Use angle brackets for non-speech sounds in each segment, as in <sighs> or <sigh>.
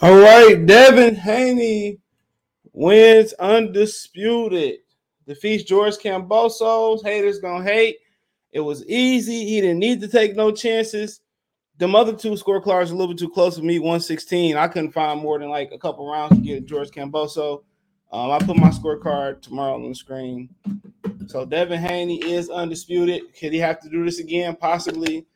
All right, Devin Haney wins undisputed. Defeats George Kambosos. Haters gonna hate. It was easy. He didn't need to take no chances. The other two scorecards a little bit too close for me. 116. I couldn't find more than like a couple rounds to get George Camboso. Um, I put my scorecard tomorrow on the screen. So Devin Haney is undisputed. Could he have to do this again? Possibly,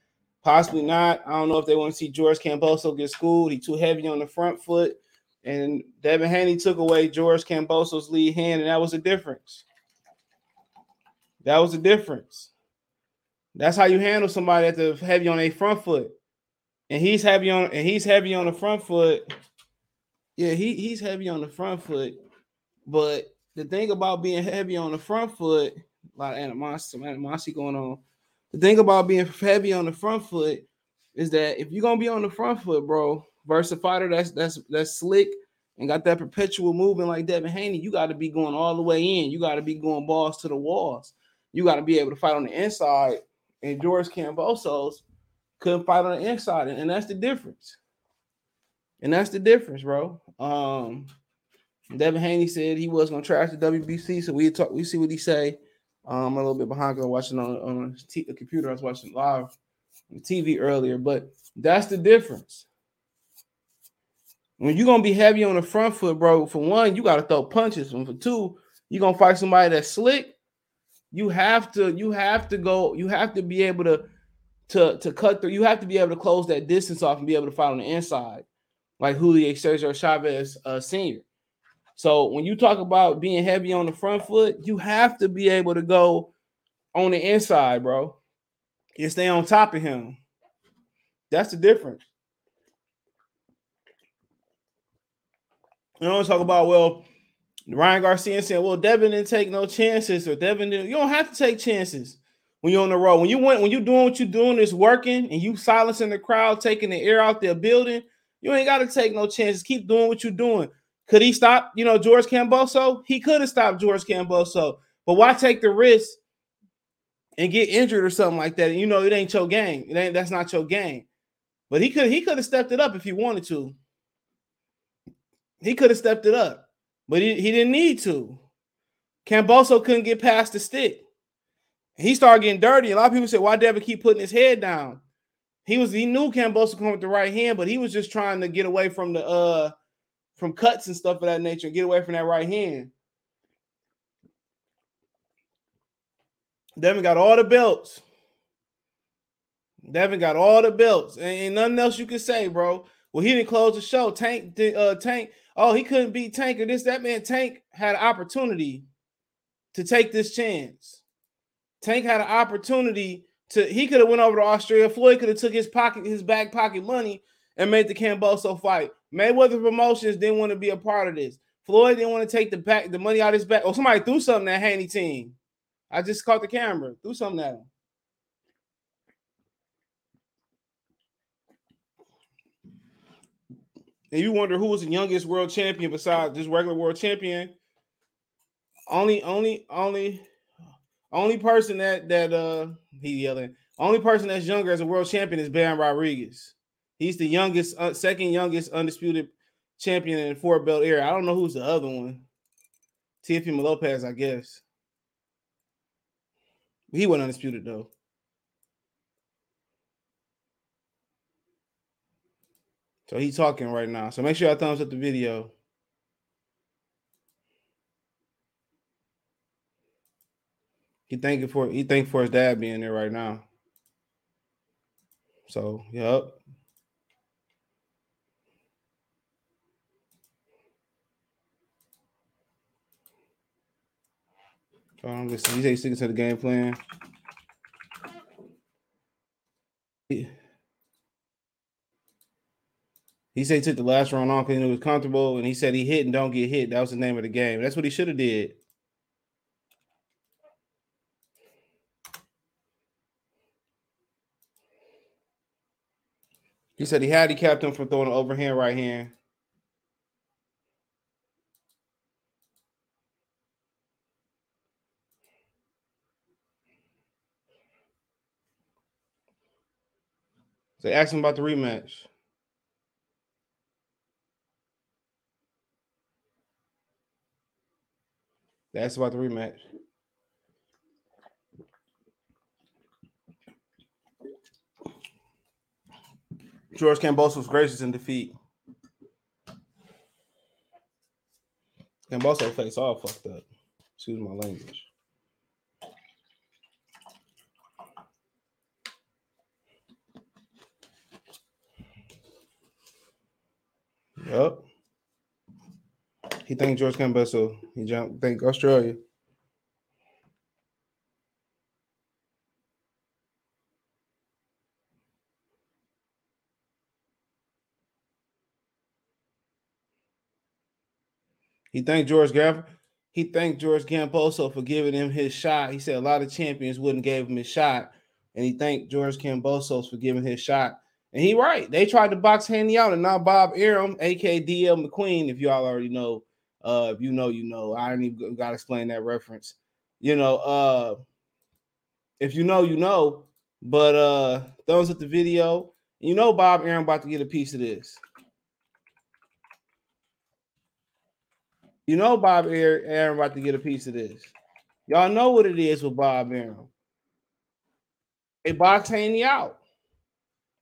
possibly not. I don't know if they want to see George Kambosos get schooled. He too heavy on the front foot. And Devin Haney took away George Kambosos' lead hand, and that was the difference. That was the difference. That's how you handle somebody that's heavy on a front foot and he's heavy on and he's heavy on the front foot. Yeah, he, he's heavy on the front foot. But the thing about being heavy on the front foot, a lot of animosity, some animosity going on. The thing about being heavy on the front foot is that if you're gonna be on the front foot, bro, versus a fighter that's that's that's slick and got that perpetual movement like Devin Haney, you got to be going all the way in. You got to be going balls to the walls. You got to be able to fight on the inside. And George Kambosos couldn't fight on the inside, and, and that's the difference. And that's the difference, bro. Um, Devin Haney said he was gonna trash the WBC, so we talk. We see what he say. Um, I'm a little bit behind because I'm watching on on the computer. I was watching live on TV earlier, but that's the difference. When you're gonna be heavy on the front foot, bro, for one, you gotta throw punches. And for two, you're gonna fight somebody that's slick. You have to, you have to go, you have to be able to to to cut through. You have to be able to close that distance off and be able to fight on the inside, like Julio Cesar Chavez uh, Senior. So when you talk about being heavy on the front foot, you have to be able to go on the inside, bro, and stay on top of him. That's the difference. You know, talk about well, Ryan Garcia saying, "Well, Devin didn't take no chances, or Devin didn't." You don't have to take chances when you're on the road. When you went, when you're doing what you're doing is working, and you silencing the crowd, taking the air out their building, you ain't got to take no chances. Keep doing what you're doing. Could he stop, you know, George Camboso? He could have stopped George Camboso, but why take the risk and get injured or something like that? And you know, it ain't your game. It ain't that's not your game. But he could he could have stepped it up if he wanted to. He could have stepped it up, but he, he didn't need to. Camboso couldn't get past the stick. He started getting dirty. A lot of people said, "Why Devin keep putting his head down?" He was he knew Camboso coming with the right hand, but he was just trying to get away from the uh from cuts and stuff of that nature, and get away from that right hand. Devin got all the belts. Devin got all the belts. And, nothing else you can say, bro. Well, he didn't close the show. Tank, uh, Tank. Oh, he couldn't beat Tank or this. That man, Tank had an opportunity to take this chance. Tank had an opportunity to he could have went over to Australia. Floyd could have took his pocket, his back pocket money and made the Kambosos fight. Mayweather Promotions didn't want to be a part of this. Floyd didn't want to take the back the money out of his back. Oh, somebody threw something at Haney team. I just caught the camera. Threw something at him. And you wonder who was the youngest world champion besides this regular world champion. Only, only, only only person that that uh he yelling. Only person that's younger as a world champion is Baron Rodriguez. He's the youngest, uh, second youngest undisputed champion in four belt era. I don't know who's the other one. Teofimo Lopez, I guess. He wasn't undisputed though. So he's talking right now. So make sure I thumbs up the video. He thanking for he thank for his dad being there right now. So yep. Um, listen, he say sticking to the game plan. He, he said he took the last round on because he was comfortable, and he said he hit and don't get hit. That was the name of the game. That's what he should have did. He said he had kept him from throwing an overhand right hand. They asked him about the rematch. They about the rematch. George Kambosos was gracious in defeat. Kambosos face all fucked up. Excuse my language. Yep. He thanked George Kambosos. He jumped. Thank Australia. He thanked George Gaff. He thanked George Kambosos for giving him his shot. He said a lot of champions wouldn't give him his shot, and he thanked George Kambosos for giving his shot. And he right. They tried to box Haney out, and now Bob Arum, aka DL McQueen, if y'all already know, uh, if you know, you know. I don't even gotta explain that reference. You know, uh, if you know, you know. But uh, thumbs up the video. You know, Bob Arum about to get a piece of this. You know Bob Arum about to get a piece of this. Y'all know what it is with Bob Arum. They box Haney out.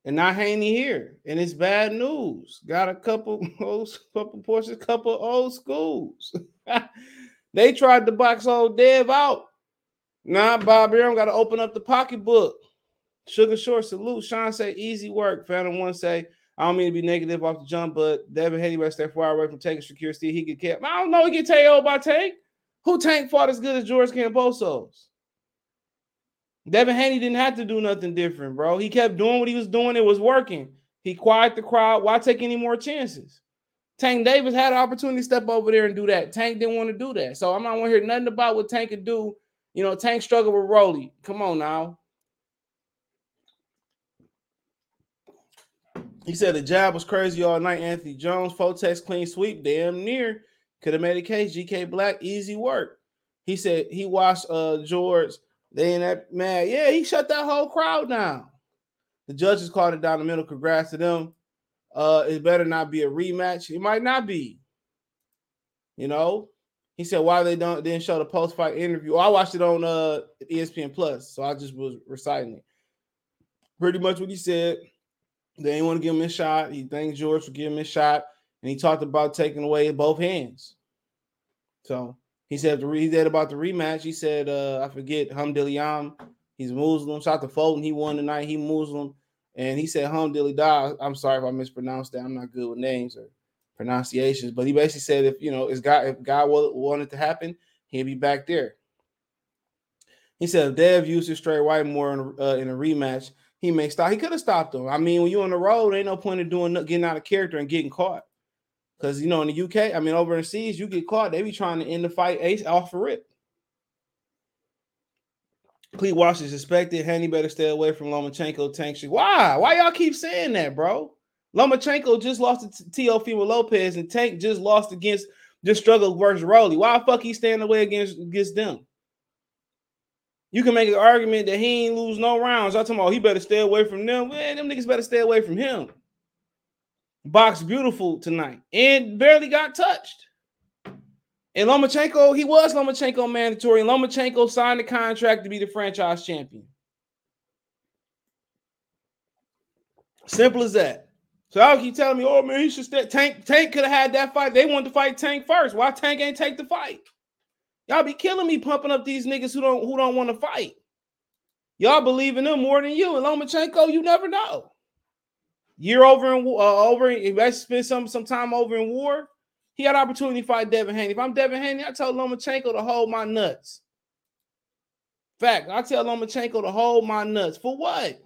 And not Haney here. And it's bad news. Got a couple <laughs> old couple portions, couple old schools. <laughs> they tried to box old Dev out. Now Bob Arum got to open up the pocketbook. Sugar Short salute. Sean say easy work. Phantom one say I don't mean to be negative off the jump, but Devin Haney better stay far away from taking security. He get kept. I don't know. He get KO'd by Tank. Who Tank fought as good as George Kambosos? Devin Haney didn't have to do nothing different, bro. He kept doing what he was doing. It was working. He quieted the crowd. Why take any more chances? Tank Davis had an opportunity to step over there and do that. Tank didn't want to do that. So I'm not want to hear nothing about what Tank could do. You know, Tank struggled with Rolly. Come on now. He said the jab was crazy all night. Anthony Jones, Fotex clean sweep, damn near. Could have made a case. GK Black, easy work. He said he watched uh George. They ain't that mad. Yeah, he shut that whole crowd down. The judges called it down the middle. Congrats to them. Uh, it better not be a rematch. It might not be. You know, he said why they don't didn't show the post fight interview. Oh, I watched it on uh ESPN Plus, so I just was reciting it. Pretty much what he said. They didn't want to give him a shot. He thanked George for giving him a shot, and he talked about taking away both hands. So he said he said about the rematch. He said, uh, I forget Hamdilliam. He's Muslim. Shot the Fulton. He won tonight. He Muslim. And he said Hamdillah. I'm sorry if I mispronounced that. I'm not good with names or pronunciations. But he basically said if you know if God if God wanted to happen, he'd be back there. He said if Dev used his straight white more in, uh, in a rematch, he may stop. He could have stopped him. I mean, when you're on the road, ain't no point in doing getting out of character and getting caught. Because you know, in the UK, I mean, overseas, you get caught, they be trying to end the fight ace off for rip. Cleat Walsh is suspected. Haney better stay away from Lomachenko. Tank Why? Why y'all keep saying that, bro? Lomachenko just lost to Teofimo Lopez, and Tank just lost against just struggled versus Rolly. Why the fuck he staying away against against them? You can make an argument that he ain't lose no rounds. I'm talking about he better stay away from them. Man, them niggas better stay away from him. Box beautiful tonight and barely got touched. And Lomachenko, he was Lomachenko mandatory. And Lomachenko signed the contract to be the franchise champion. Simple as that. So I'll keep telling me, oh man, he should stay. Tank, Tank could have had that fight. They wanted to fight Tank first. Why Tank ain't take the fight? Y'all be killing me pumping up these niggas who don't who don't want to fight. Y'all believe in them more than you. And Lomachenko, you never know. Year over in uh, over, if I spend some some time over in war, he had opportunity to fight Devin Haney. If I'm Devin Haney, I tell Lomachenko to hold my nuts. Fact, I tell Lomachenko to hold my nuts. For what?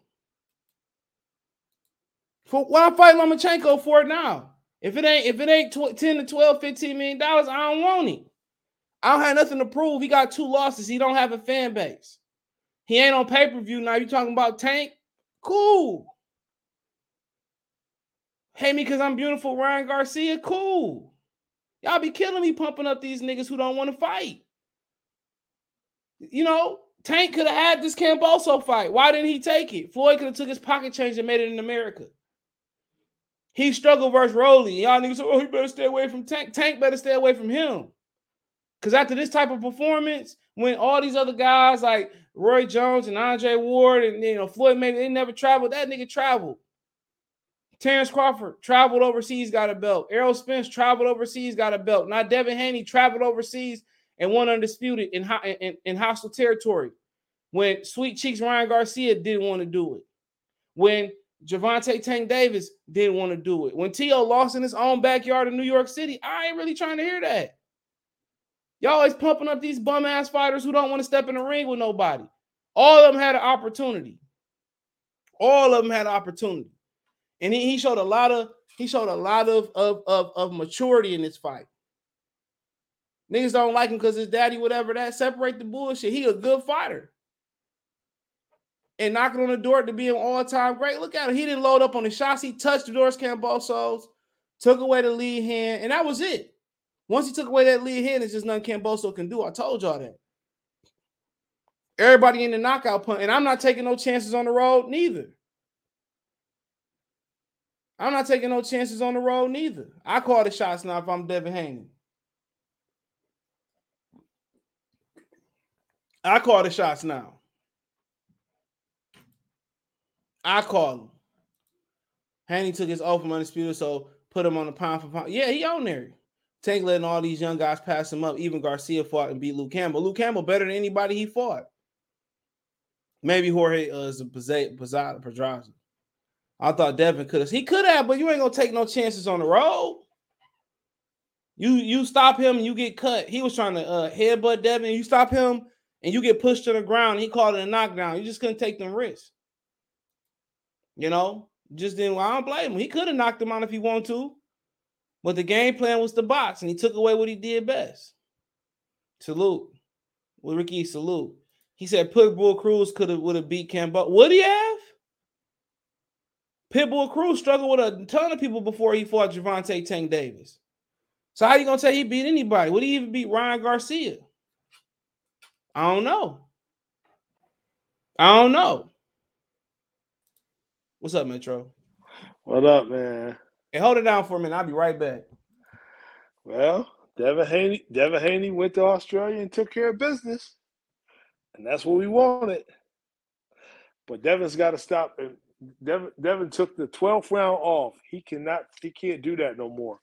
For why fight Lomachenko for now? If it ain't if it ain't tw- 10 to 12, 15 million dollars, I don't want it. I don't have nothing to prove. He got two losses. He don't have a fan base. He ain't on pay-per-view now. You talking about Tank? Cool. Hate me because I'm beautiful, Ryan Garcia? Cool. Y'all be killing me pumping up these niggas who don't want to fight. You know, Tank could have had this Kambosos fight. Why didn't he take it? Floyd could have took his pocket change and made it in America. He struggled versus Rolly. Y'all niggas say, oh, he better stay away from Tank. Tank better stay away from him. Because after this type of performance, when all these other guys like Roy Jones and Andre Ward and you know Floyd maybe they never traveled, that nigga traveled. Terrence Crawford traveled overseas, got a belt. Errol Spence traveled overseas, got a belt. Now Devin Haney traveled overseas and won undisputed in, in, in hostile territory. When Sweet Cheeks Ryan Garcia didn't want to do it. When Gervonta Tank Davis didn't want to do it. When T.O. lost in his own backyard in New York City, I ain't really trying to hear that. Y'all always pumping up these bum ass fighters who don't want to step in the ring with nobody. All of them had an opportunity. All of them had an opportunity. And he, he showed a lot of he showed a lot of, of, of, of maturity in this fight. Niggas don't like him because his daddy, whatever that. Separate the bullshit. He a good fighter. And knocking on the door to be an all-time great. Look at him. He didn't load up on the shots. He touched the doors, Kambosos, took away the lead hand, and that was it. Once he took away that lead hand, it's just nothing Kambosos can do. I told y'all that. Everybody in the knockout punt, and I'm not taking no chances on the road neither. I'm not taking no chances on the road neither. I call the shots now if I'm Devin Haney. I call the shots now. I call him. Haney took his oath from undisputed, so put him on the pound for pound. Yeah, he on there. Tank letting all these young guys pass him up. Even Garcia fought and beat Luke Campbell. Luke Campbell better than anybody he fought. Maybe Jorge uh, is a Pedraza. I thought Devin could have. He could have, but you ain't gonna take no chances on the road. You you stop him and you get cut. He was trying to uh, headbutt Devin. You stop him and you get pushed to the ground. He called it a knockdown. You just couldn't take them risks. You know, just didn't. Well, I don't blame him. He could have knocked him out if he wanted to. But the game plan was the box, and he took away what he did best. Salute. With Ricky, salute. He said Pitbull Cruz could have would have beat Campbell. Would he have? Pitbull Cruz struggled with a ton of people before he fought Gervonta Tank Davis. So how you gonna say he beat anybody? Would he even beat Ryan Garcia? I don't know. I don't know. What's up, Metro? What up, man? Hey, hold it down for a minute. I'll be right back. Well, Devin Haney, Devin Haney went to Australia and took care of business, and that's what we wanted. But Devin's got to stop. Devin, Devin took the twelfth round off. He cannot. He can't do that no more,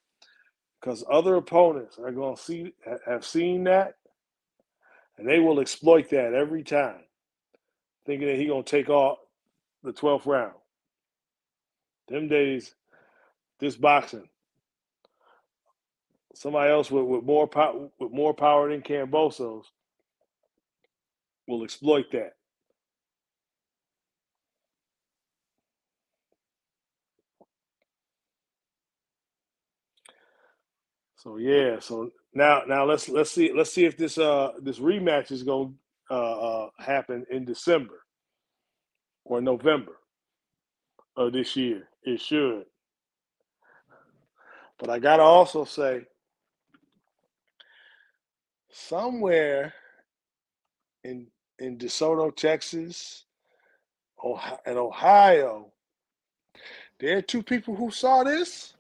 because other opponents are going to see have seen that, and they will exploit that every time, thinking that he going to take off the twelfth round. Them days, this boxing. Somebody else with, with more power with more power than Kambosos will exploit that. So yeah, so now now let's let's see let's see if this uh this rematch is gonna uh, uh happen in December or November of this year. It should. But I gotta also say, somewhere in in DeSoto, Texas, and Ohio, there are two people who saw this,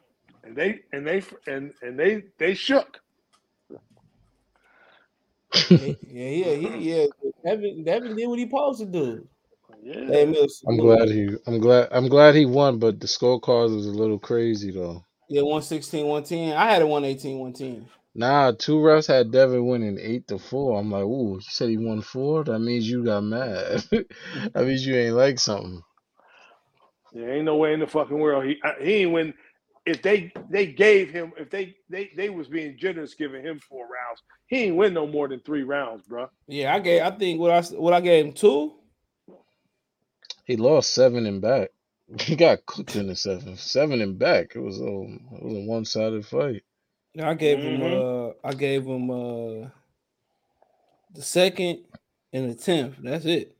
and they and they and and they they shook. yeah, yeah, yeah, yeah. Devin, Devin did what he supposed to do. Yeah. Hey, I'm glad he. I'm glad. I'm glad he won, but the scorecard was a little crazy though. Yeah, 116, 110. I had a 118, 110. Nah, two refs had Devin winning eight to four. I'm like, ooh, you said he won four? That means you got mad. <laughs> that means you ain't like something. Yeah, ain't no way in the fucking world he he ain't win. If they they gave him, if they they they was being generous giving him four rounds, he ain't win no more than three rounds, bro. Yeah, I gave. I think what I what I gave him two. He lost seven and back. <laughs> He got cooked in the seven, Seven and back. It was a it was a one sided fight. I gave mm-hmm. him uh I gave him uh the second and the tenth. That's it.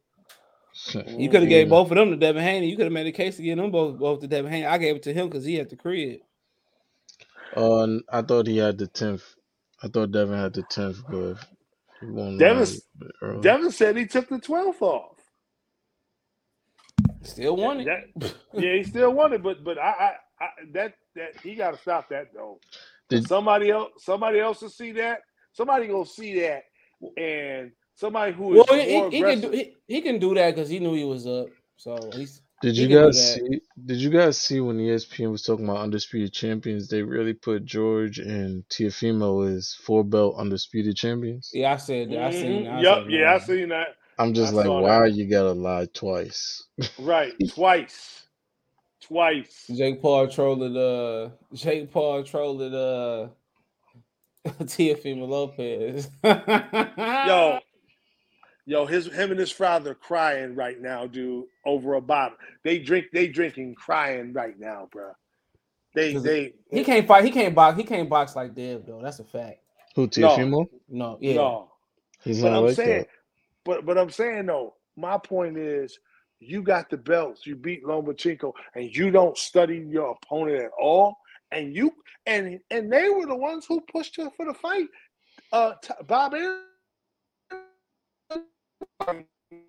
You could have gave both of them to Devin Haney. You could have made a case to give them both both to Devin Haney. I gave it to him because he had the crib. Uh, I thought he had the tenth. I thought Devin had the tenth, but Devin, Devin said he took the twelfth off. Still won it. That, <laughs> yeah, he still won it, but but I, I, I that that he got to stop that though. Did somebody else somebody else to see that somebody gonna see that, and somebody who is Well, he, more he, he can aggressive. do he, he can do that because he knew he was up. So he's Did you guys see? Did you guys see when ESPN was talking about undisputed champions? They really put George and Teofimo as four belt undisputed champions. yeah. I said that. I seen. That. I Yep, said, yeah, I nah. seen that. I'm just I like, saw why that. you gotta lie twice? <laughs> Right, twice, twice. Jake Paul trolled uh Jake Paul trolled uh <laughs> Teofimo Lopez. <laughs> Yo, yo, his him and his father crying right now, dude, over a bottle. They drink, they drinking, crying right now, bro. They they, he can't fight. He can't box. He can't box like Dev though. That's a fact. Who Teofimo? No, yeah. no. He's But not I'm like saying, that. but but I'm saying though, my point is, you got the belts, you beat Lomachenko, and you don't study your opponent at all, and you and and they were the ones who pushed her for the fight. Uh, t- Bob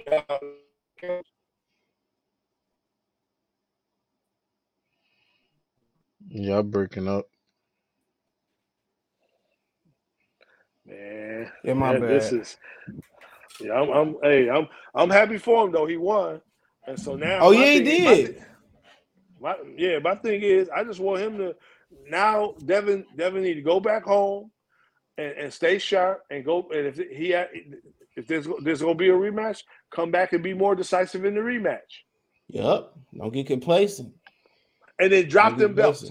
Arum. Y'all breaking up. Man, Yeah, my man, this is. Yeah, I'm, I'm. Hey, I'm. I'm happy for him though. He won, and so now. Oh, yeah, he thing- my did. thi- My, yeah, my thing is, I just want him to. Now, Devin, Devin need to go back home, and, and stay sharp, and go. And if he, had, if there's there's gonna be a rematch, come back and be more decisive in the rematch, Yep. Don't get complacent. and then drop Don't them belts.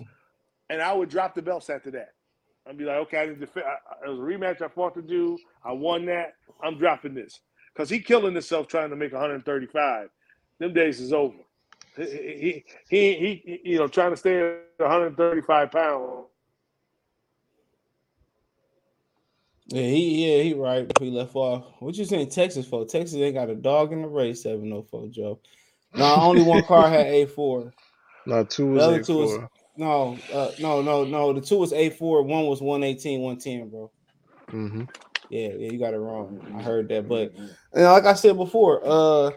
and I would drop the belts after that. I'd be like, okay, I didn't defend. I, it was a rematch I fought to do. I won that. I'm dropping this because he killing himself trying to make 135. Them days is over. He, he, he, he you know, trying to stay at 135 pounds. Yeah, he yeah, he right. He left off. What you saying Texas for? Texas ain't got a dog in the race, 704 Joe. No, only one car had A4. No, two The was other eight two was no, uh, no, no, no. The two was A4, one was 118, 110, bro. Mm-hmm. Yeah, yeah, you got it wrong. I heard that, but you know, like I said before, uh,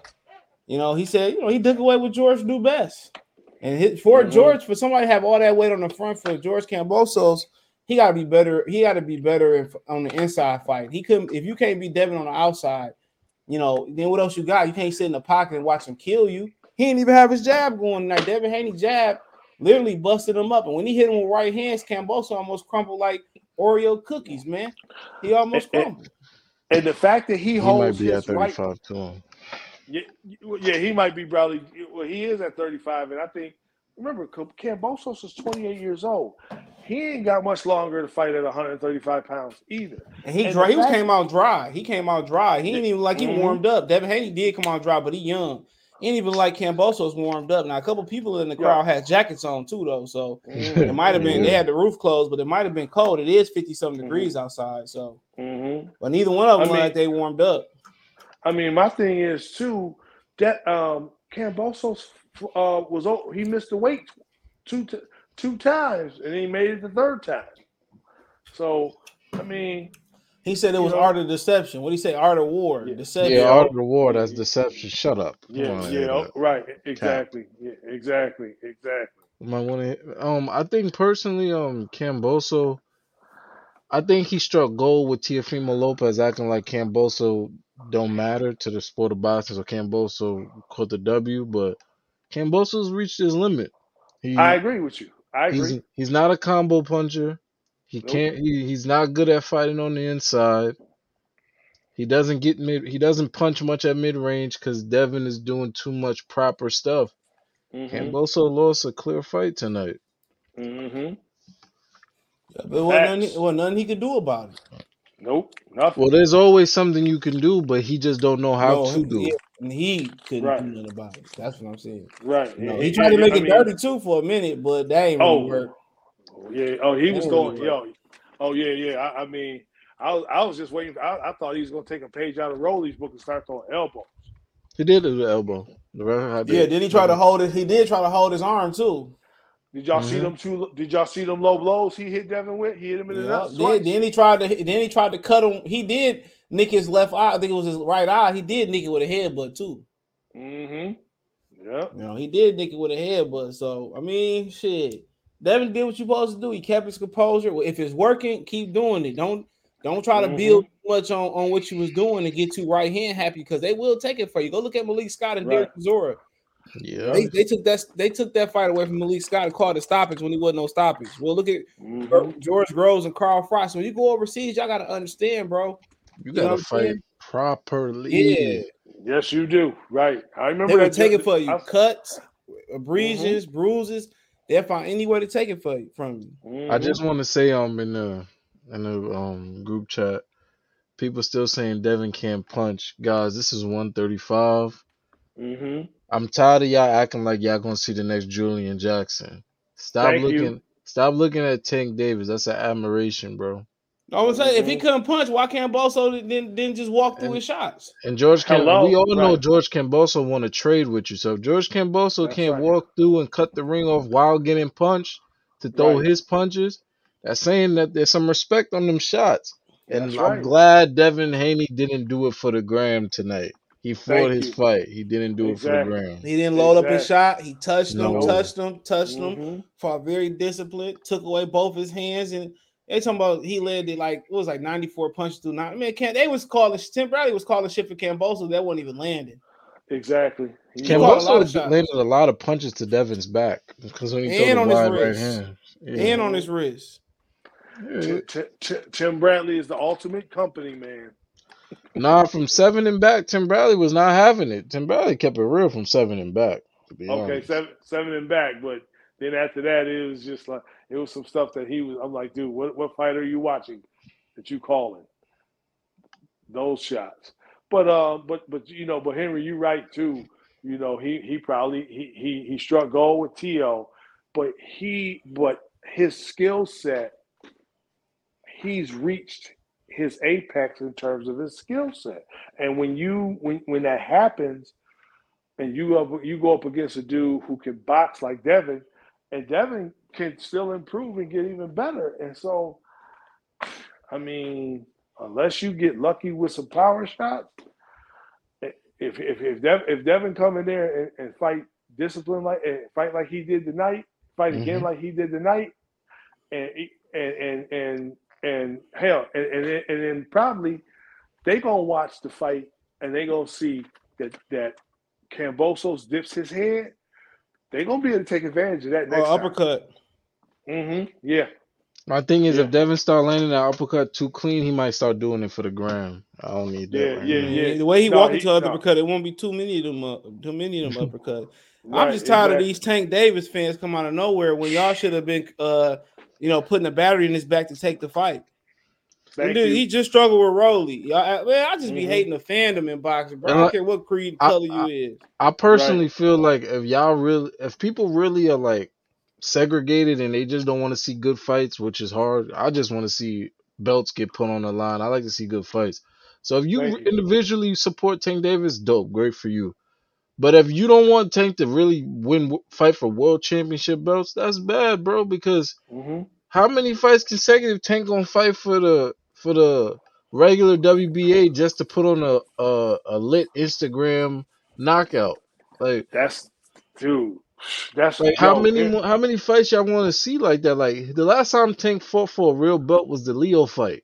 you know, he said, you know, he took away what George do best, and his, for Mhm. George, for somebody to have all that weight on the front for George Kambosos, he got to be better. He got to be better in, on the inside fight. He couldn't if you can't be Devin on the outside. You know, then what else you got? You can't sit in the pocket and watch him kill you. He didn't even have his jab going. Like Devin Haney jab literally busted him up, and when he hit him with right hands, Camboso almost crumpled like Oreo cookies, man. He almost Eh, eh, crumbled. And the fact that he, He might holds be at his right, 35 too. yeah, yeah, he might be probably. Well, he is at 35, and I think remember, Kambosos is 28 years old. He ain't got much longer to fight at 135 pounds either. And he And dry, he fact- came out dry. He came out dry. He ain't even like he Mhm. warmed up. Devin Haney did come out dry, but he young. He ain't even like Kambosos warmed up. Now a couple people in the Yeah. crowd had jackets on too, though. So Mm-hmm. it might have been they had the roof closed, but it might have been cold. It is 50 something Mhm. degrees outside. So hmm but neither one of them I mean- like they warmed up. I mean, my thing is too that um Kambosos uh was o- he missed the weight two t- two times and he made it the third time. So I mean, He said it was know- art of deception. What do you say? Art of war. Yeah. Deception. Yeah, Yeah. Art of War, that's deception. Shut up. I yeah, wanna yeah, hear right, exactly, yeah, exactly, exactly. You might want to. Um, I think personally, um, Camboso, I think he struck gold with Teofimo Lopez acting like Camboso don't matter to the sport of boxing, so Camboso caught the W. But Camboso's reached his limit. He, I agree with you. I he's agree. he's not a combo puncher. He Nope. can't. He, he's not good at fighting on the inside. He doesn't get mid. He doesn't punch much at mid range because Devin is doing too much proper stuff. Mm-hmm. Camboso lost a clear fight tonight. Mm-hmm. But it wasn't nothing, Facts. it wasn't nothing he could do about it. Nope, nothing. Well, there's always something you can do, but he just don't know how No, to do. yeah, it. And he couldn't Right. do nothing about it. That's what I'm saying. right. No, Yeah, he tried to make I it mean, dirty too for a minute, but that ain't really Oh, work. Yeah. Oh, he was going. really Yo. Oh yeah, yeah. I, I mean, I was, I was just waiting. I, I thought he was going to take a page out of Rolly's book and start throwing elbows. He did it with the elbow. The ref had Yeah, did he try to hold it? He did try to hold his arm too. Did y'all see Mhm. them two? Did y'all see them low blows he hit Devin with? He hit him in the Yeah. nuts Then, then he tried to then he tried to cut him. He did nick his left eye. I think it was his right eye. He did nick it with a headbutt too. Mm-hmm. Yeah. You know, he did nick it with a headbutt. So I mean, shit. Devin did what you supposed to do. He kept his composure. If it's working, keep doing it. Don't Don't try to Mhm. build too much on, on what you was doing to get too right hand happy because they will take it for you. Go look at Malik Scott and Right. Derek Zora. Yeah. They, they took that they took that fight away from Malik Scott and called it stoppage when he wasn't no stoppage. Well, look at Mhm. George Groves and Carl Froch. When you go overseas, y'all gotta understand, bro. You gotta I'm fight saying? properly. Yeah, Yes, you do. Right. I remember they will that- take it for you. I- Cuts, abrasions, bruises. They'll find any way to take it for you from you. I Mhm. just want to say um in the in the um group chat, people still saying Devin can't punch. Guys, this is 135. Mhm. I'm tired of y'all acting like y'all gonna see the next Julian Jackson. Stop Thank you. looking stop looking at Tank Davis. That's an admiration, bro. I was saying, if he Mhm. couldn't punch, why can't Boso then then just walk through And- his shots? And George Cam- Hello? we all know Right. George Camboso want to trade with you. So if George Camboso That's can't right. walk through and cut the ring off while getting punched to throw Right. his punches, that's saying that there's some respect on them shots. And That's I'm right. glad Devin Haney didn't do it for the gram tonight. He fought Thank his you. fight. He didn't do it for the Exactly. gram. He didn't load up his shot. He touched them, No. touched them, touched them. Mhm. Fought very disciplined. Took away both his hands, and they talking about he led it like it was like ninety four punches through nine. I mean, can they was calling Tim Bradley was calling shit for Camboso that wasn't even landing. Exactly. He Cam- caught a lot of Camboso landed a lot of punches to Devin's back because when he And on the his wide right wrist. hand. Yeah. And on his wrist. Yeah. Tim, Bradley is the ultimate company man. Nah, from seven and back, Tim Bradley was not having it. Tim Bradley kept it real from seven and back. Okay, honest. seven seven and back, but then after that, it was just like it was some stuff that he was. I'm like, dude, what what fight are you watching that you calling those shots? But uh, but but you know, but Henry, you're right too. You know, he he probably he he he struck gold with T.O., but he but his skill set, he's reached his apex in terms of his skill set. And when you when when that happens, and you up, you go up against a dude who can box like Devin, and Devin can still improve and get even better. And so, I mean, unless you get lucky with some power shots, if if if, Dev, if Devin come in there and, and fight discipline like and fight like he did tonight, fight again Mhm. like he did tonight, and and and and and hell, and and, then- and then probably they gonna watch the fight and they gonna see that that Kambosos dips his head. They gonna be able to take advantage of that next time. uppercut. Mm-hmm. Yeah. My thing is, Yeah. if Devin start landing that uppercut too clean, he might start doing it for the gram. I don't need that. Yeah, right yeah, now. yeah. The way he No, walked he- into other no. uppercut, it won't be too many of them. Uh, too many of them <laughs> uppercut. I'm just tired exactly. of these Tank Davis fans come out of nowhere when y'all should have been, uh, you know, putting a battery in his back to take the fight. Dude, he just struggled with Rolly. Y'all, I, man, I just be Mhm. hating the fandom in boxing, bro. I And don't care what creed, I- color I- you is. I personally feel like if y'all really, if people really are like segregated and they just don't want to see good fights, which is hard. I just want to see belts get put on the line. I like to see good fights. So if you individually support Tank Davis, dope, great for you. But if you don't want Tank to really win, fight for world championship belts, that's bad, bro. Because hmm how many fights consecutive Tank gonna fight for the for the regular WBA just to put on a a, a lit Instagram knockout? Like That's dude. That's like how many it- more, how many fights y'all want to see like that? Like the last time Tank fought for a real belt was the Leo fight.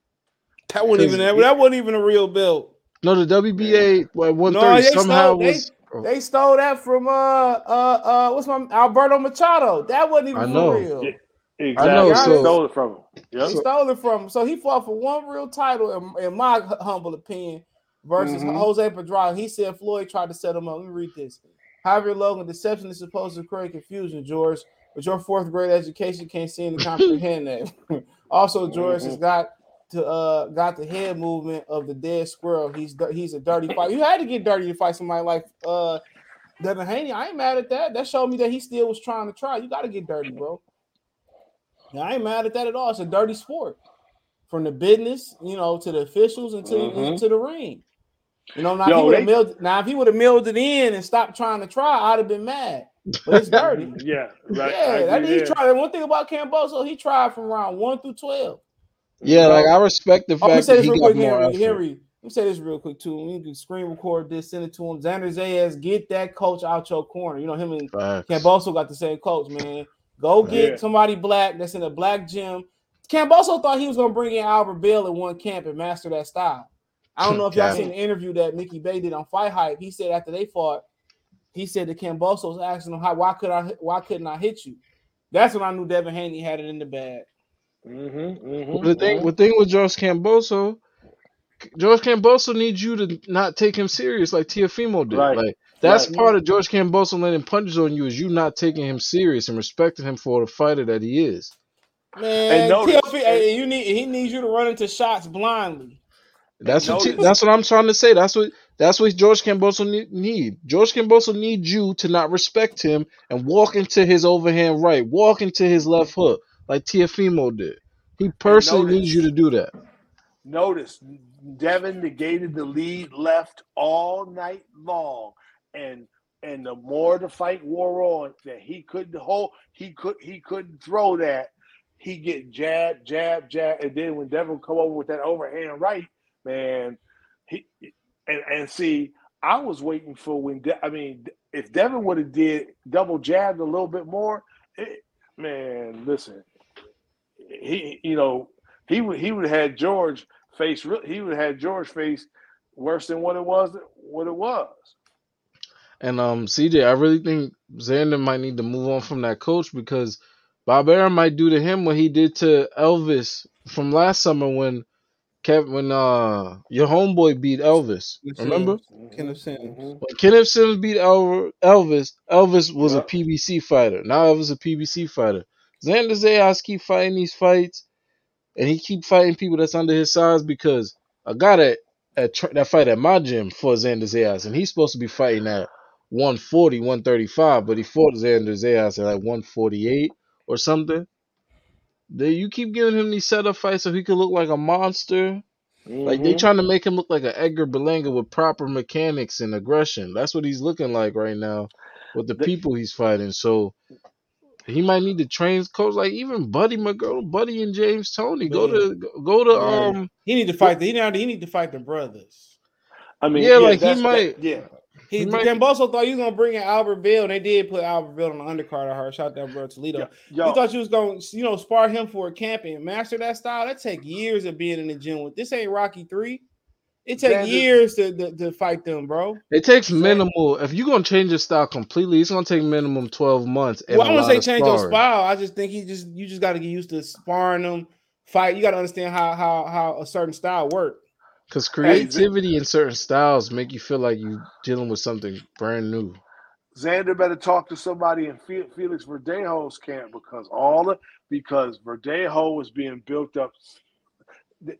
That wasn't even that, that wasn't even a real belt. No, the WBA at one No, somehow stole- they- was. oh, They stole that from uh uh uh what's my Alberto Machado. That wasn't even I know. real. Yeah. He exactly. know, so- stole it from him. Yep. stole it from him. So he fought for one real title, in, in my humble opinion, versus Mhm. Jose Pedraza. He said Floyd tried to set him up. Let me read this. Javier Logan, deception is supposed to create confusion, George, but your fourth grade education can't seem to comprehend that. <laughs> also, George has got to uh got the head movement of the dead squirrel. He's he's a dirty fight. You had to get dirty to fight somebody like uh Devin Haney. I ain't mad at that. That showed me that he still was trying to try. You got to get dirty, bro. Yeah, I ain't mad at that at all. It's a dirty sport. From the business, you know, to the officials and to, Mhm. to the ring. You know, now Yo, if he would have they- milled now if he would have milled it in and stopped trying to try, I'd have been mad. But it's dirty. <laughs> Yeah, right. yeah, I that agree he tried. One thing about Camboso, he tried from round one through twelve. Yeah, like I respect the oh, I'm gonna fact say that this he real got quick, more Henry. Henry, let me say this real quick too. We can screen record this, send it to him. Xander Zayas, get that coach out your corner. You know him and Facts. Camboso got the same coach, man. Go get Yeah. somebody black that's in a black gym. Camboso thought he was gonna bring in Albert Bell at one camp and master that style. I don't know if y'all seen the interview that Mickey Bey did on Fight Hype. He said after they fought, he said the Camboso was asking him, "How why could I why couldn't I hit you?" That's when I knew Devin Haney had it in the bag. Mm-hmm, mm-hmm, the thing, the thing with George Camboso, George Camboso needs you to not take him serious like Teofimo did. Right. Like that's Right. part of George Camboso letting punches on you is you not taking him serious and respecting him for the fighter that he is. Man, notice- TLP, hey, you need he needs you to run into shots blindly. That's what notice- that's what I'm trying to say. That's what that's what George Camboso need, need. George Camboso needs you to not respect him and walk into his overhand right, walk into his left hook like Teofimo did. He personally notice- needs you to do that. Notice Devin negated the lead left all night long, and and the more the fight wore on, that he couldn't hold, he could he couldn't throw that. He get jab, jab, jab, and then when Devin come over with that overhand right, man, he and and see, I was waiting for when De- I mean, if Devin would have did double jabbed a little bit more, it, man, listen, he you know he would he would have had George face he would have had George face worse than what it was what it was. And um, CJ, I really think Xander might need to move on from that coach because Bob Arum might do to him what he did to Elvis from last summer when Kevin, when uh your homeboy beat Elvis. Remember Kenneth Sims. Mhm. when Kenneth Sims beat El- Elvis? Elvis was a Yeah. PBC fighter. Now Elvis is a PBC fighter. Xander Zayas keep fighting these fights, and he keep fighting people that's under his size because I got at at tr- that fight at my gym for Xander Zayas, and he's supposed to be fighting at 140, 135, but he fought Xander Zayas at like 148 or something. They, you keep giving him these setup fights so he could look like a monster. Like they Mhm. trying to make him look like an Edgar Berlanga with proper mechanics and aggression. That's what he's looking like right now with the They- people he's fighting. So he might need to train coach like even Buddy McGirt, Buddy and James Toney. Go to go to Man. um He need to fight. The, he need he need to fight the brothers. I mean, Yeah, like, he that's- that- might- yeah. He, He might- Camboso thought he was gonna bring in Albert Bell, and they did put Albert Bell on the undercard. I heard. Shout out that bro Toledo. Yo, He thought you was gonna, you know, spar him for a camp and master that style. That take years of being in the gym with. This ain't Rocky three. It take Xander- years to, to to fight them, bro. it takes minimal if you're gonna change your style completely, it's gonna take minimum twelve months. And Well, I a want lot to say of change your style. I just think he just you just got to get used to sparring them, fight. You got to understand how how how a certain style work. Because <laughs> Hey, creativity in certain styles make you feel like you're dealing with something brand new. Xander better talk to somebody in Felix Verdejo's camp because all the because Verdejo was being built up. Th-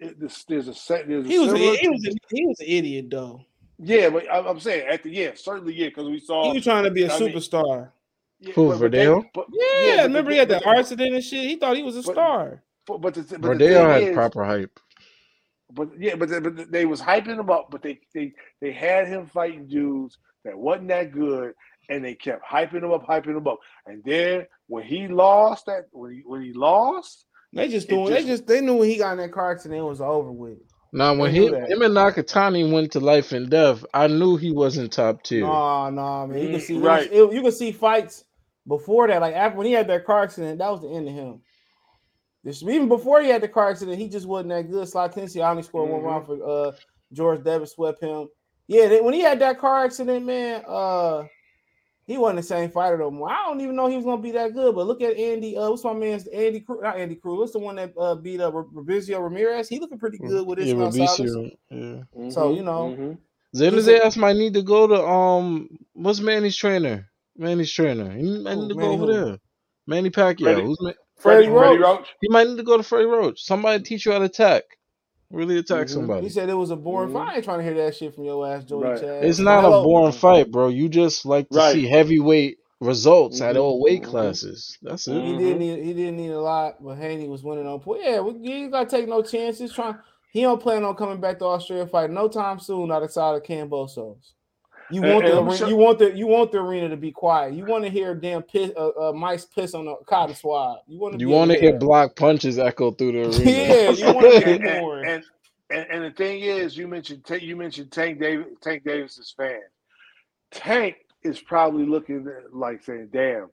There's a set. There's a He was a, similar- he was a, he was an idiot though. yeah, but I'm I'm saying at the yeah, certainly yeah, because we saw He was trying to be a I mean, superstar. yeah, Who, but- but they- Verdejo? but- Yeah, but remember the- he had but that the- accident and shit. He thought he was a But- star. But, but the, but the had is, proper hype. But yeah, but they, but they was hyping him up, but they they they had him fighting dudes that wasn't that good, and they kept hyping him up, hyping him up. And then when he lost that, when he when he lost, They just It doing. They just- just they knew when he got in that car accident, it was over with. Now when They he, that. him and Nakatani went to life and death, I knew he wasn't top tier. Nah, nah, man. You can Mm, see right. it- you can see fights before that. Like after when he had that car accident, that was the end of him. This, even before he had the car accident, he just wasn't that good. Sly Tennessee only scored one Mhm. round for uh George Davis swept him. Yeah, they, when he had that car accident, man, uh he wasn't the same fighter no more. I don't even know he was gonna be that good. But look at Andy. Uh, what's my man's Andy? Cruz? Not Andy Cruz. What's the one that uh, beat up uh, Fabrizio Ramirez? He looking pretty good with his yeah, Gonzalez. Robeisy, yeah. So, you know, Mhm. Xander He's a- Zayas might need to go to um, what's Manny's trainer? Manny's trainer. He might need to Manny go over who? there. Manny Pacquiao. Freddie- Who's Ma- Freddie Freddie, Freddie Roach. Roach. he might need to go to Freddie Roach. Somebody teach you how to attack. Really attack Mhm. somebody. He said it was a boring Mhm. fight. I ain't trying to hear that shit from your ass, Joey Right. Chad. It's not a boring fight, bro. You just like to Right. see heavyweight results at Mhm. all weight Mhm. classes. That's it. He didn't need he didn't need a lot, but Haney was winning on point. Yeah, we, you ain't gotta take no chances. Trying he don't plan on coming back to Australia fight no time soon outside of Kambosos. You want and the let me arena, you want the you want the arena to be quiet. You want to hear damn piss uh, uh, mice piss on the cotton swab. You want to You want to hear block punches echo through the arena. <laughs> Yeah, you want to and, hear more. and, and, and and the thing is, you mentioned you mentioned Tank Davis, Tank Davis's fan. Tank is probably looking at- like saying, "Damn,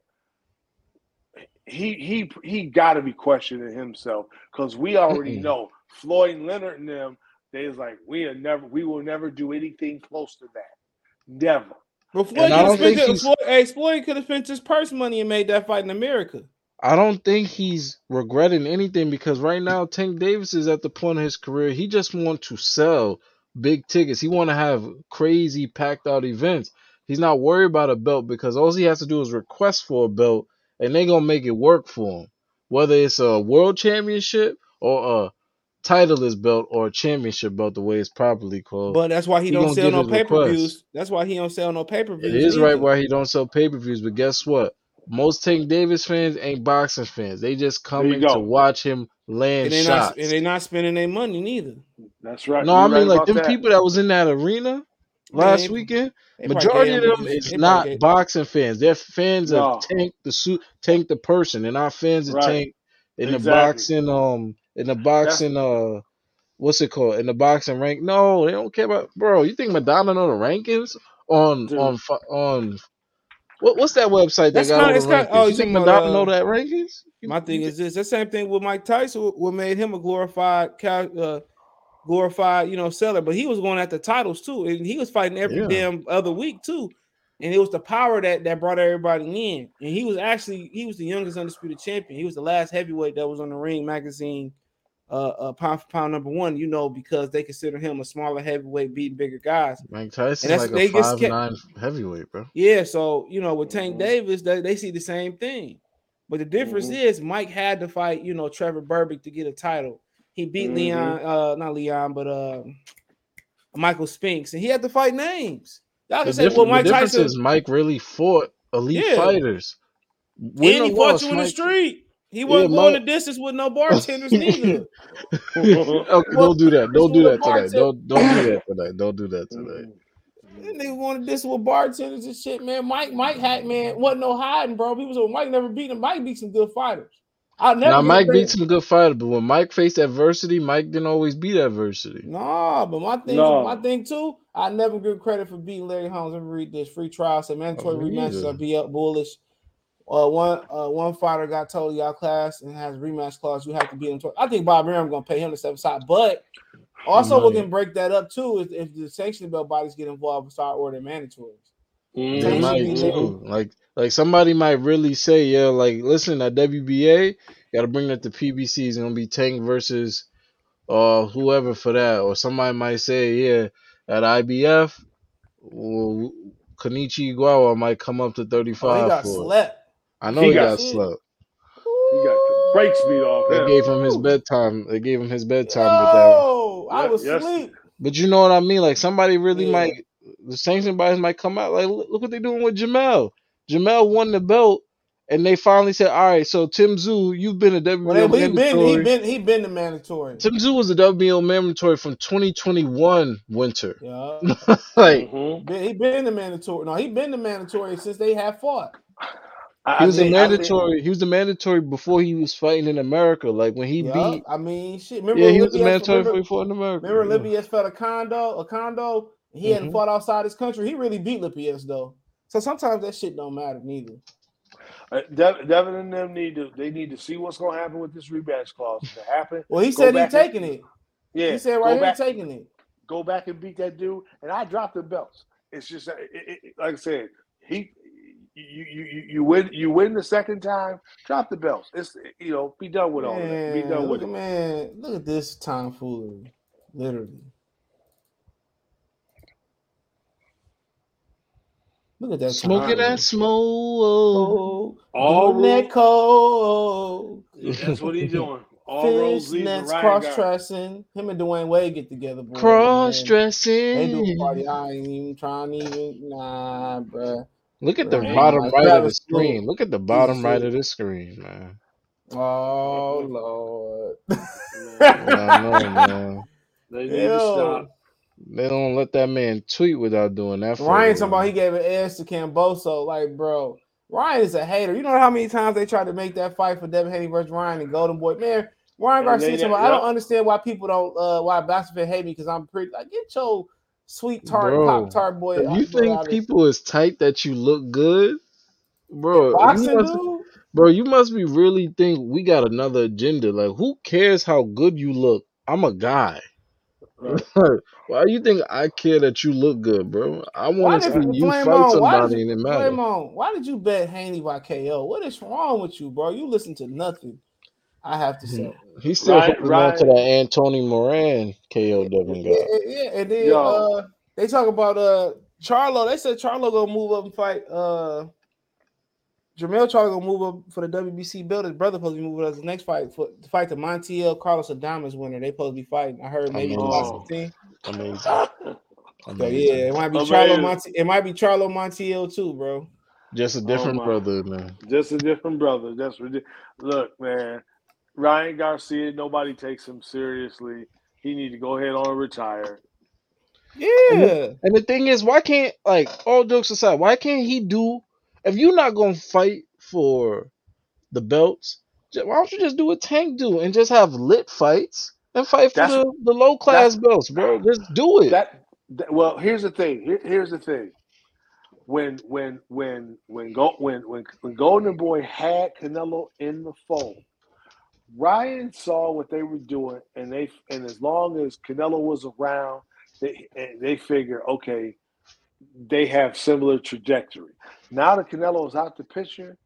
he he he got to be questioning himself because we already know Floyd Leonard and them. They was like, we are never, we will never do anything close to that. Never. But Floyd And I could have don't think spent, he's- Floyd, hey, Floyd could have spent his purse money and made that fight in America. I don't think he's regretting anything because right now Tank Davis is at the point of his career. He just want to sell big tickets. He want to have crazy packed out events. He's not worried about a belt because all he has to do is request for a belt and they're gonna make it work for him. Whether it's a world championship or a titleist belt or championship belt, the way it's properly called. But that's why he, He don't sell no his pay per views. That's why he don't sell no pay per views. It is right why he don't sell pay per views, but guess what? Most Tank Davis fans ain't boxing fans. They just There coming to watch him land and they not shots. and they not spending their money neither. That's right. no, You're I mean right like them that. people that was in that arena last they- weekend. They Majority of them is not probably boxing fans. They're fans No. of Tank the suit, Tank the person. They're not fans of Right. Tank in the boxing. Um, in the boxing. Uh, what's it called? In the boxing rank? No, they don't care about. Bro, you think Madonna know the rankings on Dude. on on? What, what's that website that got kinda- all the it's kinda- rankings? oh, you you think talking about, Madonna know uh, that rankings? You- My thing is this: the same thing with Mike Tyson. What made him a glorified, uh, glorified, you know, seller. But he was going at the titles too, and he was fighting every Yeah. damn other week too. And it was the power that that brought everybody in. And he was actually he was the youngest undisputed champion. He was the last heavyweight that was on the Ring magazine, uh, uh pound for pound number one. You know, because they consider him a smaller heavyweight, beating bigger guys. Mike Tyson's that's- like they a five kept- nine heavyweight, bro. Yeah, so you know, with Tank Mhm. Davis, they, they see the same thing. But the difference Mhm. is Mike had to fight, you know, Trevor Berbick to get a title. He beat Mhm. Leon, uh, not Leon, but uh Michael Spinks, and he had to fight names. Y'all The, can say, difference, well, the Mike Tyson, is Mike really fought elite Yeah. fighters. Win and he fought you in the Mike- street. He wasn't Yeah, going Mike- the distance with no bartenders neither. <laughs> okay, don't do that. Don't do that tonight. Don't don't do that tonight. Don't do that tonight. That nigga wanted this with bartenders and shit, man. Mike, Mike had man, wasn't no hiding, bro. People said Mike never beat him. Mike beat some good fighters. I never Now Mike beat some good fighters, but when Mike faced adversity, Mike didn't always beat adversity. No, but my thing, No. my thing too. I never give credit for beating Larry Holmes. Let me read this free trial. Said oh, mandatory Oh, me rematches neither. are be up bullish. Uh, one uh, one fighter got totally outclassed and has a rematch clause. You have to beat him. Twice. I think Bob Arum gonna pay him to step aside, but also we can break that up too. If, if the sanctioning belt bodies get involved and start ordering mandatories. They might Mhm. Like like somebody might really say, yeah, like listen, at WBA, gotta bring that to PBC. It's gonna be Tank versus uh whoever for that. Or somebody might say, yeah, at IBF, well, Kenichi Ogawa might come up to Oh, 35 he got for it. slept. I know He he, got got, shit. slept. He got the brakes beat off They him. gave him his bedtime. They gave him his bedtime with that. I was yes. asleep. But you know what I mean? Like somebody really Yeah. might the sanctioning bodies might come out. Like look, look what they're doing with Jamel. Jamel won the belt, and they finally said, "All right, so Tim Tszyu, you've been a WBO Well, he been mandatory." he been he been the mandatory. Tim Tszyu was a WBO mandatory from 2021 winter. Yeah, <laughs> like Mhm. he been the mandatory. No, he been the mandatory since they have fought. I- he I was a think- I think- mandatory. He was a mandatory before he was fighting in America. Like when he Yeah, beat. I mean, shit. Remember, Yeah, he was a Olivier- mandatory before remember, he fought in America. remember yeah. Lipius fought a condo, a condo. He hadn't Mhm. fought outside his country. He really beat Lipius though. So sometimes that shit don't matter neither. Uh, Dev- Devin and them need to they need to see what's gonna happen with this rematch clause. If it happen, Well, he said he's back and- taking it. yeah, he said go right here back, taking it. go back and beat that dude. And I dropped the belts. It's just it, it, it- like I said, he you, you you you win you win the second time, drop the belts. It's you know be done with all of that. Be done with it. man, look at this tomfoolery. Literally. Look at that Smoking tomfoolery. that smoke. Oh, All doing that roads, cold. that's what he's <laughs> doing. All roads lead to cross dressing. Him and Dwyane Wade get together, boy. Cross dressing. They do a party. I ain't even trying to even. Nah, bruh. Look at the Nah, bottom right of the screen. Look at the bottom right of the screen, man. Oh Lord. <laughs> Yeah, I know, man. They need to stop. They don't let that man tweet without doing that. For Ryan a talking about he gave an edge to Kambosos. Like, bro, Ryan is a hater. You know how many times they tried to make that fight for Devin Haney versus Ryan and Golden Boy? Man, Ryan And they- Garcia talking about, I don't understand why people don't uh why Bastard hate me because I'm pretty like get your sweet tart pop tart boy. You think people is tight that you look good, bro, you must. Bro, you must be really think we got another agenda. Like, who cares how good you look? I'm a guy. Right. <laughs> Why you think I care that you look good, bro? I want to see you Flame fight on? Somebody it you, matter. Why did you bet Haney by KO? What is wrong with you, bro? You listen to nothing. I have to say. He's still Ryan- holding on to that Anthony Moran KO Devin Yeah, yeah, and then uh, they talk about uh Charlo. They said Charlo gonna move up and fight uh Jamel Charlo gonna move up for the WBC belt. His brother supposed to be moving up to the next fight for to fight the Montiel Carlos Adames winner. They supposed to be fighting. I heard maybe Amazing. box 15. Amazing. <laughs> So yeah, it might be Amazing. Charlo Monti. It might be Charlo Montiel too, bro. Just a different my. brother, man. Just a different brother. That's ridiculous. Look, man, Ryan Garcia, nobody takes him seriously. He need to go ahead on and retire. Yeah, And the thing is, why can't like all jokes aside, why can't he do if you're not gonna fight for the belts, why don't you just do what Tank do and just have lit fights and fight for the, the low class belts, bro? Just do it. That, that well, here's the thing. Here, here's the thing. When when when when go when when when Golden Boy had Canelo in the fold, Ryan saw what they were doing, and they and as long as Canelo was around, they they figure okay, they have similar trajectory. Now that Canelo is out the picture,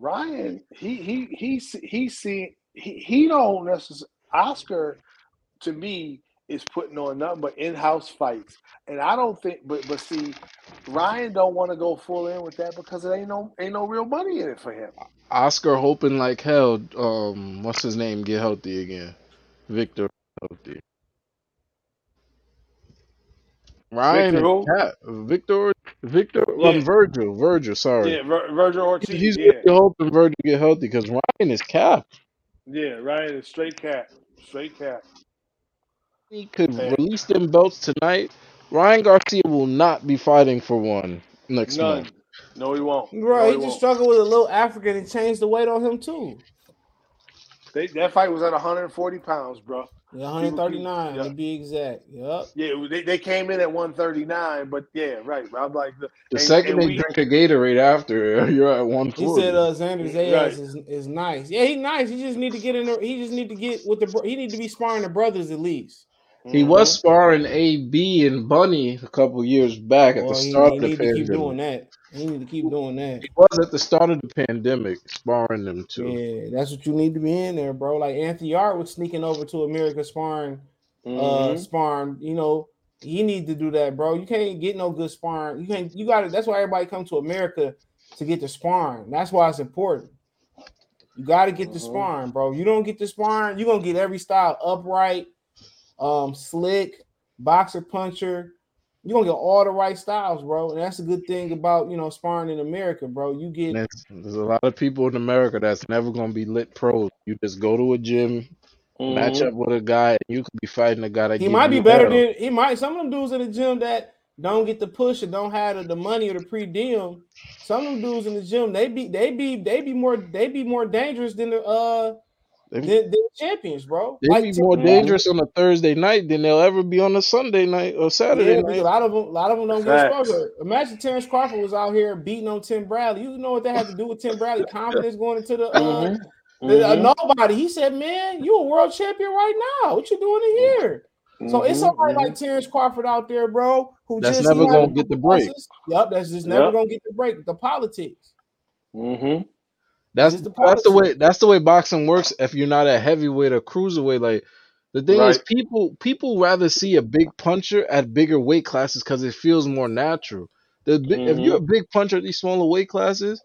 Ryan he he he he see he he don't necessarily Oscar to me is putting on nothing but in-house fights, and I don't think. But but see, Ryan don't want to go full in with that because it ain't no ain't no real money in it for him. Oscar hoping like hell, um, what's his name, get healthy again. Victor healthy. Ryan Victor who? cat. Victor Victor Yeah. um Vergil. Vergil, sorry. Yeah, Vir- Vergil Ortiz. He's yeah, really hoping Vergil get healthy because Ryan is capped yeah, Ryan is straight cat, straight cat. He could Yeah. release them belts tonight, Ryan Garcia will not be fighting for one next None. month. No, he won't. bro. no, he he just won't. struggled with a little African and changed the weight on him too. They, that fight was at 140 pounds, bro. Yeah, 139 yeah. to be exact. Yep. Yeah, they, they came in at 139, but yeah, right. I'm like the, The and- second and they we- drink a Gatorade after, <laughs> you're at He said uh, Xander Zayas Right. is, is nice. Yeah, he nice. He just need to get in there. He just need to get with the. bro- He need to be sparring the brothers at least. He Mhm. was sparring AB and Bunny a couple years back at Well, the start he of the pandemic. He need to keep doing that. He need to keep doing that. He was at the start of the pandemic sparring them too. Yeah, that's what you need to be in there, bro. Like Anthony Art was sneaking over to America sparring, uh, Mhm. sparring. You know, he need to do that, bro. You can't get no good sparring. You can't. You got to. That's why everybody come to America to get the sparring. That's why it's important. You got to get the Mhm. sparring, bro. You don't get the sparring, you're gonna get every style upright, um, slick, boxer puncher. You're gonna get all the right styles, bro. And that's a good thing about you know sparring in America, bro. You get there's, there's a lot of people in America that's never gonna be lit pros. You just go to a gym, match Mhm. up with a guy, and you could be fighting a guy that He might be better hell. than he might. Some of them dudes in the gym that don't get the push and don't have the, the money or the pre diem. Some of them dudes in the gym they be they be they be more they be more dangerous than the uh They, than, than champions, bro. they Like be more Brown. dangerous on a Thursday night than they'll ever be on a Sunday night or Saturday Yeah, because a lot of them, a lot of them don't get Facts. exposure. Imagine Terrence Crawford was out here beating on Tim Bradley. You know what that had to do with Tim Bradley <laughs> confidence going into the uh, Mhm. the- uh, Mhm. nobody. He said, "Man, you a world champion right now. What you doing in here?" So it's Mhm. somebody Mhm. like Terrence Crawford out there, bro, who That's just never gonna get the break. Yep, that's just never Yep. gonna get the break. The politics. Mhm. That's the that's the way that's the way boxing works. If you're not a heavyweight or cruiserweight, like the thing is, people people rather see a big puncher at bigger weight classes because it feels more natural. The bi- if you're a big puncher at these smaller weight classes,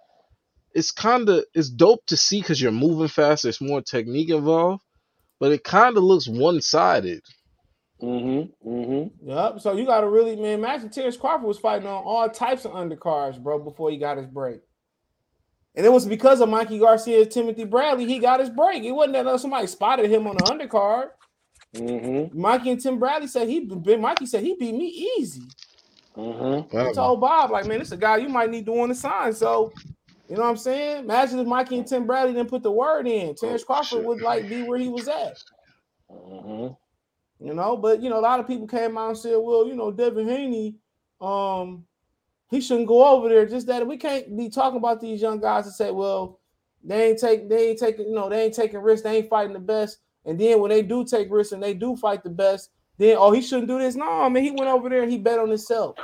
it's kind of it's dope to see because you're moving fast. It's more technique involved, but it kind of looks one sided. Mhm. Mhm. Yep. So you got to really, man. Imagine Terrence Crawford was fighting on all types of undercards, bro, before he got his break. And it was because of Mikey Garcia, Timothy Bradley, he got his break. It wasn't that somebody spotted him on the undercard. Mhm. Mikey and Tim Bradley said he, Mikey said he beat me easy. Mhm. He told Bob, like, man, this is a guy you might need to want to sign. So, you know what I'm saying? Imagine if Mikey and Tim Bradley didn't put the word in. Terrence Crawford shit. would like be where he was at. Mhm. You know, but you know, a lot of people came out and said, Well, you know, Devin Haney, um, he shouldn't go over there. Just that we can't be talking about these young guys and say, Well, they ain't take they ain't taking you know they ain't taking risks. They ain't fighting the best. And then when they do take risks and they do fight the best, then oh he shouldn't do this. No, I mean he went over there and he bet on himself.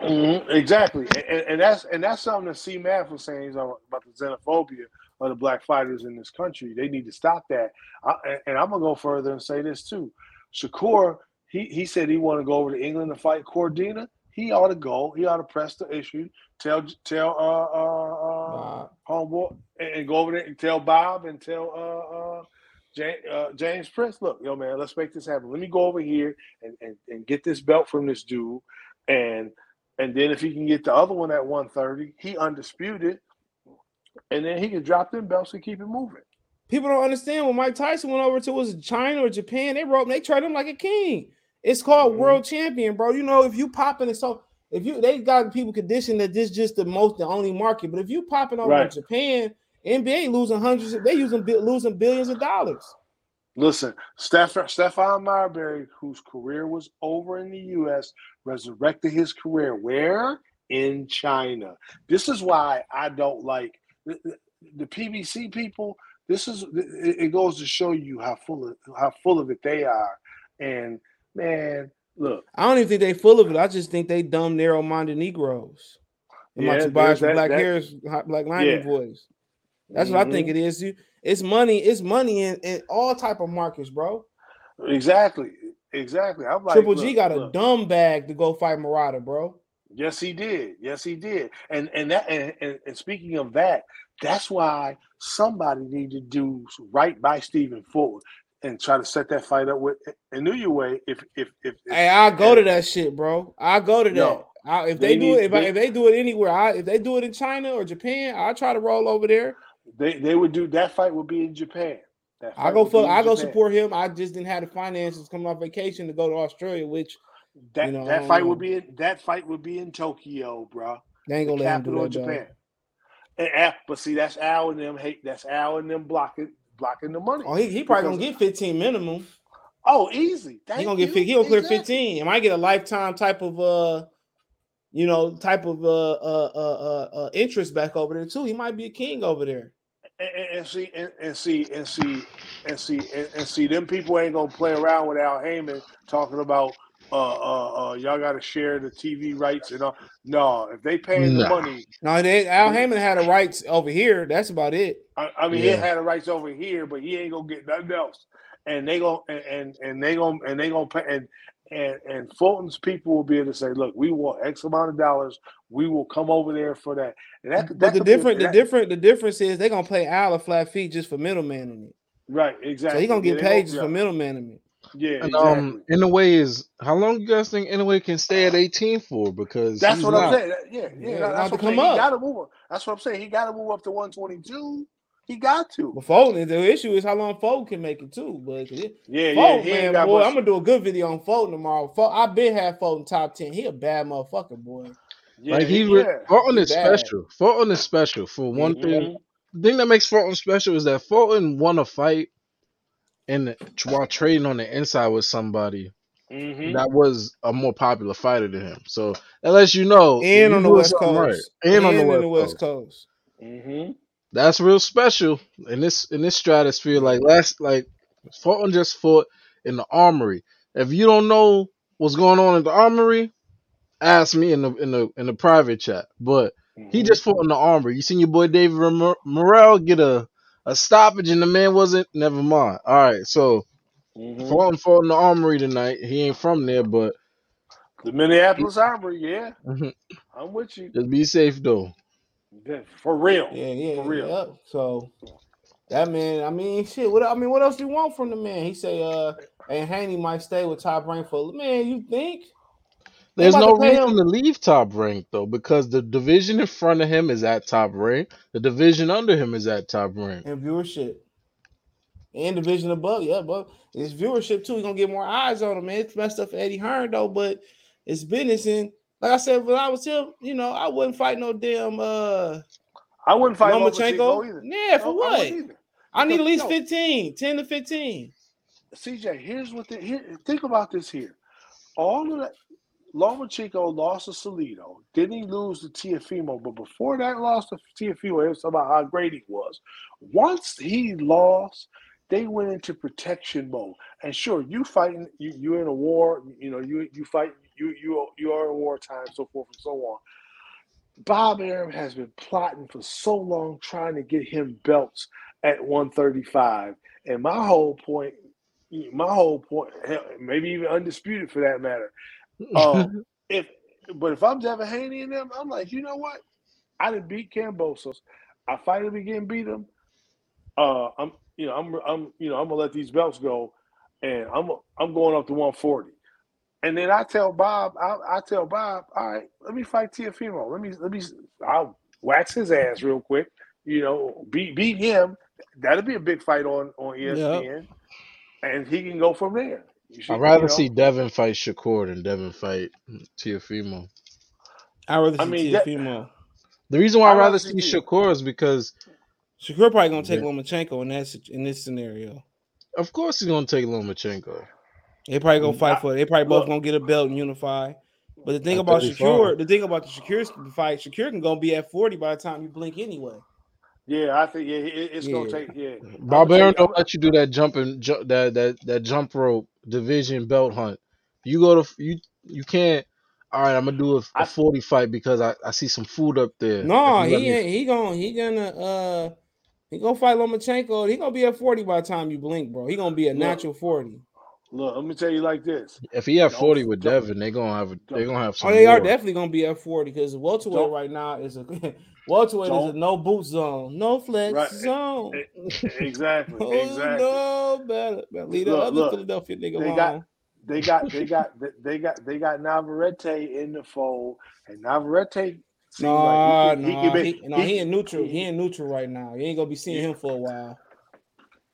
Mm-hmm, exactly, and, and, that's and that's something that C. Math was saying about the xenophobia of the black fighters in this country. They need to stop that. I, and I'm gonna go further and say this too. Shakur, he he said he want to go over to England to fight Cordina. He ought to go. He ought to press the issue. Tell tell uh uh, uh homeboy and, and, go over there and tell Bob and tell uh uh James, uh, James Prince, look, yo man, let's make this happen. Let me go over here and, and, and get this belt from this dude and and then if he can get the other one at 130, he undisputed. And then he can drop them belts and keep it moving. People don't understand when Mike Tyson went over to was China or Japan, they wrote they treated him like a king. It's called mm-hmm. world champion, bro. You know, if you popping it so if you they got people conditioned that this just the most the only market, but if you popping over right. Japan, NBA losing hundreds, they using losing billions of dollars. Listen, Steph, Stephon Marbury, whose career was over in the U.S., resurrected his career. Where? In China. This is why I don't like the, the PBC people. This is it goes to show you how full of how full of it they are. And man, look, I don't even think they full of it. I just think they dumb, narrow-minded Negroes. And yeah, my Tobias Black that, Harris, Black Lineman yeah. voice. That's mm-hmm. what I think mm-hmm. it is. You it's money. It's money in, in all type of markets, bro. Exactly. Exactly. I'm like Triple G look, got a dumb bag to go fight Murata, bro. Yes, he did. Yes, he did. And and that and, and, and speaking of that, that's why somebody need to do right by Stephen Fulton and try to set that fight up with Inoue. If if if, if hey, I'll go to that shit, bro. I'll go to that. No, I, if they, they do need, it, if, they, I, if they do it anywhere, I, if they do it in China or Japan, I'll try to roll over there. They they would do that fight would be in Japan. I go for I go support him. I just didn't have the finances coming off vacation to go to Australia, which that you know, that fight would um, be in that fight would be in Tokyo, bro. They ain't gonna the let him do that, Japan. And, but see, that's Al and them hate. That's Al and them blocking blocking the money. Oh, he, he probably gonna get fifteen minimum. Oh, easy. Thank he gonna get he gonna clear exactly. fifteen. He might get a lifetime type of uh, you know, type of uh, uh uh uh, uh interest back over there too. He might be a king over there and, and see and, and, see and see and see and, and, see them people ain't gonna play around with Al Haymon talking about uh uh, uh y'all gotta share the TV rights and all. No, if they paying the money, no, they Al Haymon had the rights over here. That's about it. I, I mean, yeah. he had the rights over here, but he ain't gonna get nothing else. And they go and and, and they gonna and they gonna pay and and and Fulton's people will be able to say, "Look, we want X amount of dollars. We will come over there for that." And that, but the different, be, the that, different, the difference is they're gonna pay Al a flat fee just for middleman in it. Right, exactly. So he's gonna get yeah, paid just yeah. for middleman in it. Yeah, and, um, exactly. um, Inoue is how long you guys think Inoue can stay at 18 for? Because that's what not, I'm saying. Yeah, yeah, yeah that's what I'm saying. Up. He gotta move. Up. That's what I'm saying. He gotta move up to 122. He got to. But Fulton, the issue is how long Fulton can make it too. But yeah, Fulton, yeah, man, boy, I'm gonna do a good video on Fulton tomorrow. Fulton, I've been had Fulton top ten. He a bad motherfucker, boy. Yeah, like he, yeah. Fulton is bad. special. Fulton is special for one mm-hmm. thing. The thing that makes Fulton special is that Fulton won a fight and while trading on the inside with somebody mm-hmm. that was a more popular fighter than him. So that lets you know, and on the West Coast, right. and, and, on the West, the West Coast. Coast. Mm-hmm. That's real special in this in this stratosphere. Like last, like Fulton just fought in the armory. If you don't know what's going on in the armory, ask me in the in the in the private chat. But mm-hmm. he just fought in the armory. You seen your boy David Morrell get a a stoppage, and the man wasn't. Never mind. All right, so mm-hmm. Fulton fought in the armory tonight. He ain't from there, but the Minneapolis Armory, yeah, mm-hmm. <laughs> I'm with you. Just be safe though. For real. Yeah, yeah, for real. Yeah. So that man, I mean, shit. What I mean, what else do you want from the man? He say, uh, and Haney might stay with top rank for man. You think? There's no reason him? to leave top rank though, because the division in front of him is at top rank. The division under him is at top rank. And viewership. And division above, yeah, but it's viewership too. He's gonna get more eyes on him, man. It's messed up for Eddie Hearn though, but it's business and like I said, when I was him, you know, I wouldn't fight no damn uh I wouldn't fight Lomachenko either. Yeah, for no, what? I, I need at least no. 15, 10 to 15. CJ, here's what the, here think about this here. All of that Lomachenko lost to Salido. Then he lose to Teofimo. But before that loss to Teofimo, it was about how great he was. Once he lost, they went into protection mode. And sure, you fighting, you you're in a war. You know, you you fight, you you you are in wartime, so forth and so on. Bob Arum has been plotting for so long, trying to get him belts at 135. And my whole point, my whole point, maybe even undisputed for that matter, um, <laughs> if but if I'm Devin Haney and them, I'm like, you know what? I didn't beat Kambosos. I finally again beat him. Uh, I'm you know I'm I'm you know I'm gonna let these belts go, and I'm I'm going up to 140. And then I tell Bob, I, I tell Bob, all right, let me fight Teofimo. Let me let me I'll wax his ass real quick. You know, beat beat him. That'll be a big fight on on ESPN, yep. and he can go from there. Should, I'd rather you know, see Devin fight Shakur than Devin fight Teofimo. I'd rather see I mean, Teofimo. That, the reason why I'd rather see Shakur is because Shakur probably gonna take yeah. Lomachenko in that in this scenario. Of course, he's gonna take Lomachenko. They probably gonna fight for it. They probably both gonna get a belt and unify. But the thing about Shakur, the thing about the Shakur fight, Shakur can go be at forty by the time you blink anyway. Yeah, I think yeah, it, it's yeah. gonna take yeah. Bob Arum don't let you do that jumping ju- that that that jump rope division belt hunt. You go to you you can't. All right, I'm gonna do a, a forty fight because I, I see some food up there. No, he ain't. He gonna he gonna uh he gonna fight Lomachenko. He gonna be at forty by the time you blink, bro. He gonna be a natural forty. Look, let me tell you like this. If he have forty with Devin, they're gonna have they're gonna have some. Oh, they more. are definitely gonna be at forty because welterweight right now is a <laughs> welterweight is a no boot zone, no flex right. zone. Exactly. <laughs> oh, exactly. No better, better leave the other look, Philadelphia nigga they. Got, they got they <laughs> got they got they got Navarrete in the fold, and Navarrete. No, like he, no, he, he, he, no, he in neutral. He in neutral right now. You ain't gonna be seeing him for a while.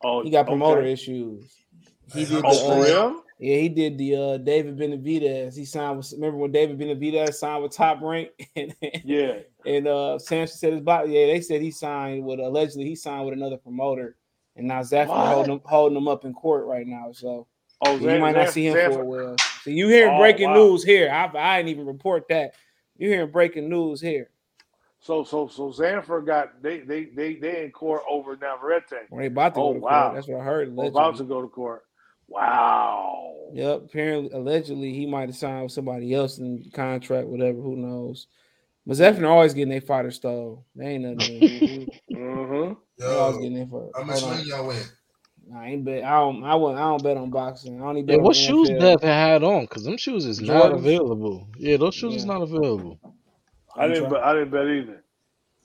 Oh, he got promoter okay. issues. He did oh, the, uh? Yeah, he did the uh, David Benavidez. He signed with. Remember when David Benavidez signed with Top Rank? <laughs> and, yeah. And uh, Sanchez said his body. Yeah, they said he signed with allegedly he signed with another promoter, and now Zanfer holding him holding him up in court right now. So. Oh, you might not see him for a while. So you hearing oh, breaking wow. news here? I, I didn't even report that. You hearing breaking news here? So so so Zanfer got they they they they in court over Navarrete. Well, they about to oh, go to wow. court. That's what I heard. Oh, about to go to court. Wow. Yep. Apparently, allegedly, he might have signed with somebody else in contract, whatever. Who knows? But Zephyr always getting their fighter stole. They ain't nothing. mm-hmm. Yo, always getting their fighter. How much money y'all win? I ain't bet. I don't. I won't. I don't bet on boxing. I only bet. Yeah, what shoes Dev had on? Because them shoes is not available. Yeah, those shoes yeah. is not available. I didn't. Bet, I didn't bet either.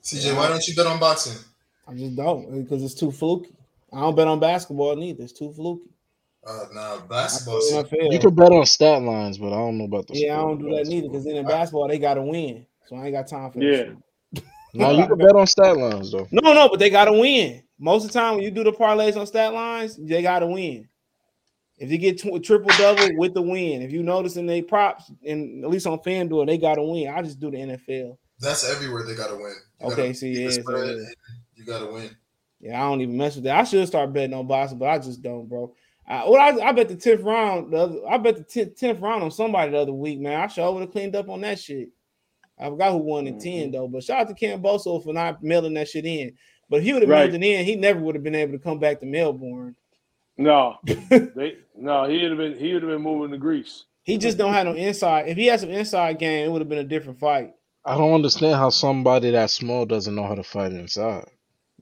CJ, why don't you bet on boxing? I just don't because it's too fluky. I don't bet on basketball neither. It's too fluky. Uh, nah, basketball. You can bet on stat lines, but I don't know about the. Yeah, I don't do that neither because then in basketball they got to win, so I ain't got time for yeah. that. <laughs> no, you can bet on stat lines though. No, no, but they got to win. Most of the time when you do the parlays on stat lines, they got to win. If you get tw- triple double with the win, if you notice in they props and at least on FanDuel, they got to win. I just do the NFL. That's everywhere they got to win. You okay, gotta, see, yeah, so yeah. you got to win. Yeah, I don't even mess with that. I should start betting on boxing, but I just don't, bro. I, well, I, I bet the tenth round. The other, I bet the tenth round on somebody the other week, man. I sure would have cleaned up on that shit. I forgot who won in mm-hmm. ten though. But shout out to Kambosos for not mailing that shit in. But if he would have right. mailed it in, he never would have been able to come back to Melbourne. No, <laughs> they no, he would have been he would have been moving to Greece. He just don't have no inside. If he had some inside game, it would have been a different fight. I don't understand how somebody that small doesn't know how to fight inside.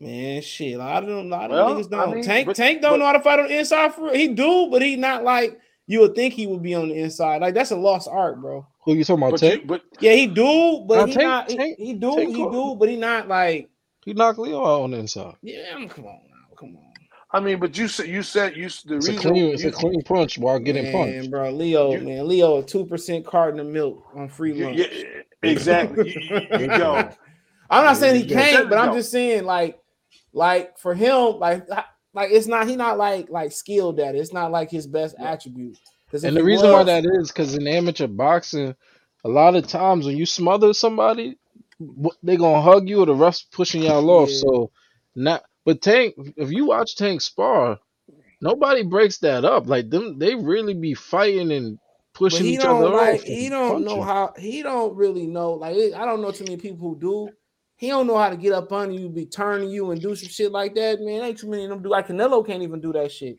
Man, shit, a lot of them, a lot of well, niggas don't. I mean, Tank, but, Tank don't but, know how to fight on the inside. For he do, but he not like you would think he would be on the inside. Like that's a lost art, bro. Who you talking about? But Tank? You, but yeah, he do, but he Tank, not. Tank, he, he do, Tank he do, but he not like he knocked Leo out on the inside. Yeah, come on now, come on. I mean, but you said you said you the it's reason a clean, it's you, a clean punch while getting man, punched, bro. Leo, you, man, Leo, a two percent carton of milk on free lunch. Yeah, exactly. you, you, go. I'm not saying he can't, but I'm just saying like like for him, like like it's not he not like like skilled at it. It's not like his best attribute. And the reason was, why that is because in amateur boxing, a lot of times when you smother somebody, they gonna hug you or the refs pushing y'all off. So not but Tank, if you watch Tank spar, nobody breaks that up. Like them, they really be fighting and pushing each other like off. he don't know how he don't really know like I don't know too many people who do. He don't know how to get up on you, be turning you and do some shit like that, man. Ain't too many of them do. Like Canelo can't even do that shit.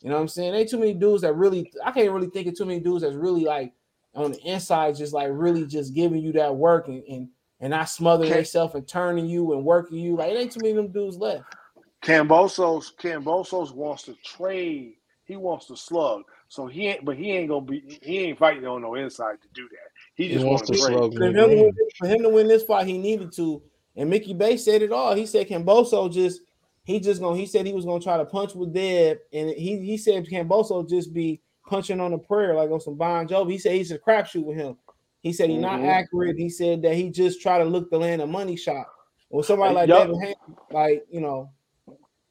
You know what I'm saying? Ain't too many dudes that really. I can't really think of too many dudes that's really like on the inside, just like really just giving you that work and and, and not smothering themselves and turning you and working you. Like it ain't too many of them dudes left. Kambosos Kambosos wants to trade. He wants to slug. So he ain't, but he ain't gonna be. He ain't fighting on no inside to do that. He He just wants wants to to trade. slug For him, to win, for him to win this fight, he needed to. And Mickey Bey said it all. He said Kambosos just he just gonna he said he was gonna try to punch with Deb, and he he said Kambosos just be punching on a prayer like on some Bon Jovi. He said he's a crapshoot with him. He said he's not Mhm. accurate. He said that he just try to look the land a money shot. With somebody like y'all- Devin Haney, like you know,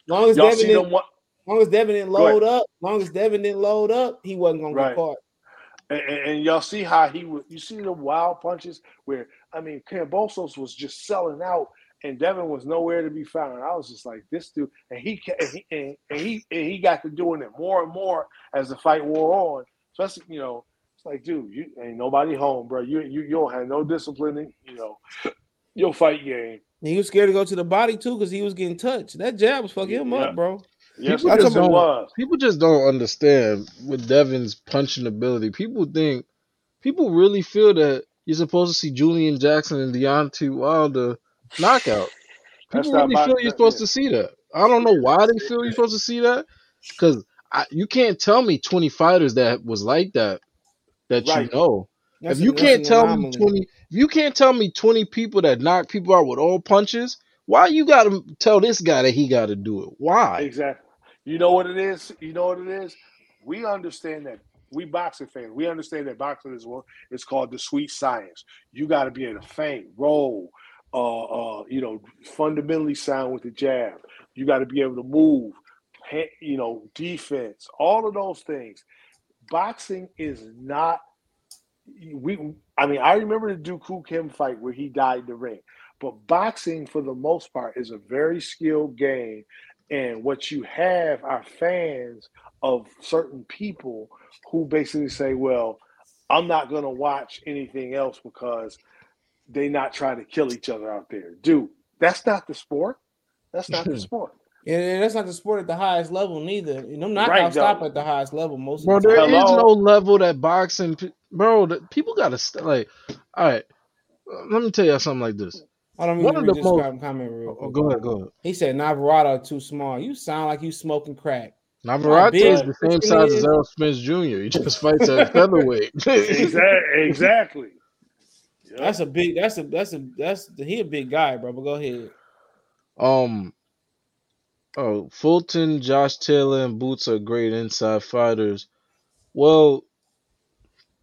long as Y'all Devin didn't, them what? long as Devin didn't load up, long as Devin didn't load up, he wasn't gonna Right. get caught. And, and, and y'all see how he was. You see the wild punches where I mean, Kambosos was just selling out, and Devin was nowhere to be found. I was just like, this dude, and he and he and, and he and he got to doing it more and more as the fight wore on. Especially, you know, it's like, dude, you ain't nobody home, bro. You you you don't have no discipline, in, you know, your fight game. And he was scared to go to the body too because he was getting touched. That jab was fucking him Yeah. up, bro. Yes, People yes, just it don't- was. People just don't understand with Devin's punching ability. People think, people really feel that you're supposed to see Julian Jackson and Deontay Wilder knockout. <laughs> People not really feel you're supposed yeah. to see that. I don't know why they feel you're supposed to see that. Because you can't tell me 20 fighters that was like that that Right. you know. That's if you a- can't an tell me 20, if you can't tell me 20 people that knock people out with all punches, why you got to tell this guy that he got to do it? Why? Exactly. You know what it is? You know what it is? We understand that we boxing fans, we understand that boxing is what it's called the sweet science. You got to be able to feint, roll, uh, uh, you know, fundamentally sound with the jab. You got to be able to move, you know, defense, all of those things. Boxing is not. We, I mean, I remember the Duk Koo Kim fight where he died in the ring, but boxing, for the most part, is a very skilled game and what you have are fans of certain people who basically say, well, I'm not going to watch anything else because they not trying to kill each other out there. Dude, that's not the sport. That's not the <laughs> sport. And that's not the sport at the highest level neither. And them knockouts Right, gonna stop at the highest level most Bro, of the there time. is no level that boxing, bro. People gotta st- like. All right, let me tell you something like this. Hold on, let me one of read the this most- com- comment real Oh, quick. go ahead, go ahead. He said Navarado too small. You sound like you smoking crack. Navarrete is the same size as is. Errol Spence Jr. He just fights at <laughs> featherweight. Exactly. exactly. <laughs> Yeah. That's a big. That's a. That's a. That's he a big guy, bro. But go ahead. Um. Oh, Fulton, Josh Taylor, and Boots are great inside fighters. Well,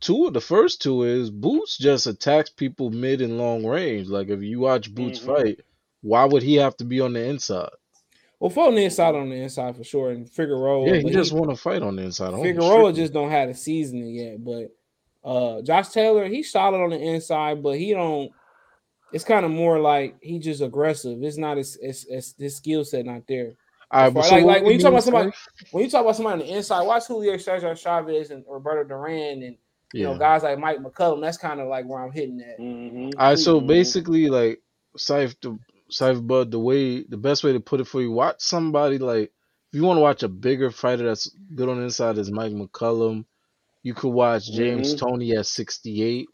two of the first two is Boots just attacks people mid and long range. Like if you watch Boots Mhm. fight, why would he have to be on the inside? Well, Fulton inside on the inside for sure, and Figueroa. yeah, he but just want to fight on the inside. only Figueroa strictly. just don't have the seasoning yet. But uh Josh Taylor, he's solid on the inside, but he don't. It's kind of more like he just aggressive. It's not as as, as his skill set not there. All right, but Like- so like- like when you talk about somebody- Slick? When you talk about somebody on the inside, watch Julio Cesar Chavez and Roberto Duran and you yeah. know guys like Mike McCallum. That's kind of like where I'm hitting at. Mhm. All right, so Mhm. basically, like Saif, the Saif Bud, the way the best way to put it for you, watch somebody like if you want to watch a bigger fighter that's good on the inside is Mike McCallum. You could watch James Mhm. Toney at sixty eight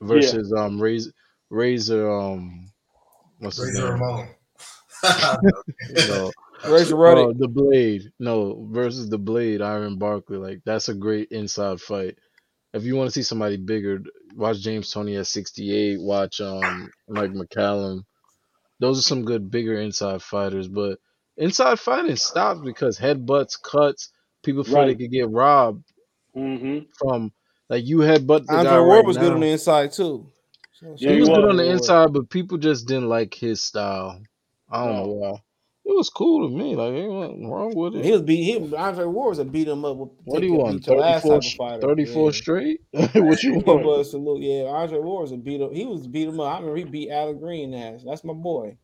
versus um Razor Razor um what's his name? Ramon. <laughs> No, <laughs> Razor uh, the Blade. No, versus the Blade, Iran Barkley. Like that's a great inside fight. If you want to see somebody bigger, watch James Toney at 68. Watch um Mike McCallum. Those are some good bigger inside fighters. But inside fighting stops because headbutts, cuts, people feel they could get robbed Mhm. from like you headbutt the Andre guy Ward right was now. good on the inside too. So- Yeah, he he was good on the Ward. inside, but people just didn't like his style. I don't No. know why. It was cool to me. Like ain't nothing wrong with it. He was beat. He Andre Ward was a beat him up. With, What do you want? beat your ass 34, type of fighter. 34 Yeah. straight? <laughs> <laughs> what you Big want? Bud salute. Yeah, Andre Ward was a beat up. He was beat him up. I remember he beat Alec Green ass. That's my boy.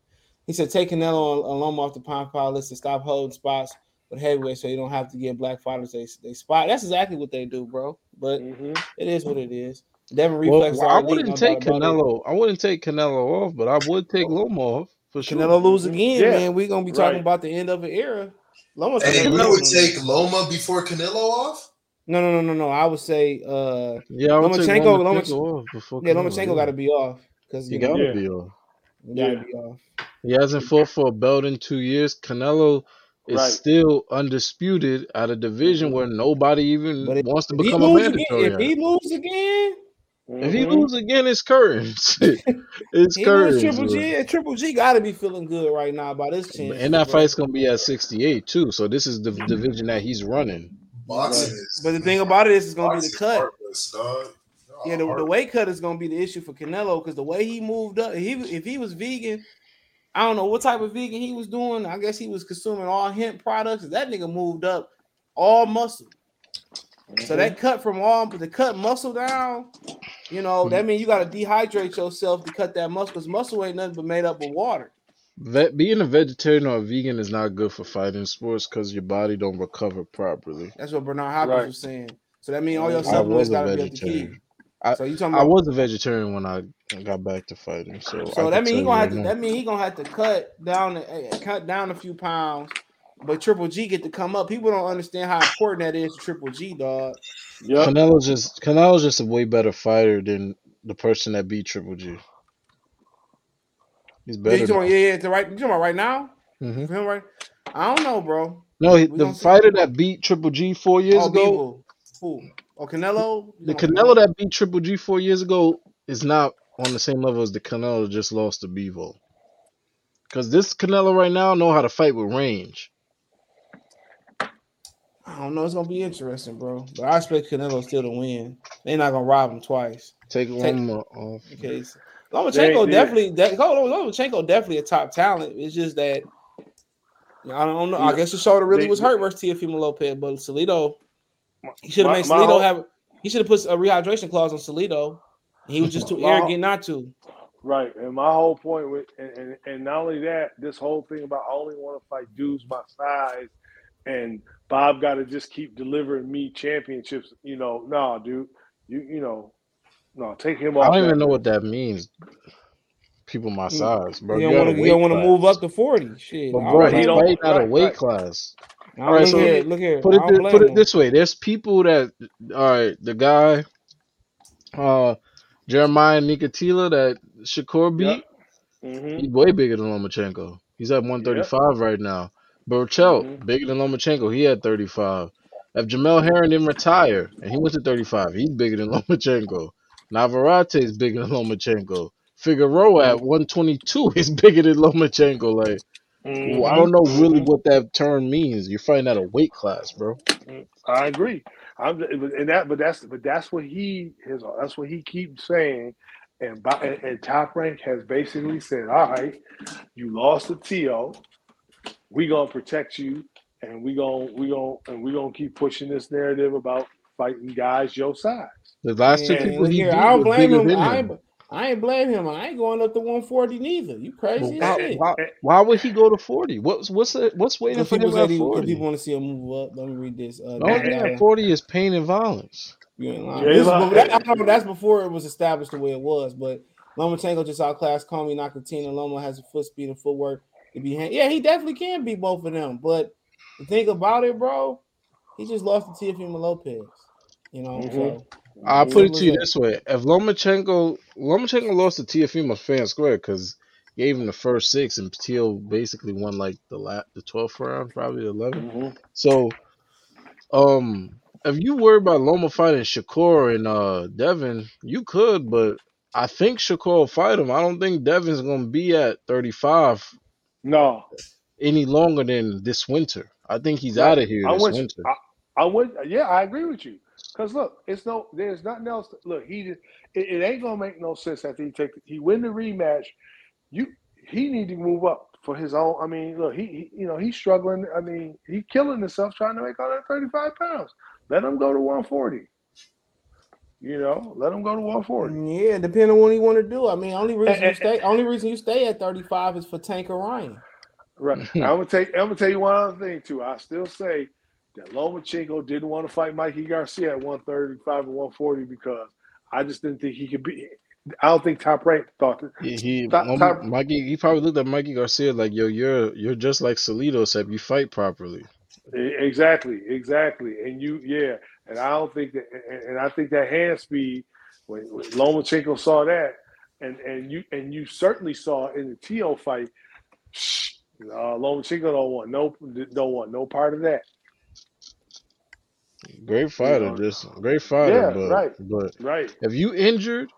He said take Canelo and Loma off the pound pile list and stop holding spots with heavyweight, so you don't have to give black fighters they they spot. That's exactly what they do, bro. But Mhm. it is what it is. Devin Well, reflex. I wouldn't take doubt about it. Canelo. I wouldn't take Canelo off, but I would take Loma off for sure. Canelo lose again, Yeah. man. We're gonna be talking Right. about the end of an era. Loma's Hey, gonna we would take Loma before Canelo off. No, no, no, no, no. I would say, uh, Yeah, I would take Lomachenko- Lomachenko yeah, Lomachenko yeah. got to be off because He you gotta Yeah. be off. he gotta Yeah. be off. He hasn't fought for a belt in two years. Canelo is Right. still undisputed at a division where nobody even wants to become a lose again, mandatory. if he lose again, If he Mhm. lose again, it's curtains. <laughs> it's he curtains. Triple. G. and Triple G got to be feeling good right now about his chance. And that fight's gonna be at 68 too. So this is the division that he's running. Boxing Right. is. But the thing about it is, it's gonna be the cut. heartless. Yeah, the, the weight cut is gonna be the issue for Canelo because the way he moved up, he if he was vegan, I don't know what type of vegan he was doing. I guess he was consuming all hemp products. That nigga moved up all muscle. So that cut from all the cut muscle down, you know, that mm-hmm. means you got to dehydrate yourself to cut that muscle because muscle ain't nothing but made up of water. Vet, being a vegetarian or a vegan is not good for fighting sports because your body don't recover properly. That's what Bernard Hopkins Right. was saying. So that means all your I I supplements was got to be up to vegetarian. key. I- So you talking I was a vegetarian when I got back to fighting. So, So that means he gonna have to. That mean he gonna have to cut down, cut down a few pounds. But Triple G get to come up. People don't understand how important that is to Triple G, dog. Yep. Canelo's just Canelo's just a way better fighter than the person that beat Triple G. He's Yeah, better. you talking, about- yeah, yeah, the right. You talking about right now? hmm him, right? I don't know, bro. No, he, the fighter that beat Triple G four years oh, ago. Who? Oh, Canelo. The Canelo that beat Triple G four years ago is not on the same level as the Canelo that just lost to Bivol. Because this Canelo right now know how to fight with range. I don't know. It's gonna be interesting, bro. But I expect Canelo still to win. They're not gonna rob him twice. Take Take- Loma off. Okay. Lomachenko They- definitely. De- Lomachenko definitely a top talent. It's just that. I don't know. I guess his shoulder really They- was hurt versus Teofimo Lopez, but Salido, he should have made my Salido whole- have. He should have put a rehydration clause on Salido. He was just too <laughs> My- arrogant not to. Right, and my whole point with, and, and, and not only that, this whole thing about I only want to fight dudes my size, and Bob got to just keep delivering me championships. You know, nah, dude, you you know, no, take him off. I don't that even know what that means. People my size, bro. you You don't want to. You don't weight want to class. move up to forty. Shit. But bro, he he's blame don't- fighting at a weight right. class. I All don't- right, look so here. Look here. Put it don't thi- blame put it this way. There's people that all right, the guy uh Jeremiah Nakathila that Shakur beat, Mhm. he's way bigger than Lomachenko. He's at 135 right now. Burchell, Mhm. bigger than Lomachenko. He had 35. If Jamel Herring didn't retire and he went to 35, he's bigger than <laughs> Lomachenko. Navarrete is bigger than Lomachenko. Figueroa at 122 <laughs> is bigger than Lomachenko. Like, Mhm. I don't know really what that term means. You're fighting at a weight class, bro. I agree. I'm and that, but that's but that's what he his that's what he keeps saying, and by, and, and Top Rank has basically said, all right, you lost to To, we gonna protect you, and we gonna we gonna and we gonna keep pushing this narrative about fighting guys your size. The last two people he here, beat I don't blame bigger him. I ain't, I ain't blame him. I ain't going up to 140 neither. You crazy as why, shit. why, why would he go to 40? What's what's the, what's waiting Because for people, him at he- 'cause 40? people want to see him move up. Let me read this. Uh, only thing at 40 is pain and violence. you ain't lying. This is, Lyle- but that, I that's before it was established the way it was. But Lomachenko just outclassed Commey, Nakathila. Loma has a foot speed and footwork to be. hand- Yeah, he definitely can beat both of them. But the thing about it, bro, he just lost to Teofimo Lopez. You know, Mhm. so I'll put it to you Simple this way: If Lomachenko Lomachenko lost to Teofimo fair and square because gave him the first six, and Teal basically won like the la- the twelfth round, probably the 11th. Mhm. So, um, if you worry about Loma fighting Shakur and uh Devin, you could, but I think Shakur will fight him. I don't think Devin's gonna be at 35 No, any longer than this winter. I think he's out of here I this winter. I, I would. Yeah, I agree with you. Cause look, it's no. There's nothing else. To, look, he. It, it ain't gonna make no sense after he take. He win the rematch. You. He need to move up for his own. I mean, look, he, he you know he's struggling. I mean, he killing himself trying to make 135 pounds. Let him go to 140. You know, let him go to 140. yeah, depending on what he want to do. I mean, only reason you stay, only reason you stay at 35 is for Tank Ryan. Right. <laughs> I'm gonna take. I'm gonna tell you one other thing too. I still say that Lomachenko didn't want to fight Mikey Garcia at 135 and 140 because I just didn't think he could be. I don't think Top Rank thought that. He, he Top, Mom- top, Mikey. He probably looked at Mikey Garcia like, "Yo, you're you're just like Salido, except you fight properly." Exactly, exactly, and you, yeah, and I don't think that, and, and I think that hand speed when, when Lomachenko saw that, and and you and you certainly saw in the Tio fight, uh, Lomachenko don't want no don't want no part of that. Great You fighter, know, just great fighter, yeah, but right, but right, if you injured,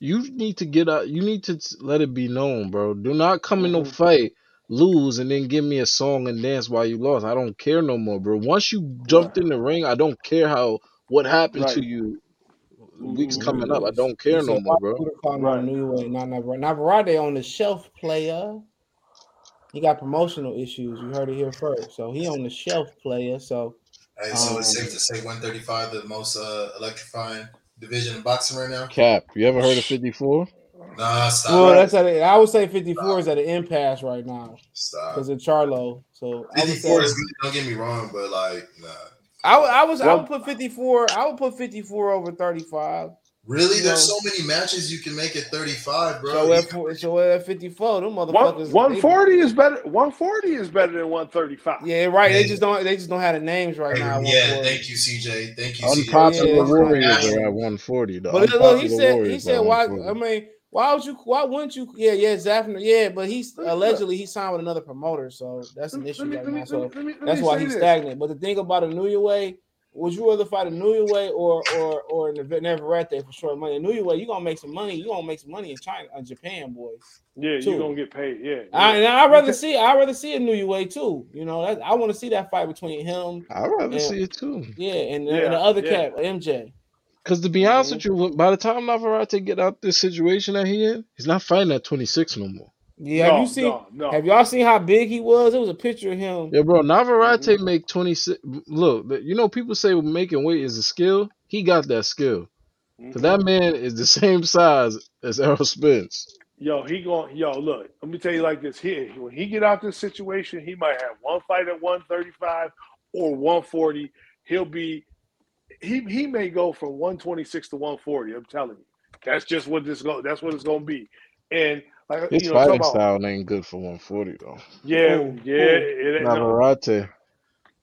you need to get out. You need to let it be known, bro. Do not come in no hmm fight, lose, and then give me a song and dance while you lost. I don't care no more, bro. Once you jumped in the ring, I don't care how what happened to you weeks coming up. I don't care no more, bro. you calling right. on New Way? Not Navarrete. Navarrete on the shelf, player. He got promotional issues. You heard it here first. So he on the shelf, player. So Hey, so it's um, safe to say 135 the most uh, electrifying division in boxing right now. Cap, you ever heard of 54? Nah, stop, well, that's at a, I would say 54 stop, is at an impasse right now stop. because of Charlo. So I 54 say is good. Don't get me wrong, but like, nah. I I was I would put 54. I would put 54 over 35. Really, You there's know, so many matches you can make at 35, bro. so You at four- so at 54, them motherfuckers. one They, forty is better. One forty is better than one thirty five. yeah, right. They just don't. They just don't have the names right hey, now. Yeah, thank you, CJ. Thank you, CJ. Unpopular they just don't have Warriors the are at 140. though. But look, he said he Warriors are said why? I mean, why would you? Why wouldn't you? Yeah, yeah, Zanfer. Yeah, but he's Look, look, allegedly he signed with another promoter, so that's an issue me right me now. So me that's why he's this. stagnant. But the thing about a New Way, would you rather fight a New Way or or or Navarrete for short money? A New Way, you gonna make some money. You gonna make some money in China, in Japan, boys. Yeah, you Too. gonna get paid. Yeah, I, and I'd rather see I'd rather see a New Way too. You know, that, I want to see that fight between him I'd rather and see it too. yeah, and, and the other yeah. cat, MJ. Because to be honest with you, by the time Navarrete get out this situation that he in, he's not fighting at 26 no more. Yeah, have you No, seen? no, no. Have y'all seen how big he was? It was a picture of him. Yeah, bro, Navarrete hmm make 26. Look, you know, people say making weight is a skill. He got that skill. Because hmm that man is the <laughs> same size as Errol Spence. Yo, he going. Yo, look. Let me tell you like this. Here, when he get out this situation, he might have one fight at one thirty five or one forty. He'll be. He he may go from one twenty six to one forty. I'm telling you. That's just what this go. That's what it's gonna be. And like His you know, talk fighting about style ain't good for 140, though. yeah, Who? yeah. Who? It ain't no. Navarrete.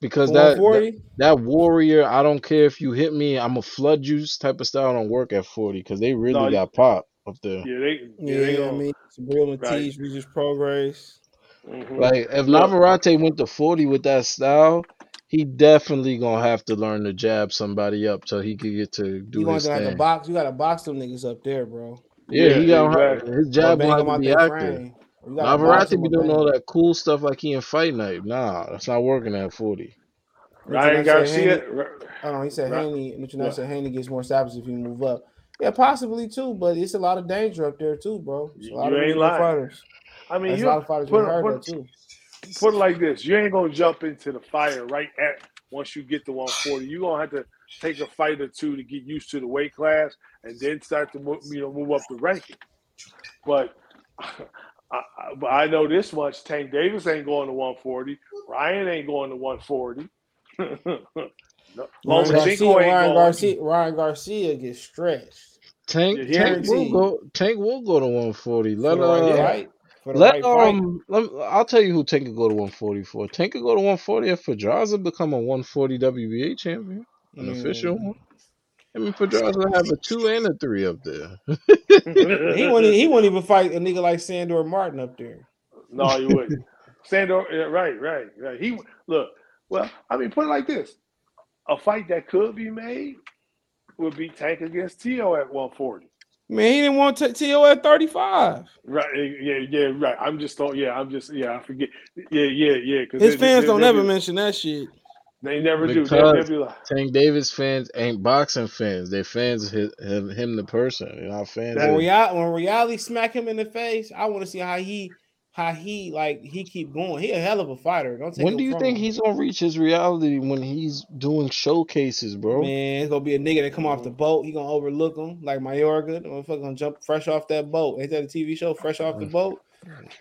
Because that, that that warrior, I don't care if you hit me, I'm a flood juice type of style don't work at 40 because they really No, got pop up there. yeah, they yeah they Yeah, I gonna mean, Subriel right. Matías, Regis Prograis. hmm Like if Navarrete went to 40 with that style, he definitely gonna have to learn to jab somebody up so he could get to You do going his to have to box? You got to box them niggas up there, bro, Yeah, yeah, he got exactly. his or jab bang gonna have to be active. frame. Or you to box Navarrete them be doing all that cool stuff like he in fight night. Nah, that's not working at 40. Ryan Nutrition said Garcia. Haney. Oh no, he said Right. Haney. Nutrition What? said Haney gets more stops if you move up. Yeah, possibly too, but it's a lot of danger up there too, bro. It's a You, lot you of ain't good lying. fighters. I mean, There's a you lot of fighters put getting hurt put too. Put it like this: you ain't gonna jump into the fire right at once you get to 140. You're gonna have to take a fight or two to get used to the weight class, and then start to move, you know move up the ranking. But <laughs> I, I, but I know this much: Tank Davis ain't going to 140. Ryan ain't going to 140. <laughs> no, Ryan Garcia, Lomachenko ain't Ryan going. Garcia, Ryan Garcia gets stretched. Tank Yeah, Tank will go Tank will go to 140. Let the right uh Yeah. Fight. For the let right um let, I'll tell you who Tank could go to 140 for. Tank could go to 140 if Pedraza become a 140 WBA champion, an official Mm. one. I mean Pedraza have a two and a three up there. <laughs> He wouldn't. He wouldn't even fight a nigga like Sandor Martin up there. No, you wouldn't. <laughs> Sandor, yeah, right, right, right. He look. Well, I mean, put it like this: a fight that could be made would be Tank against Tio at 140. Man, he didn't want to To at thirty five. Right? Yeah, yeah, right. I'm just thought. Yeah, I'm just. Yeah, I forget. Yeah, yeah, yeah. Because His fans don't ever Be, mention that shit. they never do. They, Because they'll like, Tank Davis fans ain't boxing fans. They're fans of his, him, him the person. They're not fans When of reality, when reality smack him in the face, I want to see how he, how he like he keep going. He a hell of a fighter. Don't take When do you from think him. he's gonna reach his reality when he's doing showcases, bro? Man, it's gonna be a nigga that come off the mm. boat. He gonna overlook him like Mayorga. The motherfucker gonna jump fresh off that boat. Ain't that a TV show? Fresh off the mm. boat.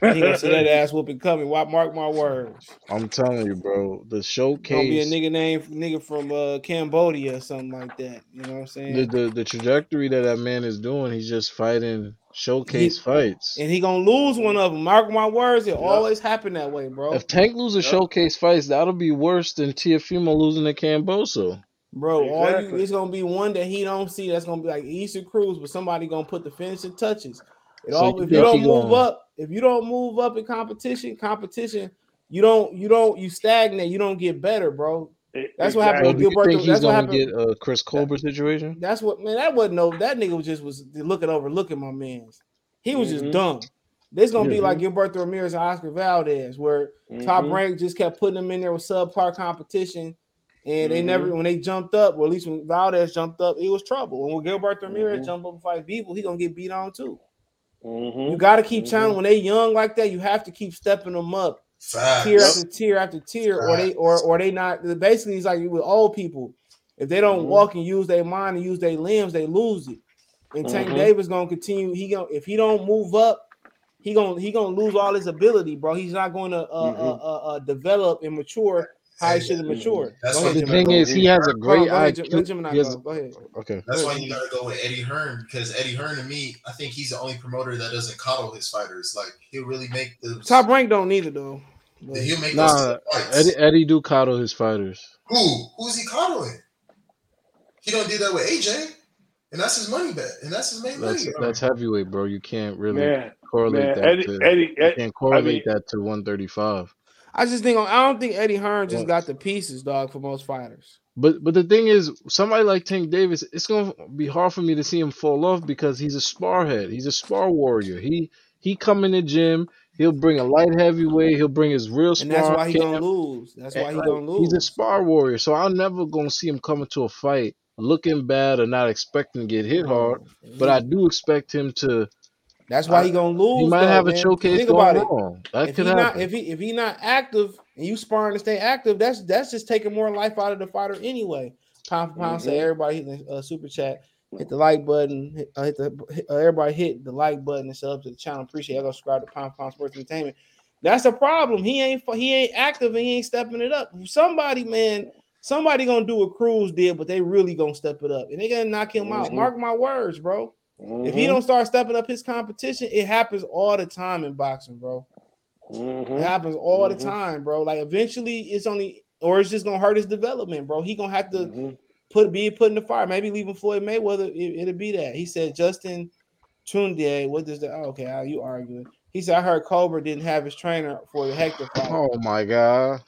He gonna see that ass whooping coming. Why mark my words? I'm telling you, bro. The showcase Gonna be a nigga name nigga from uh Cambodia or something like that. You know what I'm saying? the, the the trajectory that that man is doing, he's just fighting showcase fights. and he gonna lose one of them. Mark my words, it Yeah. always happen that way, bro. If Tank loses Yep. showcase fights, that'll be worse than Teofimo losing to Camboso. Bro, all you, Exactly. it's gonna be one that he don't see. That's gonna be like Isaac Cruz, but somebody gonna put the finishing touches. It So all, if you don't move gonna- up, if you don't move up in competition, competition, you don't, you don't, you stagnate. You don't get better, bro. That's what happened So with do you Gilberto- think he's that's what gonna happened- get a Chris Colbert situation? That's what man. That wasn't no. That nigga was just was looking over, looking my man's. He was Mhm. just dumb. This gonna be like Gilberto Ramirez and Oscar Valdez, where Top Mhm. rank just kept putting them in there with subpar competition, and they never when they jumped up, or at least when Valdez jumped up, it was trouble. And when Gilbert Ramirez Mhm. jump up and fight people, he gonna get beat on too. Mhm. You got to keep Mhm. challenging when they young like that. You have to keep stepping them up Facts. tier after tier after tier, or they or or they not. Basically, it's like with old people. If they don't Mhm. walk and use their mind and use their limbs, they lose it. And Tank Mhm. Davis gonna continue. He gonna if he don't move up, he gonna he gonna lose all his ability, bro. He's not going to uh, uh, uh, uh, develop and mature how he should have matured. That's Go why The thing is, he has a Hold on, great go ahead, Jim- let IQ. Jim and I He has- go. Go ahead. Okay. That's why you gotta go with Eddie Hearn because Eddie Hearn to me, I think he's the only promoter that doesn't coddle his fighters. Like he'll really make the Top rank don't need it though. But- He'll make Nah, those fights. Eddie, Eddie do coddle his fighters. Who? Who's he coddling? He don't do that with AJ, and that's his money bet, and that's his main That's money. that's heavyweight, bro. You can't really Man, correlate man, that Eddie, to. Eddie, you Eddie, can't correlate mean- that to 135. I just think I don't think Eddie Hearn just got the pieces, dog, for most fighters. But but the thing is, somebody like Tank Davis, it's gonna be hard for me to see him fall off because he's a spar head. He's a spar warrior. He he come in the gym. He'll bring a light heavyweight. He'll bring his real spar. And that's why he camp. gonna lose. That's why he Like, gonna lose. He's a spar warrior, so I'm never gonna see him coming to a fight looking bad or not expecting to get hit hard. But I do expect him to. That's why he gonna lose. He might though, have a man. showcase Think going about it. That If could he not if he if he not active and you sparring to stay active, that's that's just taking more life out of the fighter anyway. Pound for pound, say Mhm. everybody hit the uh, super chat, hit the like button, hit, uh, hit the uh, everybody hit the like button and sub to the channel. Appreciate it. Go subscribe to Pound for Pound Sports Entertainment. That's a problem. He ain't he ain't active and he ain't stepping it up. Somebody, man, somebody gonna do what Cruz did, but they really gonna step it up and they gonna knock him out. Mhm. Mark my words, bro. If he Mhm. don't start stepping up his competition, it happens all the time in boxing, bro. It Mhm. happens all the Mhm. time, bro. Like eventually, it's only or it's just gonna hurt his development, bro. He gonna have to Mhm. put be put in the fire. Maybe leaving Floyd Mayweather, it, will be that. He said Justin Tunde. What does that? Oh, okay, how you arguing? He said I heard Cobra didn't have his trainer for the Hector fight. Oh my god!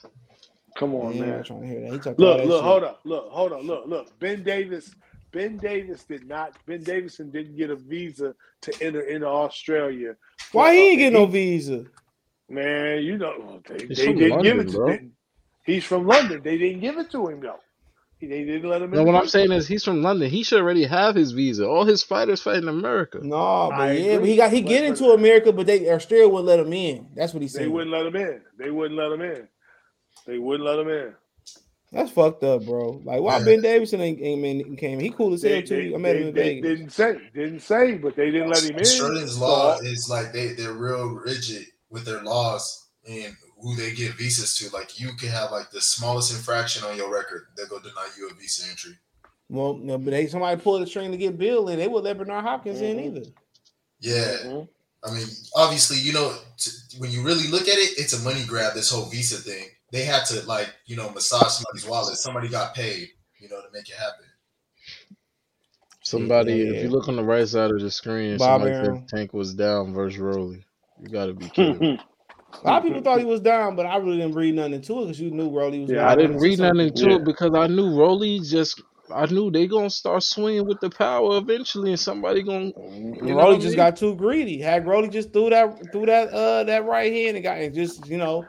Come on, Man, I'm man. not trying to hear that. He talked Look, that look, shit. hold up, look, hold on, look, look. Ben Davis, Ben Davis did not. Ben Davison didn't get a visa to enter into Australia. Why he ain't get no visa? Man, you know they, He's they didn't give it to him. He's from London. They didn't give it to him though. They didn't let him. No, in what I'm saying is he's from London. He should already have his visa. All his fighters fight in America. No, but I yeah, but he got he get but- into America, but they Australia wouldn't let him in. That's what he said. They wouldn't let him in. They wouldn't let him in. They wouldn't let him in. That's fucked up, bro. Like why Ben Davison ain't, ain't man- came? He cool as hell They, too. they, I met him they- in they Vegas. didn't say, didn't say, but they didn't let him in. Australia's So- law is like they they're real rigid with their laws and who they give visas to. Like you can have like the smallest infraction on your record, they'll go deny you a visa entry. Well, no, but they somebody pulled the string to get Bill in. They would let Bernard Hopkins in Mhm. either. Yeah, Mhm. I mean, obviously, you know, t- when you really look at it, it's a money grab. This whole visa thing, they had to like you know massage somebody's wallet. Somebody got paid, you know, to make it happen. Somebody, Yeah. if you look on the right side of the screen, Bob somebody Arum. said Tank was down versus Rolly. You got to be <laughs> kidding. me. A lot of people thought he was down, but I really didn't read nothing into it because you knew Rolly was. Yeah. I didn't see read nothing something. into Yeah. it because I knew Rolly just. I knew they gonna start swinging with the power eventually, and somebody gonna. You know Rolly just mean? got too greedy. Had Rolly just threw that threw that uh that right hand and got and just you know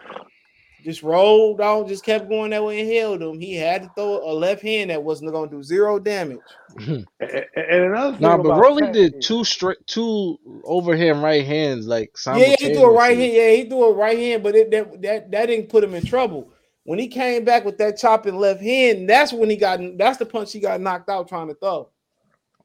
just rolled on, just kept going that way and held him. He had to throw a left hand that wasn't going to do zero damage. <laughs> And, and another thing Nah, but about Rolly Tank did two straight, two overhand right hands like Yeah, he threw a right hand. Yeah, he threw a right hand, but it, that that that didn't put him in trouble. When he came back with that chopping left hand, that's when he got. That's the punch he got knocked out trying to throw.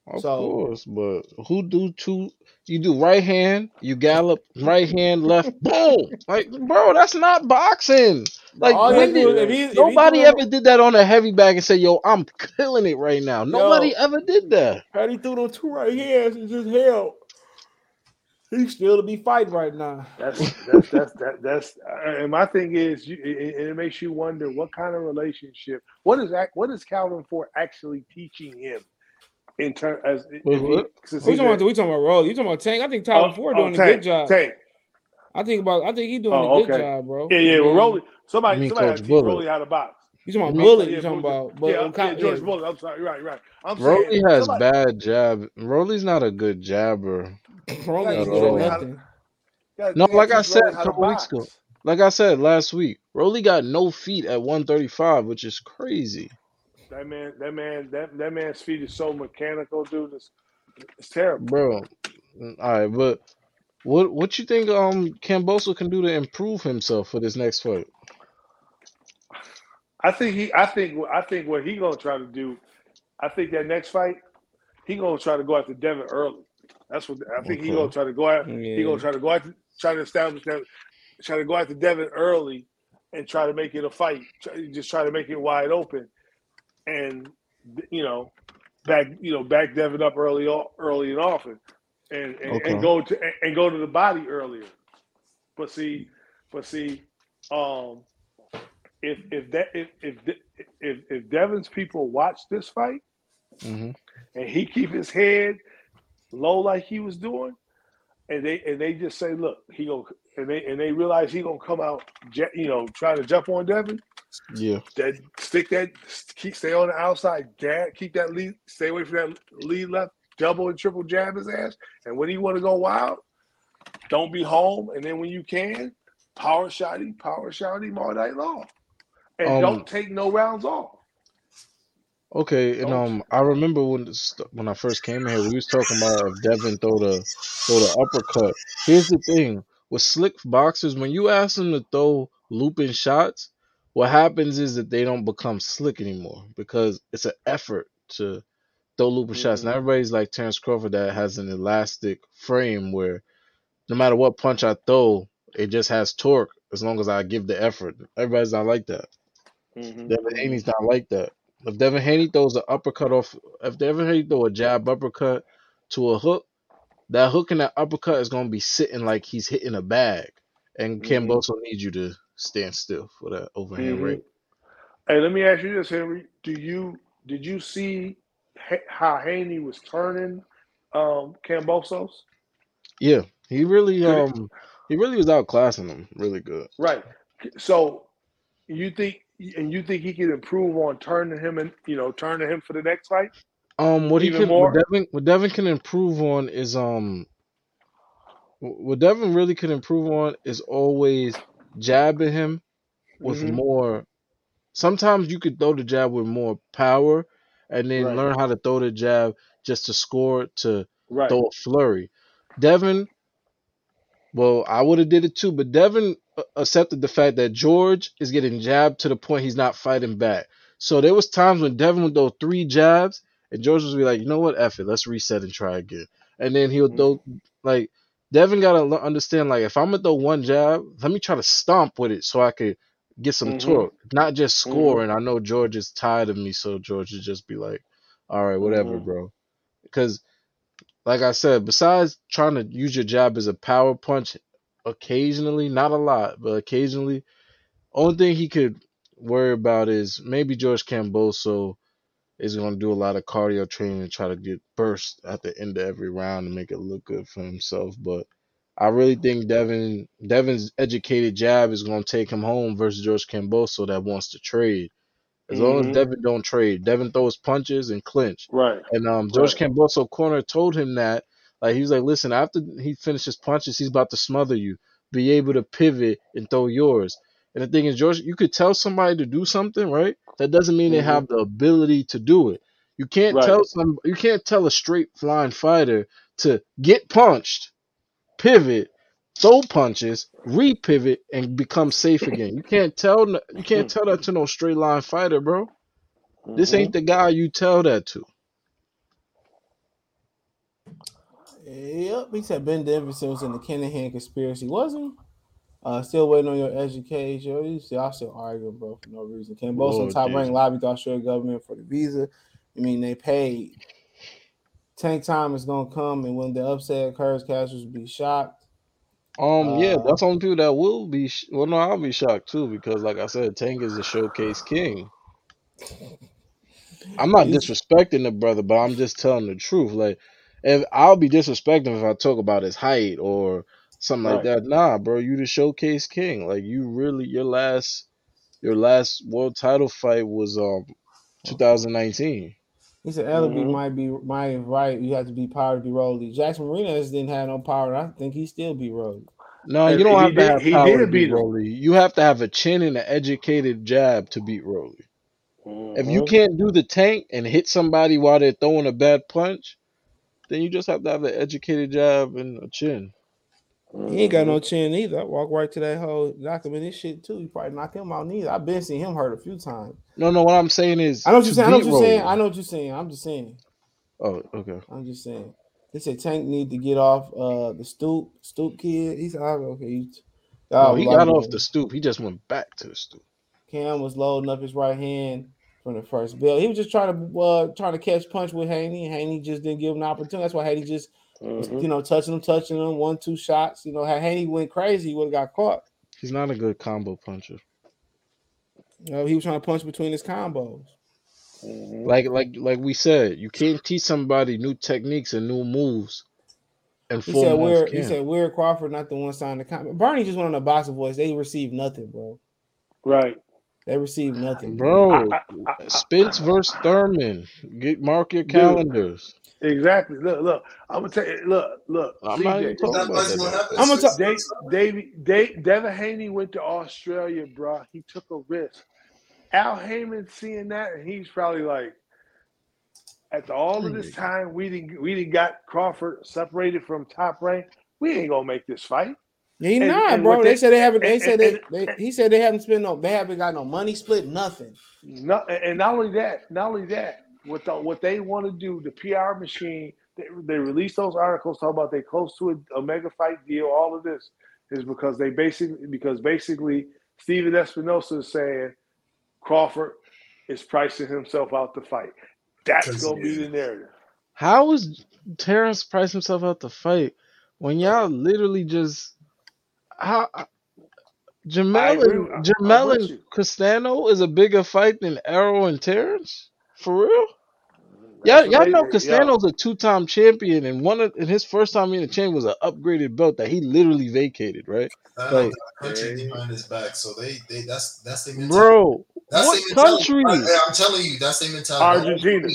Of So- course, but who do two? You do right hand, you gallop, right hand, left, boom. Like, bro, that's not boxing. Like, All when have to do did if he- if nobody threw him- ever did that on a heavy bag and say, "Yo, I'm killing it right now"? Nobody ever did that. Had he threw those two right hands and just hell. he's still to be fighting right now. That's that's that's that, that's uh, and my thing is, you, it, it makes you wonder what kind of relationship. What is that? What is Calvin Ford actually teaching him in terms as if Wait, he- We talking about we talking about Rolly. You talking about Tank? I think Tyler oh, Ford oh, doing a good job. Tank. I think about I think he's doing Oh, a good okay. job, bro. Yeah, yeah. Well, Man, Rolly. Somebody, You mean somebody Coach had to teach Bullock. Rolly how to box. You talking about mean- Bullet? You talking about? But yeah, yeah, George yeah. Bullock. I'm sorry. Right, right. I'm Rolly saying has somebody- bad jab. Rolly's not a good jabber. <laughs> Rolly ain't At good all. at nothing. Yeah, No, like I said a couple weeks ago. Like I said last week, Rolly got no feet at 135, which is crazy. That man, that man, that that man's feet is so mechanical, dude. It's, it's terrible. Bro, mm, all right, but what what you think um Camboso can do to improve himself for this next fight? I think he. I think. I think what he gonna try to do. I think that next fight, he gonna try to go after Devin early. That's what I think he gonna try to go after. He gonna try to go after, try to establish that, try to go after Devin early, and try to make it a fight. Try, just try to make it wide open, and you know, back you know back Devin up early, early and often, and and, Okay. and go to and, go to the body earlier. But see, but see, um, if if that if if if, if Devin's people watch this fight hmm and he keep his head low like he was doing, and they and they just say, look, he go and they and they realize he gonna come out, you know, trying to jump on Devin. Yeah. That stick that keep stay on the outside, gag, keep that lead, stay away from that lead left, double and triple jab his ass. And when he want to go wild, don't be home. And then when you can, power shot him, power shot him all night long, and Um, don't take no rounds off. Okay, and um, I remember when when I first came in here, we was talking about if Devin throw the throw the uppercut. Here's the thing with slick boxers, when you ask them to throw looping shots, what happens is that they don't become slick anymore because it's an effort to throw looping shots. And everybody's like Terrence Crawford that has an elastic frame where no matter what punch I throw, it just has torque as long as I give the effort. Everybody's not like that. Mhm. Devin Haney's not like that. If Devin Haney throws an uppercut off, if Devin Haney throw a jab uppercut to a hook, that hook and that uppercut is gonna be sitting like he's hitting a bag, and Mhm. Camboso needs you to stand still for that overhand Mhm. right. Hey, let me ask you this, Henry. Do you did you see Ha- how Haney was turning um Kambosos? Yeah, he really um he really was outclassing him really good. Right. So you think and you think he could improve on turning him and you know turning him for the next fight? Um, what he can more? what Devin what Devin can improve on is um what Devin really can improve on is always jabbing him with Mhm. more. Sometimes you could throw the jab with more power, and then Right. learn how to throw the jab just to score to Right. throw a flurry. Devin, well, I would have did it too, but Devin uh, accepted the fact that George is getting jabbed to the point he's not fighting back. So there was times when Devin would throw three jabs, and George would be like, you know what, F it, let's reset and try again. And then he would Mhm. throw like Devin gotta l- understand like if I'm gonna throw one jab, let me try to stomp with it so I could get some Mhm. torque, not just score. Mhm. And I know George is tired of me, so George would just be like, all right, whatever, Mhm. bro. Because like I said, besides trying to use your jab as a power punch occasionally, not a lot, but occasionally, only thing he could worry about is maybe George Camboso is going to do a lot of cardio training and try to get burst at the end of every round and make it look good for himself. But I really think Devin Devin's educated jab is going to take him home versus George Camboso that wants to trade. As long as Mhm. Devin don't trade, Devin throws punches and clinch. Right. And um, George Right. Camboso corner told him that, like he was like, listen, after he finishes punches, he's about to smother you. Be able to pivot and throw yours. And the thing is, George, you could tell somebody to do something, right? That doesn't mean they have the ability to do it. You can't Right. tell some, you can't tell a straight flying fighter to get punched, pivot, throw punches, repivot, and become safe <laughs> again. You can't tell, you can't tell that to no straight line fighter, bro. This Mhm. ain't the guy you tell that to. Yep, he said Ben Davison was in the Kinahan conspiracy, wasn't he? Uh, still waiting on your education. You see, I still arguing, bro, for no reason. Lord top rank Jesus. lobbied the Australian government for the visa. I mean, they paid. Tank time is gonna come, and when the upset occurs, casuals will be shocked. Um, yeah, Uh, that's only people that will be. Sh- well, no, I'll be shocked too because, like I said, Tank is a showcase king. I'm not disrespecting the brother, but I'm just telling the truth. Like, if I'll be disrespecting if I talk about his height or something like Right. that. Nah, bro, you the showcase king. Like, you really your last your last world title fight was um 2019. He said Ellaby Mhm. might be might right. You have to be power to be Rolly. Jackson Mariñez didn't have no power. I think he still be Rolly. No, And you don't he have to did- have he power did to beat beat him. Rolly. You have to have a chin and an educated jab to beat Rolly. If you Mhm. can't do the tank and hit somebody while they're throwing a bad punch, then you just have to have an educated jab and a chin. He ain't got Mm-hmm. no chin either. I walk right to that hole, knock him in his shit too. You probably knock him out neither. I've been seeing him hurt a few times. No, no, what I'm saying is I know what you're saying. I know what you're saying. I know what you're saying. I'm just saying. Oh, okay. I'm just saying. They said Tank need to get off uh the stoop stoop kid. He said, "Oh, okay. You, No, he got off the stoop. He just went back to the stoop. Cam was loading up his right hand from the first bell. He was just trying to uh trying to catch punch with Haney. and Haney just didn't give him an opportunity. That's why Haney just was, Mhm. you know touching him, touching him, one two shots. You know, had Haney went crazy, he would have got caught. He's not a good combo puncher. You know, he was trying to punch between his combos. Mhm. Like like like we said, you can't teach somebody new techniques and new moves and He said months we're he said we're Crawford, not the one signed the contract. Bernie just went on a boxer voice. They received nothing, bro. Right. They received nothing. Bro, I- I- I- Spence versus Thurman. Get mark your Dude. calendars. Exactly. Look, look. I'm gonna tell you. Look, look. I'm not even talking about fight's that. gonna I'm gonna talk- Dave, Davey, Dave, Devin Haney went to Australia, bro. He took a risk. Al Haymon seeing that, and he's probably like, after all of this time, we didn't we didn't got Crawford separated from top rank. We ain't gonna make this fight. He And- not, and bro. They, they- said they haven't. They and- said they, and- they. He said they haven't spent no. They haven't got no money split. Nothing. No, and not only that, not only that, what the, what they want to do, the PR machine, they, they release those articles talking about they close to a, a mega fight deal. All of this is because they basically because basically Steven Espinoza is saying Crawford is pricing himself out to fight. That's gonna be the narrative. How is Terrence price himself out to fight when y'all literally just how uh, I Jamel agree and I'm Jamel and you. Castano is a bigger fight than Errol and Terrence? For real? That's Yeah, what y'all they- know yo, Castano's a two-time champion, and one of and his first time being a champion was an upgraded belt that he literally vacated, right? I Like- country Yeah. behind his back, so they, they that's that's their mentality. Bro, That's what their mentality. country? I, I'm telling you, that's their mentality. Argentina.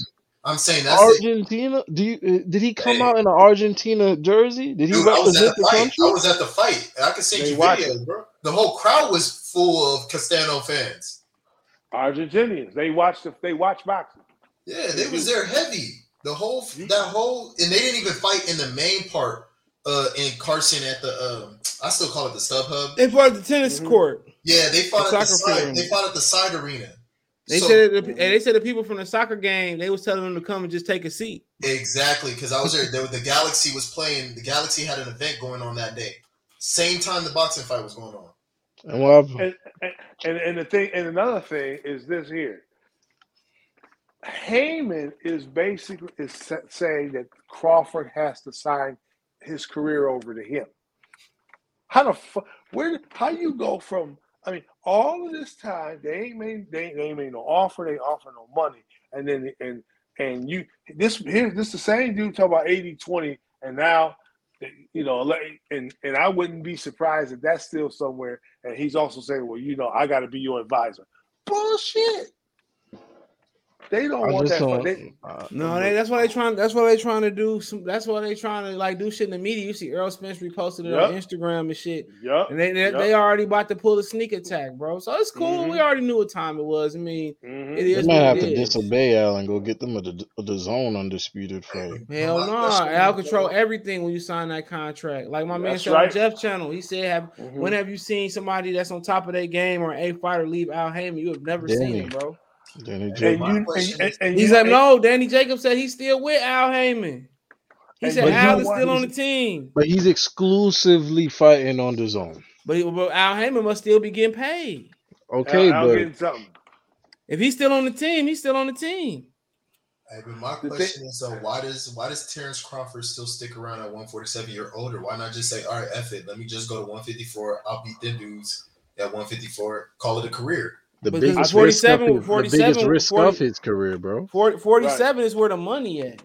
I'm saying that's it. Argentina? Do you uh, did he come Hey. out in an Argentina jersey? Did he Dude, I was at represent the the fight. country? I was at the fight. I can send They you watched videos, bro. The whole crowd was full of Castano fans. Argentinians. They watch the they watch boxing. Yeah, they was there heavy. The whole that whole and they didn't even fight in the main part uh in Carson at the um I still call it the stub hub. They brought the tennis Mhm. court. Yeah, they fought The at the soccer side field. they fought at the side arena. They So- said the, and they said the people from the soccer game. They was telling them to come and just take a seat. Exactly, because I was there. There- The Galaxy was playing. The Galaxy had an event going on that day. Same time the boxing fight was going on. And what? And, and and and the thing and another thing is this here. Haymon is basically is saying that Crawford has to sign his career over to him. How the fuck? Where? How you go from? I mean, all of this time they ain't made they, ain't- they ain't made no offer. They offer no money, and then and and you this here this the same dude talk about 80-20, and now you know and and I wouldn't be surprised if that's still somewhere. And he's also saying, well, you know, I got to be your advisor. Bullshit. They don't I want that. don't. They, uh, No, they, that's why they trying. That's why they trying to do. Some, that's why they trying to like do shit in the media. You see Errol Spence reposted it on Instagram and shit. Yup. And they they, Yep. they already about to pull a sneak attack, bro. So it's cool. We Mhm. already knew what time it was. I mean, Mhm. it They might have to is. disobey Al and go get them a, a, the zone undisputed fight. <laughs> Hell My no, question Al control everything when you sign that contract. Like my man said right. on Jeff channel, he said, "Have Mhm. when have you seen somebody that's on top of their game or a fighter leave Al Haymon? You have never seen Danny. it, bro." Danny And Jacobs. And you and, and, and He's you, like, "No." Danny Jacobs said he's still with Al Haymon. He said Al is still on the team, But he's exclusively fighting on the zone. but, he, but Al Haymon must still be getting paid. Okay, Al, Al but. If he's still on the team, he's still on the team. Hey, but my question is though, why does why does Terrence Crawford still stick around at 147 year older? Why not just say, all right, F it, let me just go to 154. I'll beat them dudes at 154. Call it a career. The Because biggest 47 risk of his, the biggest risk 40 of his career, bro. 40, 47 is where the money at.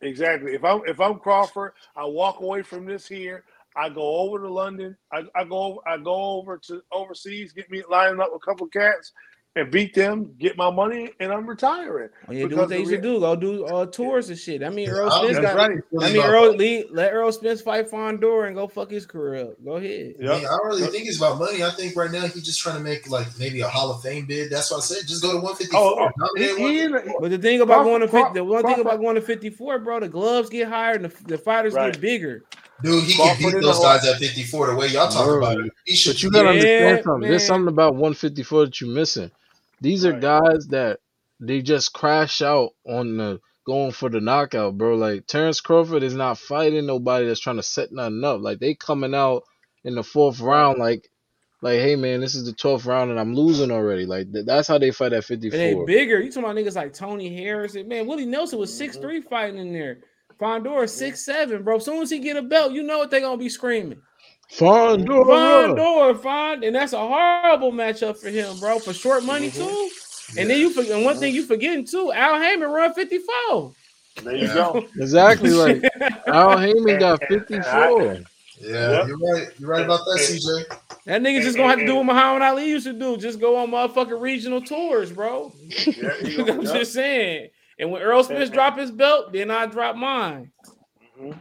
Exactly. If I'm if I'm Crawford, I walk away from this here. I go over to London. I, I go I go over to overseas, get me lining up a couple cats, and beat them, get my money, and I'm retiring. Oh, yeah, do what they the used to rea- do. Go do uh, tours and shit. I mean, Errol I Spence don't got. That's right. I mean, about- Errol lead, let Errol Spence fight Fondor and go fuck his career up. Go ahead. I, mean, I don't really think it's about money. I think right now he's just trying to make like maybe a Hall of Fame bid. That's what I said just go to 154. Oh, oh, Dominate he, 154. he But the thing about Crawford- going to 50, the one thing about going to 54, bro, the gloves get higher and the, the fighters Right. get bigger. Dude, he Crawford can beat those the guys at 54. The way y'all talk Bro, about it, he should. But you gotta Yeah, understand something. There's something about 154 that you're missing. These are Right. guys that they just crash out on the going for the knockout, bro. Like Terrence Crawford is not fighting nobody that's trying to set nothing up. Like they coming out in the fourth round, like, like, hey man, this is the 12th round and I'm losing already. Like th- that's how they fight at And they 54. bigger. You talking about niggas like Tony Harrison? man, Willie Nelson was Mm-hmm. 6'3 fighting in there. Fondor six seven, bro. As soon as he get a belt, you know what they gonna be screaming. Fondor. Fondor, Fond, and that's a horrible matchup for him, bro. For short money Mhm. too. And then you forget and one thing you forgetting too, Al Haymon run 54. there you Yeah. go. Exactly. <laughs> Like Al Haymon got And- and- 54. Yeah, Yep. you're right. You're right about that, CJ. That nigga just gonna have to do what Muhammad Ali used to do, just go on motherfucking regional tours, bro. Yeah, <laughs> you go. I'm Yep. just saying. And when Errol Spence And- drop his belt, then I drop mine. Mhm.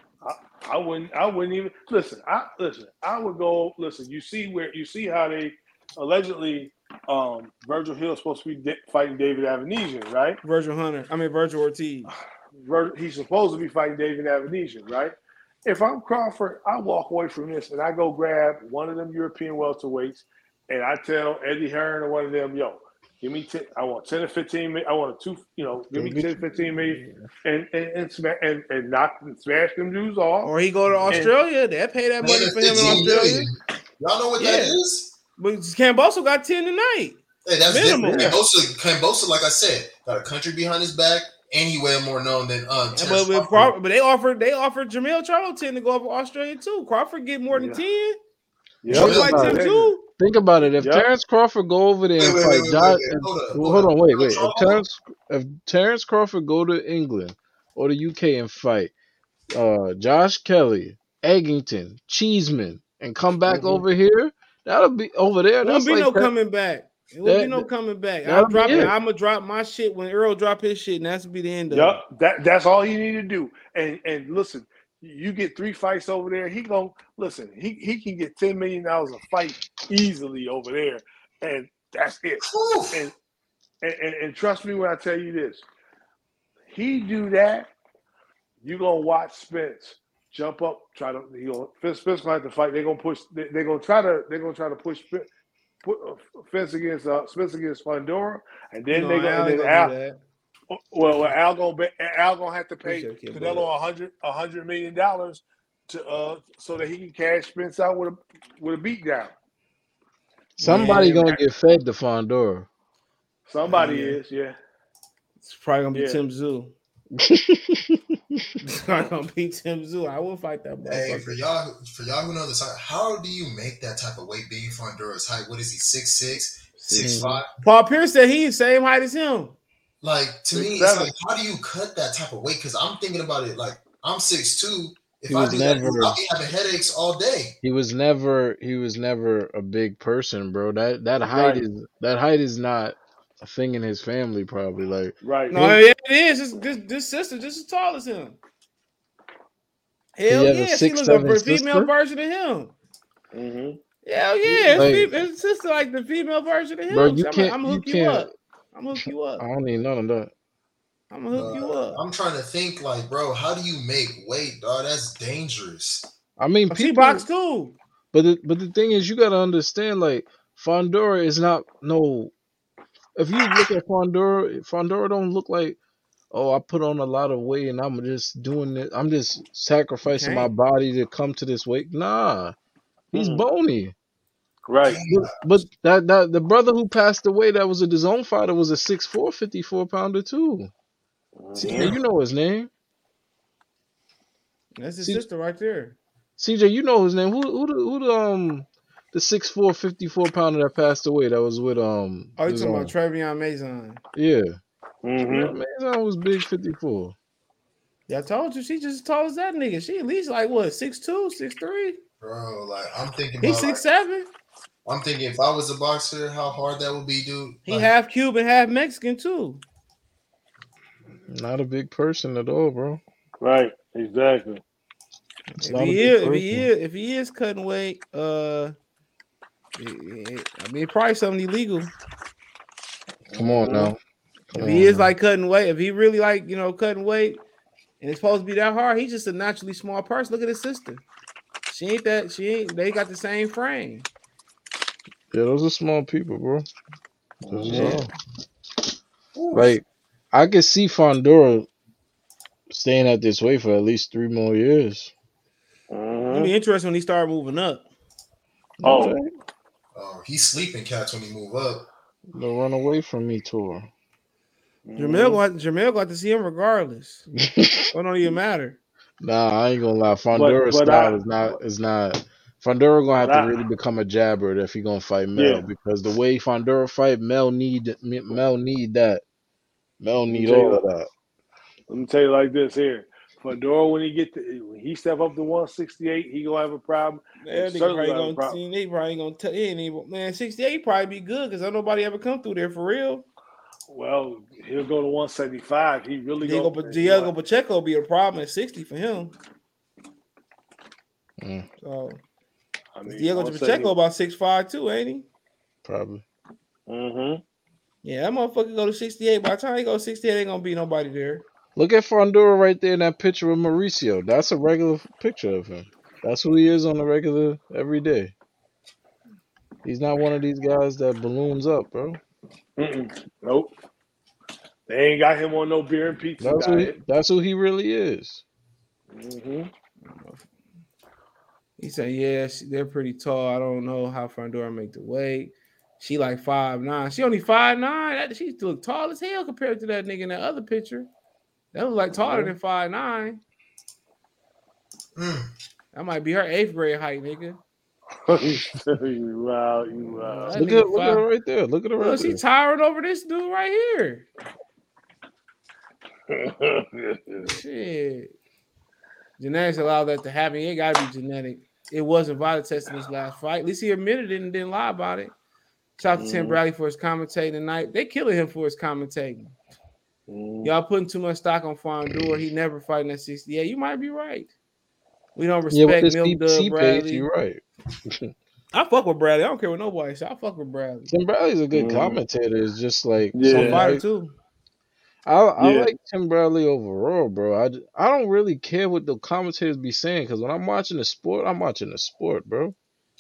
I, wouldn't. I wouldn't even listen. I listen. I would go. Listen. You see where you see how they allegedly um Virgil Hill is supposed to be di- fighting David Avanesyan, right? Virgil Hunter. I mean Virgil Ortiz. <sighs> Vir- he's supposed to be fighting David Avanesyan, right? If I'm Crawford, I walk away from this and I go grab one of them European welterweights, and I tell Eddie Hearn or one of them, yo, give me ten. I want ten or fifteen. mi- I want a two. You know, give me 10, 15 million, and and and, sma- and, and knock and smash them dudes off. Or he go to Australia. They pay that money for him in Australia. million. Y'all know what that Yeah. is? But Camboso got 10 tonight. Hey, that's Minimum. different. Cambosa, Cambosa, like I said, got a country behind his back, and he way more known than um. And Terrence but, but, Crawford. Crawford, but they offered they offered Jermell Charlo 10 to go up to Australia too. Crawford get more than Yeah. 10. Yeah, like about Tim it. too. Think about it. If Yep. Terrence Crawford go over there and fight wait, wait, Josh, hold up, well, hold hold up. on, wait, wait. If Hold. Terrence, if Terrence Crawford go to England or the UK and fight uh, Josh Kelly, Eggington, Cheeseman, and come back Mhm. over here, that'll be over there. There won't be like no that- coming back. It won't be no coming back. I'm dropping. I'm gonna drop my shit when Errol drop his shit, and that's be the end of it. Yep, that that's all you need to do. And and listen, you get three fights over there. He gon' listen. He he can get ten million dollars a fight easily over there, and that's it. And and, and trust me when I tell you this, he do that, you gonna watch Spence jump up, try to you know Spence, Spence gonna have to fight. They're gonna push. They, they're gonna try to. They're gonna try to push. Spence- Put uh, Spence against uh, Spence against Fundora, and then No, they go and then gonna Al, do that. Well, well, Al gonna be, Al gonna have to pay Appreciate it, Canelo a hundred a hundred million dollars to uh so that he can cash Spence out with a with a beat down. Somebody Yeah, gonna get fed to Fundora. Somebody Yeah. is, yeah. It's probably gonna be Yeah. Tim Tszyu. <laughs> It's probably gonna be Tim Tszyu. I will fight that Hey, for y'all, for y'all who know this, how do you make that type of weight being Fundora's height? What is he? Six six, six Mhm. five? Paul Pierce said he's the same height as him. Like to Six, me, it's like how do you cut that type of weight? Because I'm thinking about it. Like I'm six two. If He I was do that, never- I'll be having headaches all day. He was never he was never a big person, bro. That that height Right. is that height is not a thing in his family, probably. Like Right. No, yeah, it is. This, this this sister just as tall as him. Hell has a yeah, she looks like a female version of him. Mm-hmm. Hell yeah, Like- his, fe- sister like the female version of him. Bro, you I'm, can't- I'm you gonna you, can't- up. I'm gonna hook you up. I don't need none of that. I'm gonna hook you Uh, up. I'm trying to think, like, bro, how do you make weight, dog? That's dangerous. I mean, she box too. but the, but the thing is, you gotta understand, like Fundora is not no. If you look at Fundora, Fundora don't look like oh, I put on a lot of weight and I'm just doing it. I'm just sacrificing my body to come to this weight. Nah, he's Mm-mm. bony. Right. But, but that that the brother who passed away that was a his own fighter was a 6'4", 54 pounder too. CJ, Mhm. you know his name. That's his See- sister right there. CJ, you know his name. Who who the, who the um the 6'4", 54 pounder that passed away that was with um Oh, you his talking about Travell Mazion? yeah. Mhm. Mazion was big fifty four. Yeah, I told you she just as tall as that nigga. She at least like what six two, six three. Bro, like I'm thinking He's about like, six seven. I'm thinking if I was a boxer, how hard that would be, dude. He Like, half Cuban, half Mexican too. Not a big person at all, bro. Right. Exactly. It's If he is, if he is, if he is cutting weight, uh, it- it- I mean, probably something illegal. Come on now. Come If he on is now. like cutting weight, if he really like you know cutting weight, and it's supposed to be that hard, he's just a naturally small person. Look at his sister. She ain't that. She ain't. They got the same frame. Yeah, those are small people, bro. Those is Yeah. all. Like I could see Fundora staying at this way for at least three more years. It'll Mhm. be interesting when he start moving up. Oh. Okay. oh, he's sleeping cats when he move up. The run away from me tour. Jermell got Jermell got to see him regardless. <laughs> It don't even matter. nah, I ain't gonna lie. Fundora's but style I- is not is not. Fundora gonna have But to I- really become a jabber if he gonna fight Mel Yeah. because the way Fundora fight Mel need Mel need that. Mel need tell you all of what. that. Let me tell you like this here. Fedora, when he get to, when he step up to 168, he gonna have a problem. That nigga Certainly probably gonna problem. see. They probably gonna tell. He ain't even man. Sixty eight probably be good because nobody ever come through there for real. Well, he'll go to 175. He really Diego, go. Diego Pacheco be a problem at sixty for him. Mm, So I mean, Diego Pacheco about six five too, ain't he? probably. Mm-hmm. Yeah, that motherfucker go to sixty eight. By the time he go sixty eight, ain't gonna be nobody there. Look at Fondora right there in that picture with Mauricio. That's a regular picture of him. That's who he is on a regular every day. He's not one of these guys that balloons up, bro. Mm-mm. Nope. They ain't got him on no beer and pizza That's who he, that's who he really is. Mm-hmm. He said, "Yeah, she, they're pretty tall. I don't know how Fundora make the weight. She like five nine. She only five nine. That she look tall as hell compared to that nigga in that other picture. That look like taller than five nine. Mm. That might be her eighth grade height, nigga. <laughs> you wow, you wow. That Look at look at her right there. Look at her Look, right she there. towering over this dude right here. <laughs> Shit. Genetics allow that to happen. It gotta be genetic. It wasn't violent testing this last fight. At least he admitted it and didn't lie about it. Shout out to Tim Mhm. Bradley for his commentating tonight. They killing him for his commentating. Mm. Y'all putting too much stock on Fondor. He never fighting at 68. You might be right. We don't respect this Milk PPC Dub page, Bradley. you're right. <laughs> I fuck with Bradley. I don't care what nobody say. I fuck with Bradley. Tim Bradley's a good Mhm. commentator. It's just like Yeah. some Fighter too. I I Yeah. like Tim Bradley overall, bro. I, j- I don't really care what the commentators be saying because when I'm watching the sport, I'm watching the sport, bro.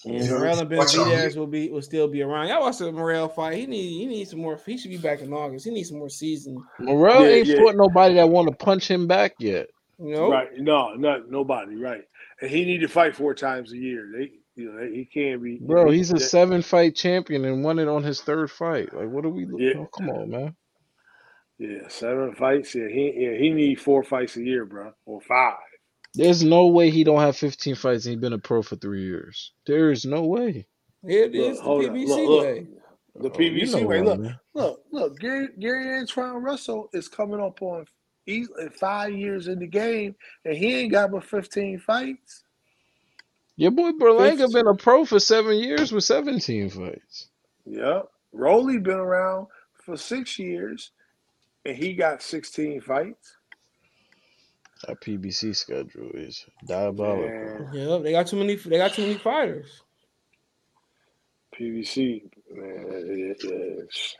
Mhm. Morrell and Watch out. Benavidez will be will still be around. Y'all watch the Morrell fight. He need he needs some more. He should be back in August. He needs some more season. Morrell Yeah, ain't yeah. fought nobody that want to punch him back yet. You know, Right? No, not nobody. Right? And he need to fight four times a year. They, you know, he can't be. Bro, he's a that- seven fight champion and won it on his third fight. Like, what are we? Yeah. Oh, come on, man. Yeah, seven fights. Yeah, he yeah he need four fights a year, bro, or five. There's no way he don't have 15 fights and he's been a pro for three years. There is no way. it Look, is the. PBC Look, look. way. The Oh, you PBC know way. Look, man. look, look. Gary Gary Antoine Russell is coming up on he, uh, five years in the game, and he ain't got but fifteen fights. Your boy Berlanga been a pro for seven years with 17 fights. Yep. Rolly been around for six years, and he got sixteen fights. That PBC schedule is diabolical. Man, Yeah, they got too many. They got too many fighters. PBC, man, it is.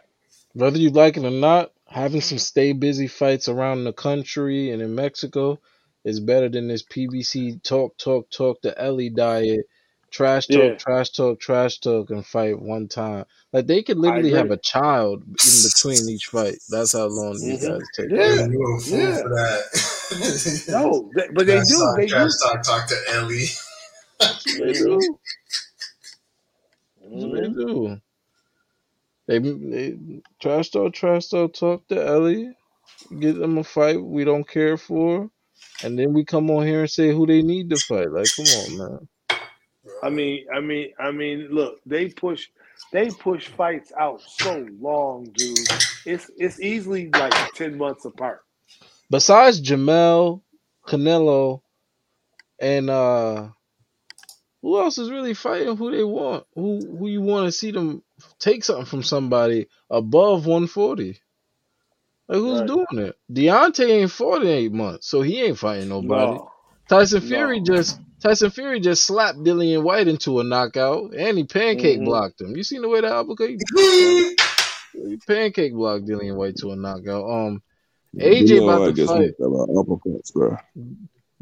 Whether you like it or not, having some stay busy fights around the country and in Mexico is better than this PBC talk, talk, talk the Ellie diet trash talk, Yeah. trash talk, trash talk, and fight one time. Like they could literally have a child in between each fight. That's how long these Mhm. guys take. Yeah. You a fool yeah. for that. <laughs> No, they, but they Trash do. talk, They trash do. talk, talk to Ellie. They do. <laughs> That's what they do. They, they trash talk, trash talk, talk to Ellie, get them a fight we don't care for, and then we come on here and say who they need to fight. Like, come on, man. I mean, I mean, I mean. Look, they push, they push fights out so long, dude. It's it's easily like ten months apart. Besides Jermell, Canelo, and uh who else is really fighting who they want? Who who you want to see them take something from somebody above 140? Like who's Right. doing it? Deontay ain't 48 months, so he ain't fighting nobody. No, Tyson Fury No. just Tyson Fury just slapped Dillian Whyte into a knockout, and he pancake Mhm. blocked him. You seen the way the uppercut? <laughs> He pancake blocked Dillian Whyte to a knockout. Um, AJ You know about I to fight. about uppercuts, bro.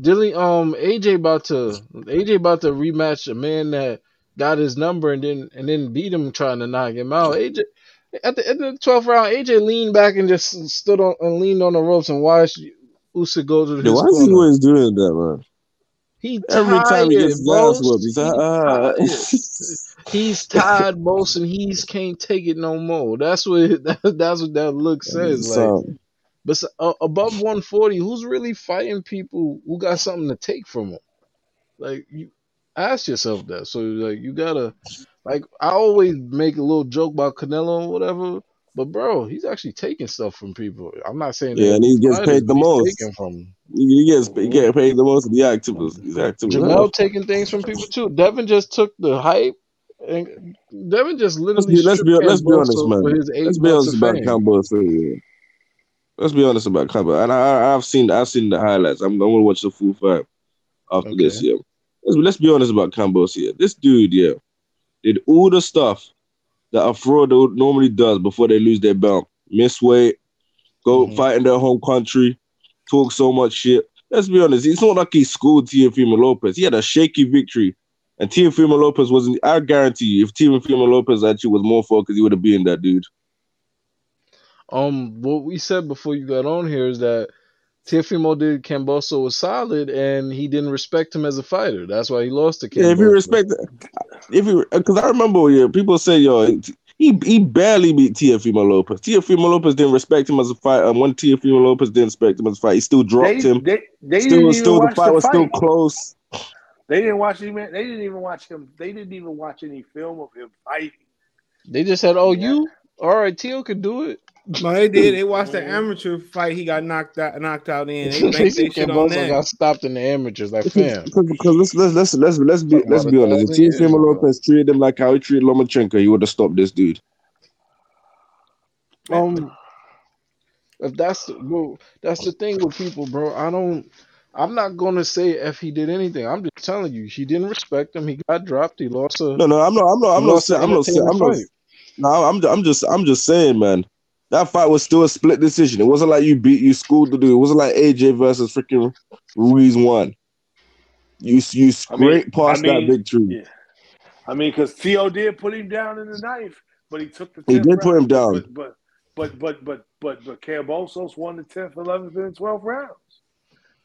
Dillian, um, AJ about to AJ about to rematch a man that got his number and then and then beat him trying to knock him out. AJ at the end of the twelfth round, AJ leaned back and just stood on and leaned on the ropes and watched Usyk go to his Yo, why is he corner. always doing that, man? He Every time he tired, gets ass whooped, he's ah. <laughs> He's tired, boss, and he's can't take it no more. That's what <laughs> that's what that look says. Like, So, but uh, above 140, who's really fighting people who got something to take from them? Like, you ask yourself that. So, like, you gotta, like, I always make a little joke about Canelo and whatever, but bro, he's actually taking stuff from people. I'm not saying Yeah, that and he gets paid the most. taking from he gets he get paid the most of the activists. He's active. as. Jermell taking things from people too. Devin just took the hype, and Devin just Let's literally be let's be let's be honest, man. for his eight Let's be honest about. Campbell. Yeah. Let's be honest about Campbell. And I, I've seen I've seen the highlights. I'm, I'm gonna watch the full fight after Okay. this. Yeah. Let's, let's be honest about Campbell. Yeah. This dude, yeah, did all the stuff that a fraud normally does before they lose their belt. Miss weight, go Mhm. fight in their home country, talk so much shit. Let's be honest. It's not like he schooled Teofimo Lopez. He had a shaky victory. And Teofimo Lopez wasn't. I guarantee you, if Teofimo Lopez actually was more focused, he would have been that dude. Um, what we said before you got on here is that Teofimo did Kambosos was solid, and he didn't respect him as a fighter. That's why he lost to Kambosos. Yeah, if you respect, if you, because I remember, yeah, people say, yo, he he barely beat Teofimo Lopez. Teofimo Lopez didn't respect him as a fighter. And when Teofimo Lopez didn't respect him as a fighter, he still dropped They, him. they, they didn't Still, even still, the fight the was fight. still close. They didn't watch him. They didn't even watch him. They didn't even watch any film of him fighting. They just said, "Oh, Yeah. you all right? Teo could do it." No, they did. They watched the amateur fight. He got knocked out, knocked out in. They <laughs> They banked they shit on Kambosos that. got stopped in the amateurs. Like, fam, Because, because let's, let's let's let's let's be let's be honest. If Team years Teofimo. Lopez treated him like how he treated Lomachenko, he would have stopped this dude. um, if that's the, well, that's the thing with people, bro. I don't. I'm not gonna say if he did anything. I'm just telling you, he didn't respect him. He got dropped. He lost a. No, no, I'm not. I'm not. I'm not saying. I'm not saying. I'm not. No, I'm. I'm just. I'm just saying, man. That fight was still a split decision. It wasn't like you beat, you schooled the dude. It wasn't like AJ versus freaking Ruiz won. You you I mean- scraped past I mean, that victory. yeah. I mean, because Teo did put him down in the knife, but he took the. He 10th did put him down. But but but but but but, but Kambosos won the tenth, eleventh, and twelfth rounds.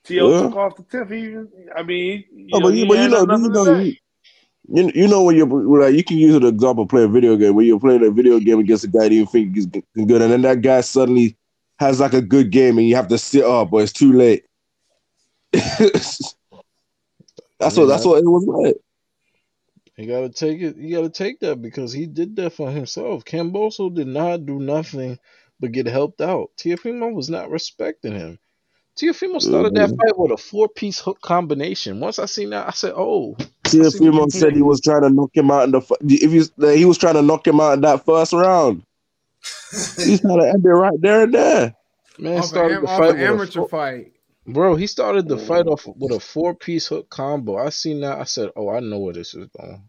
Teo Yeah. took off the tenth. He even. I mean, you oh, No, know, but you, he but you know, you know, you, you, you know when you're like, you can use an example, play a video game when you're playing a video game against a guy that you think is good, and then that guy suddenly has like a good game, and you have to sit up, but it's too late. <laughs> that's what that's what it was like. You gotta take it. You gotta take that because he did that for himself. Kambosos did not do nothing but get helped out. Teofimo was not respecting him. Teofimo started that fight with a four piece hook combination. Once I seen that, I said, "Oh, Teofimo said he was trying to knock him out in the f- if he, he was trying to knock him out in that first round. <laughs> He's trying to end it right there and there. man!" Off, started an, the off fight an amateur four- fight. bro. He started the fight off with a four piece hook combo. I seen that. I said, "Oh, I know where this is going."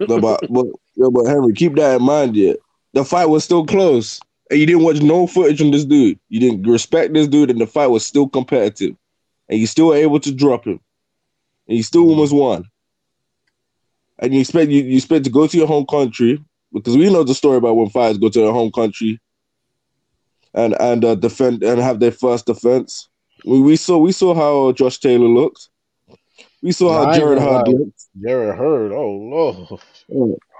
No, but, but, yo, but Henry, keep that in mind. Yet the fight was still close, and you didn't watch no footage from this dude. You didn't respect this dude, and the fight was still competitive, and you still were able to drop him, and you still almost won. and you expect you, you expect to go to your home country because we know the story about when fighters go to their home country and and uh, defend and have their first defense. We, we saw we saw how Josh Taylor looked. We saw Nah, I how Jared gonna Hunt lie. looked. Jarrett Hurd. Oh lord.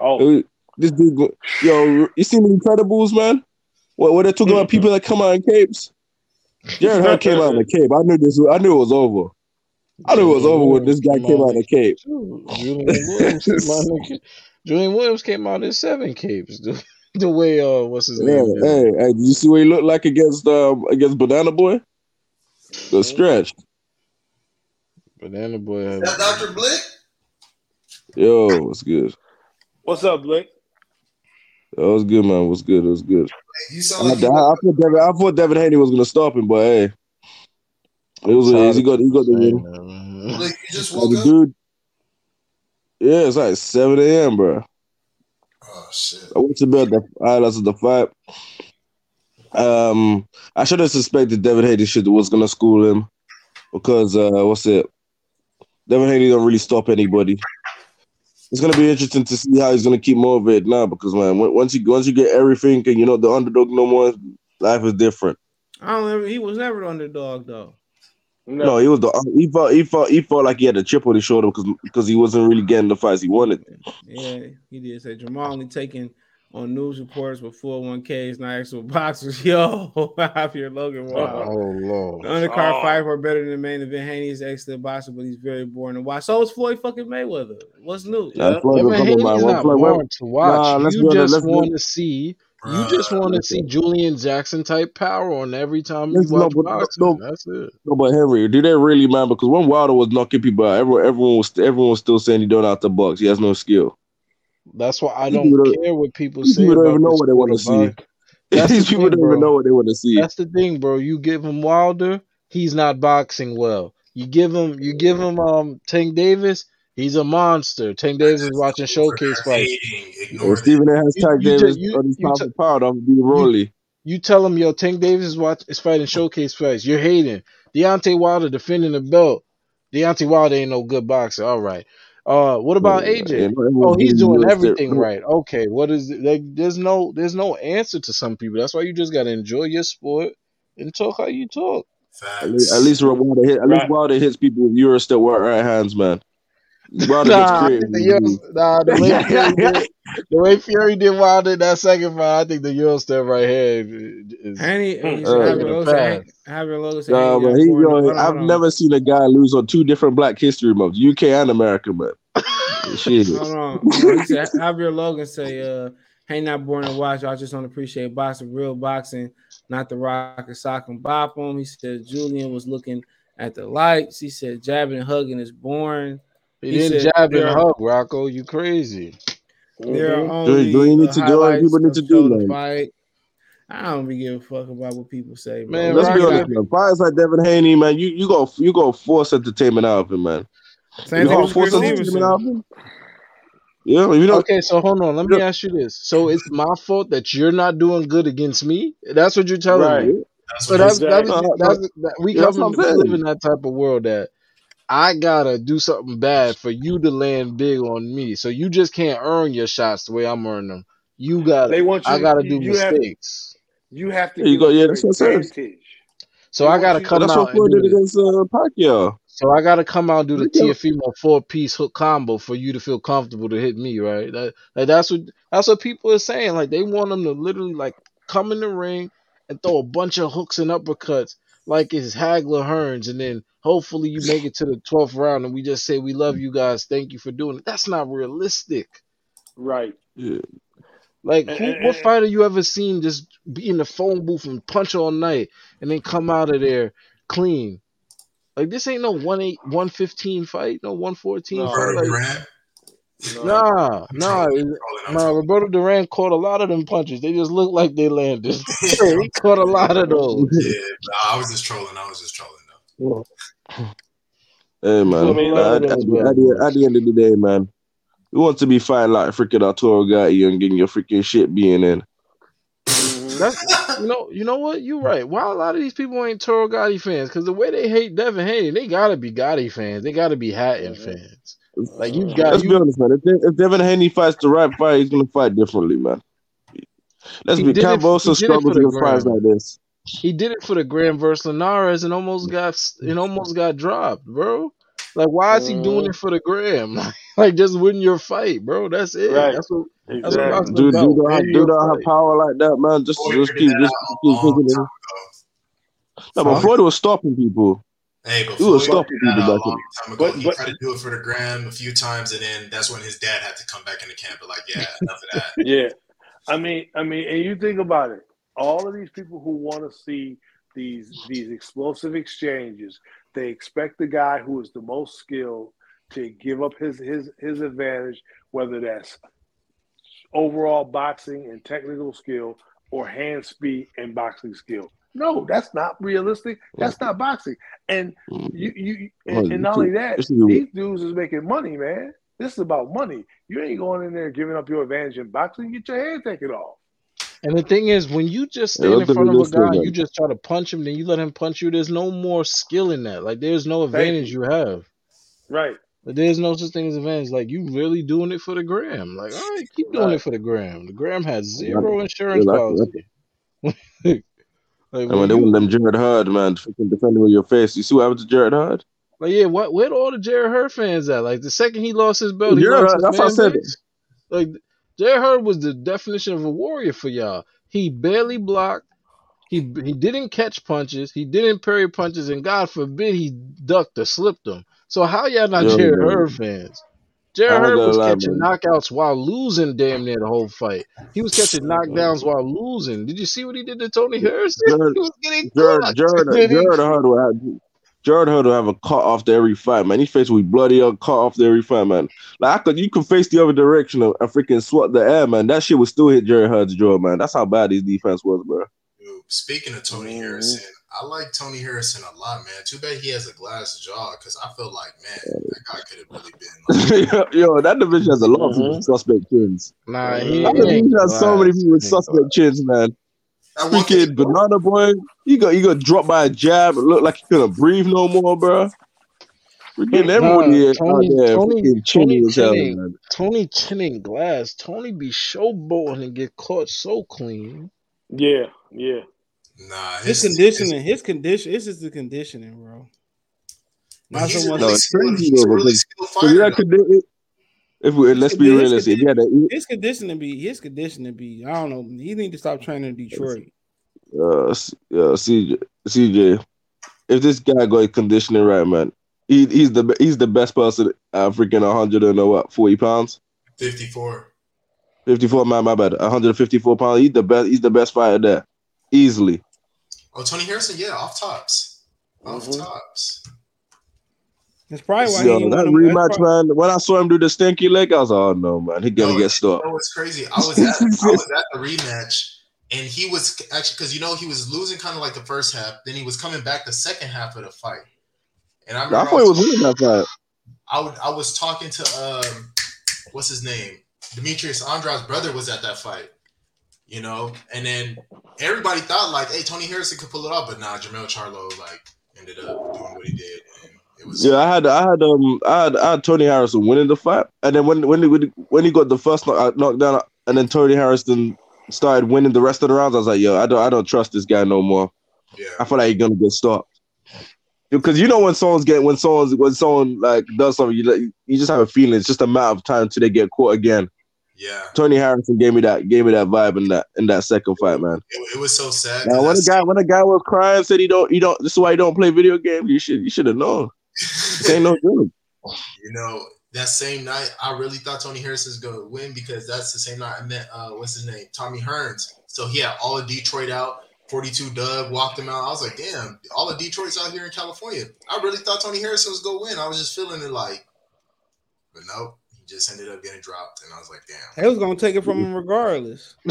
Oh, This dude, go- yo, you seen the Incredibles, man? What what they talking about people that come out in capes? Jarrett Hurd came out in a cape. I knew this. I knew it was over. I knew it was over when this guy came out in a cape. Julian Williams came out in a- Julian Williams came out in seven capes. The, the way uh what's his Yeah, name? hey, hey, did you see what he looked like against um against Banana Boy? The stretch. Banana boy Is that Dr. Blick? Yo, what's good. what's up, Blake? That was good, man. It was good. It was good. You I, sound like I, you I thought Devin, I thought Devin Haney was gonna stop him, but hey, it was what it is. He got he got the win. that, man. Blick, you just woke the up. dude. Yeah, it's like seven a.m., bro. Oh shit. I went to bed. The highlights of the fight. Um, I should have suspected Devin Haney should was gonna school him because uh, what's it? Devin Haney don't really stop anybody. It's gonna be interesting to see how he's gonna keep motivated now because man, once you once you get everything and you're not the underdog no more, life is different. I don't ever, he was never the underdog though. No, he was the he felt he felt he felt like he had a chip on his shoulder because because he wasn't really getting the fights he wanted. Yeah, he did say Jamal only taking on news reports with 401ks, not actual <laughs> boxers. Yo, <laughs> Javier Logan Wall. Oh Lord. The lord. undercard Oh. fight were better than the main event. Haney is excellent boxer, but he's very boring to watch. So is Floyd fucking Mayweather. What's new? Nah, Floyd, Devin come Haney's not Floyd, boring to watch. Nah, let's you just let's want to see. You just want to see Julian Jackson type power on every time you Let's watch not- but- boxing. no- That's it. No, but Henry, do they really, man? Because when Wilder was knocking people out, everyone, everyone was everyone was still saying he don't have the box. He has no skill. That's why I don't people care what people these say people don't even know what they wanna see. That's These people thing, don't bro. even know what they want to see. That's the thing, bro. You give him Wilder, he's not boxing well. You give him, you give him um Tank Davis, he's a monster. Tank Davis is watching showcase fights. Hating, And ignoring Stephen A. has You- tagged you ju- Davis you- on his you pound t- for pound off being Rolly. You tell him, yo, Tank Davis is watch is fighting showcase fights. You're hating. Deontay Wilder defending the belt. Deontay Wilder ain't no good boxer. All right. Uh, what about AJ? Oh, he's doing everything right. Okay, what is it? Like, there's no there's no answer to some people. That's why you just gotta enjoy your sport and talk how you talk. At least, at least Wilder hit. At least Right. Wilder hits people with Euro still work right hands, man. Wilder gets Nah, I creative. <laughs> think nah, the way Fury did, the way Fury did Wilder in that second fight, I think the Euro step right here is. Haney, Hmm. he Uh, said, Javier gonna Logan said, pass. Javier Logan said, Nah, Haney but he, boring. yo, Hold on, I've never seen a guy lose on two different Black History months, UK and America, man. <laughs> Shit. Hold on. Hold on. He said Javier Logan say, uh, hey, not boring to watch. I just don't appreciate boxing, real boxing, not the rock and sock and bop him." He said Julian was looking at the lights. He said jabbing and hugging is boring. He, He didn't said, jab and hug, Rocco. You crazy? There are Mhm. only do you need to do what people need to do, show the man? fight. I don't be give a fuck about what people say, bro. Man, Let's be Rocky- honest, man. Fighters like Devin Haney, man, you you go you go force entertainment out of him, man. Same You thing go force Chris entertainment Stevenson. out of him. Yeah, you don't. Okay, so hold on. Let me ask you this. So it's my fault that you're not doing good against me? That's what you're telling Right. me. That's So what that's he that's, that's, that, we yeah, come in, what live in that type of world that I gotta do something bad for you to land big on me. So you just can't earn your shots the way I'm earning them. You got They want you. I gotta do you have, mistakes. you have to There you go. Yeah, that's what I said. advantage. So They I gotta you- come That's out what and Floyd do did against uh, Pacquiao. So I gotta come out and do the Look Teofimo four piece hook combo for you to feel comfortable to hit me, right? That like that's what that's what people are saying. Like they want them to literally like come in the ring and throw a bunch of hooks and uppercuts like it's Hagler Hearns, and then hopefully you make it to the twelfth round and we just say we love you guys, thank you for doing it. That's not realistic. Right. Yeah. Like who, what and- fighter you ever seen just be in the phone booth and punch all night and then come out of there clean? Like this ain't no one eight one fifteen fight, no one fourteen No. fight. Roberto Like Duran. No. Nah, I'm nah, trolling, it- I'm trolling, I'm nah. Roberto Duran caught a lot of them punches. They just look like they landed. <laughs> <laughs> he caught a lot of those. Yeah, nah, I was just trolling. I was just trolling though. Hey man, I mean, at, at, the- at, the, worth. at the end of the day, man, we want to be fighting like freaking Arturo Gatti and getting your freaking shit being in. Mhm. That's you know, you know what? You're right. Why a lot of these people ain't Toro Gatti fans? Because the way they hate Devin Haney, they gotta be Gatti fans. They gotta be Hatton Mhm. fans. Like you got Let's be honest, man. If, De- if Devin Haney fights the right fight, he's gonna fight differently, man. Let's He be. did it- Kambosos he did it struggles for the against fights gram. like this. He did it for the Grand versus Linares and almost got and almost got dropped, bro. Like, why is he doing Mhm. it for the gram? <laughs> like, just win your fight, bro. That's it. Right. That's what. That's what Exactly. boxing Dude, about. dude don't have, Win dude your don't have fight. power like that, man. Just, Floyd just figured keep, that just out a keep long thinking. time it. ago. No, but Huh? Floyd was stopping people. Hey, but He was Floyd stopping that people out a long time ago. But- he but- tried to do it for the gram a few times, and then that's when his dad had to come back in the camp. But like, yeah, enough of that. <laughs> Yeah, I mean, I mean, and you think about it. All of these people who want to see these these explosive exchanges, they expect the guy who is the most skilled to give up his his his advantage, whether that's overall boxing and technical skill or hand speed and boxing skill. No, that's not realistic. That's not boxing. And you you and, and not only that, these dudes is making money, man. This is about money. You ain't going in there giving up your advantage in boxing. Get your head taken off. And the thing is, when you just Yeah, stand in front of a this thing, guy, you just try to punch him, then you let him punch you. There's no more skill in that. Like, there's no advantage you have. Right. But there's no such thing as advantage. Like, you really doing it for the gram. Like, all right, keep doing Right. it for the gram. The gram has zero insurance policy. <laughs> like, And when when they want them Jarrett Hurd, man, freaking defending with your face. You see what happened to Jarrett Hurd? Like, yeah, what where all the Jarrett Hurd fans at? Like the second he lost his belt, he lost that's what I said. base. Like Jarrett Hurd was the definition of a warrior for y'all. He barely blocked. He he didn't catch punches. He didn't parry punches, and God forbid he ducked or slipped them. So how y'all not Yo, Jared man. Hurd fans? Jared I Hurd was lie, catching man. knockouts while losing damn near the whole fight. He was catching knockdowns while losing. Did you see what he did to Tony Harrison? Jared- <laughs> he was getting Jared, cooked. Jared, Then he- Jarrett Hurd will have Jarrett Hurd will have a cut off to every fight, man. His face will be bloody up, cut off to every fight, man. Like I could, you could face the other direction and and freaking swat the air, man. That shit would still hit Jarrett Hurd's jaw, man. That's how bad his defense was, bro. Dude, speaking of Tony Mhm. Harrison, I like Tony Harrison a lot, man. Too bad he has a glass jaw because I feel like, man, that guy could have really been. <laughs> Like, Yo, that division has a lot of people Mhm. with suspect chins. Nah, he, That division has so many people with He ain't suspect chins, man. at one Freaking banana boy, he got he got dropped by a jab. It looked like he couldn't breathe no more, bro. Freaking everybody out Tony- there, Tony- freaking chinny Tony as hell, chinning. Tony chinning glass. Tony be showboating and get caught so clean. Yeah, yeah. Nah, His conditioning, his condition, this is the conditioning, bro. Not he's so much. No, really it's crazy he's though, really So fighter. yeah, though. could if we let's be His realistic, yeah, that His conditioning be his conditioning be. I don't know. He need to stop training in Detroit. uh, S- uh, CJ, CJ, if this guy got conditioning right, man, he, he's the he's the best person at freaking 100 and uh, what 40 pounds, 54. 54 man, my bad, 154 pounds. He's the best. He's the best fighter there, easily. Oh, Tony Harrison, yeah, off tops. Off Mhm. tops. That's probably why Yo, he that won them- that's rematch, probably- man. When I saw him do the stinky leg, I was like, oh no, man, he gonna No, get stopped. You know what's crazy? I was at I was <laughs> at the rematch, and he was actually because you know he was losing kind of like the first half. Then he was coming back the second half of the fight, and I remember I thought he was winning that fight. I would I was talking to um what's his name Demetrius Andrade's brother was at that fight, you know, and then everybody thought like, hey, Tony Harrison could pull it off, but nah, Jermell Charlo like ended up doing what he did, and it was Yeah, I had I had um I had, I had Tony Harrison winning the fight, and then when when he when he got the first knock, uh, knockdown, and then Tony Harrison started winning the rest of the rounds, I was like, yo, I don't I don't trust this guy no more. yeah. I feel like he's gonna get stopped. Because you know when someone's getting when someone's when someone like does something, you like, you just have a feeling it's just a matter of time till they get caught again. Yeah, Tony Harrison gave me that gave me that vibe in that in that second fight, man. it, it was so sad. Now when a guy when a guy was crying said he don't he don't this is why he don't play video games, you should you should have known. This ain't no <laughs> good. you know, that same night, I really thought Tony Harrison was going to win because that's the same night I met, uh, what's his name? Tommy Hearns. So he had all of Detroit out, 42 Dugg walked him out. I was like, damn, all of Detroit's out here in California. I really thought Tony Harrison was going to win. I was just feeling it like, but nope, he just ended up getting dropped. And I was like, damn. They was gonna take it from him regardless. <laughs>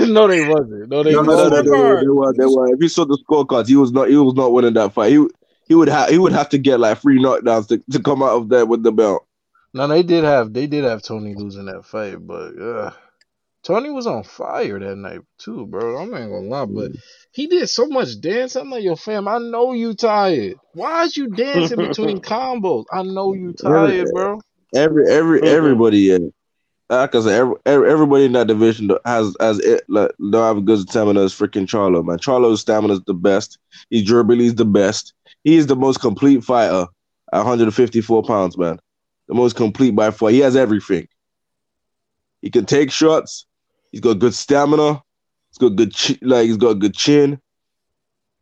no, they wasn't. No, they No, no, no, wasn't. no, no, they were, they were. If you saw the scorecards, he was not. He was not winning that fight. He he would have. He would have to get like three knockdowns to, to come out of there with the belt. No, they did have they did have Tony losing that fight, but uh, Tony was on fire that night too, bro. I'm not gonna lie, but he did so much dance. I'm like, yo, fam, I know you tired. Why is you dancing between <laughs> combos? I know you tired, bro. Every every Mhm. everybody, yeah. Like I said, every, every- everybody in that division has has it like don't have a good stamina as freaking Charlo, man. Charlo's stamina is the best. His durability is the best. He is the most complete fighter at 154 pounds, man. The most complete by far. He has everything. He can take shots. He's got good stamina. He's got good chi- like he's got good chin.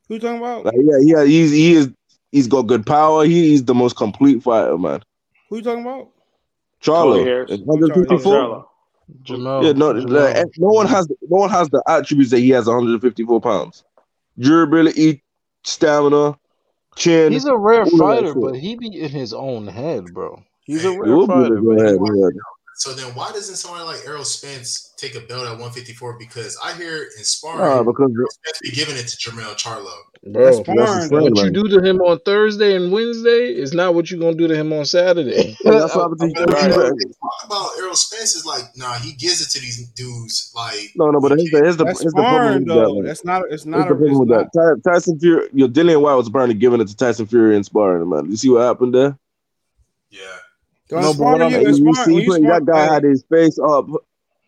Who you talking about? Like yeah, yeah, he's he is he's got good power. He, he's the most complete fighter, man. Who you talking about? Tony Charlo, Harris. at 154. Charlo. Jermell. Yeah, no, Jermell. like, eh, no one has no one has the attributes that he has. 154 pounds, durability, stamina, chin. He's a rare all of that fighter, but he be in his own head, bro. He's a He He rare will be fighter, able to go ahead, but yeah. So then, why doesn't someone like Errol Spence take a belt at 154? Because I hear in sparring, Nah, because Errol Spence be giving it to Jermell Charlo. Bro, That's that's sparring, his what you do to him on Thursday and Wednesday is not what you're gonna do to him on Saturday. <laughs> Yeah, that's what happened to But. I mean, Right. they talk about Errol Spence is like, nah, he gives it to these dudes. Like, No, no, but here's the here's the, That's here's the problem sparring with that. though. That's not. It's not. the A, problem it's with not. that. Ty- Tyson Fury, your Dillian Whyte was apparently giving it to Tyson Fury in sparring, man. You see what happened there? yeah, When No, you but what sparring, you, when you see, when you that guy hey, had his face up,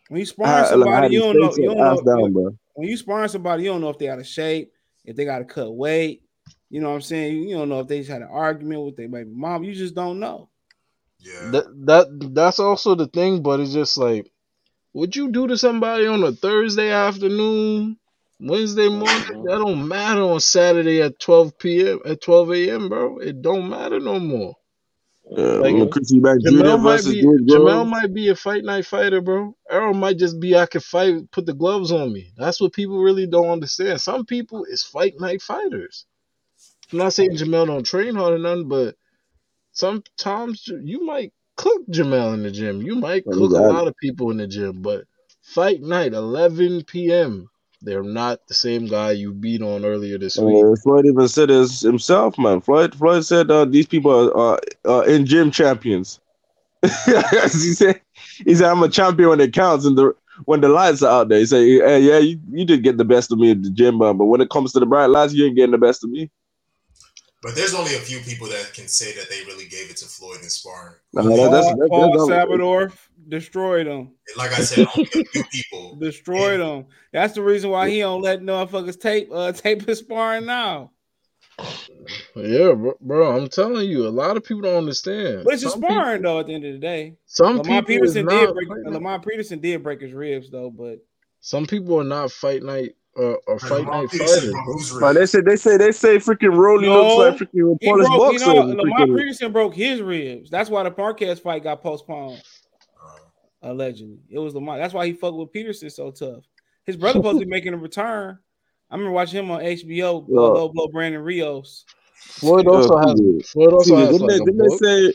when you sparring somebody, you don't know. You don't know. When you sparring somebody, you don't know if they're out of shape, if they got to cut weight. You know what I'm saying? You don't know if they just had an argument with their baby mom. You just don't know. yeah. that that that's also the thing, but it's just like what you do to somebody on a Thursday afternoon, Wednesday morning, uh-huh. that don't matter on Saturday at 12 p.m. at 12 a.m., bro. It don't matter no more. Yeah, Like, Bank Jr. Jermell might be George Jermell might be a fight night fighter, bro. Errol might just be I can fight, put the gloves on me. That's what people really don't understand. Some people is fight night fighters. I'm not saying Jermell don't train hard or nothing, but sometimes you might cook Jermell in the gym. You might cook a lot of people in the gym, but fight night, 11 p.m. They're not the same guy you beat on earlier this week. Uh, Floyd even said this himself, man. Floyd Floyd said uh, these people are, are, are in gym champions. <laughs> he said, he said, I'm a champion when it counts and the when the lights are out there. He said, hey, yeah, you, you did get the best of me at the gym, but but when it comes to the bright lights, you ain't getting the best of me. But there's only a few people that can say that they really gave it to Floyd in sparring. Nah, that- that's- Paul, that- Paul that's- Salvador destroyed him. Like I said, only a few <laughs> people. Destroyed him. That's the reason why he don't let motherfuckers tape uh <laughs> tape his sparring now. Yeah, bro, bro, I'm telling you, a lot of people don't understand. But it's just Some people- sparring though. At the end of the day, Some Lamar people Peterson did break. fight. Lamont Peterson did break his ribs though, but Some people are not fight night uh, or fight Lamar night Peterson fighters. broke bro. whose Man, they say they say they say freaking Rolly No, looks like freaking he Polish broke. You boxer. know, Lamont Peterson broke his ribs. That's why the Marquez fight got postponed. Allegedly, it was Lamar. That's why he fucked with Peterson so tough. His brother supposed to be making a return. I remember watching him on HBO. Yeah. Low blow Brandon Rios. Floyd Yeah, also has. Floyd also has didn't, like they, didn't they say?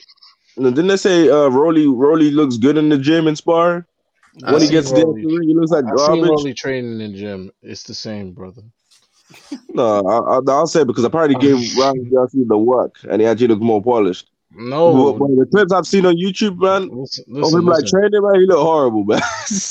no, Didn't they say uh, Rolly Rolly looks good in the gym and sparring? I When he seen gets there, he looks like I seen garbage. Rolly training in the gym. It's the same, brother. No, I, I, I'll say because I probably gave Ryan Johnson the work, and he actually looked more polished. No, But, but the clips I've seen on YouTube, man, listen, of listen, him like listen, training, man, he look horrible, man.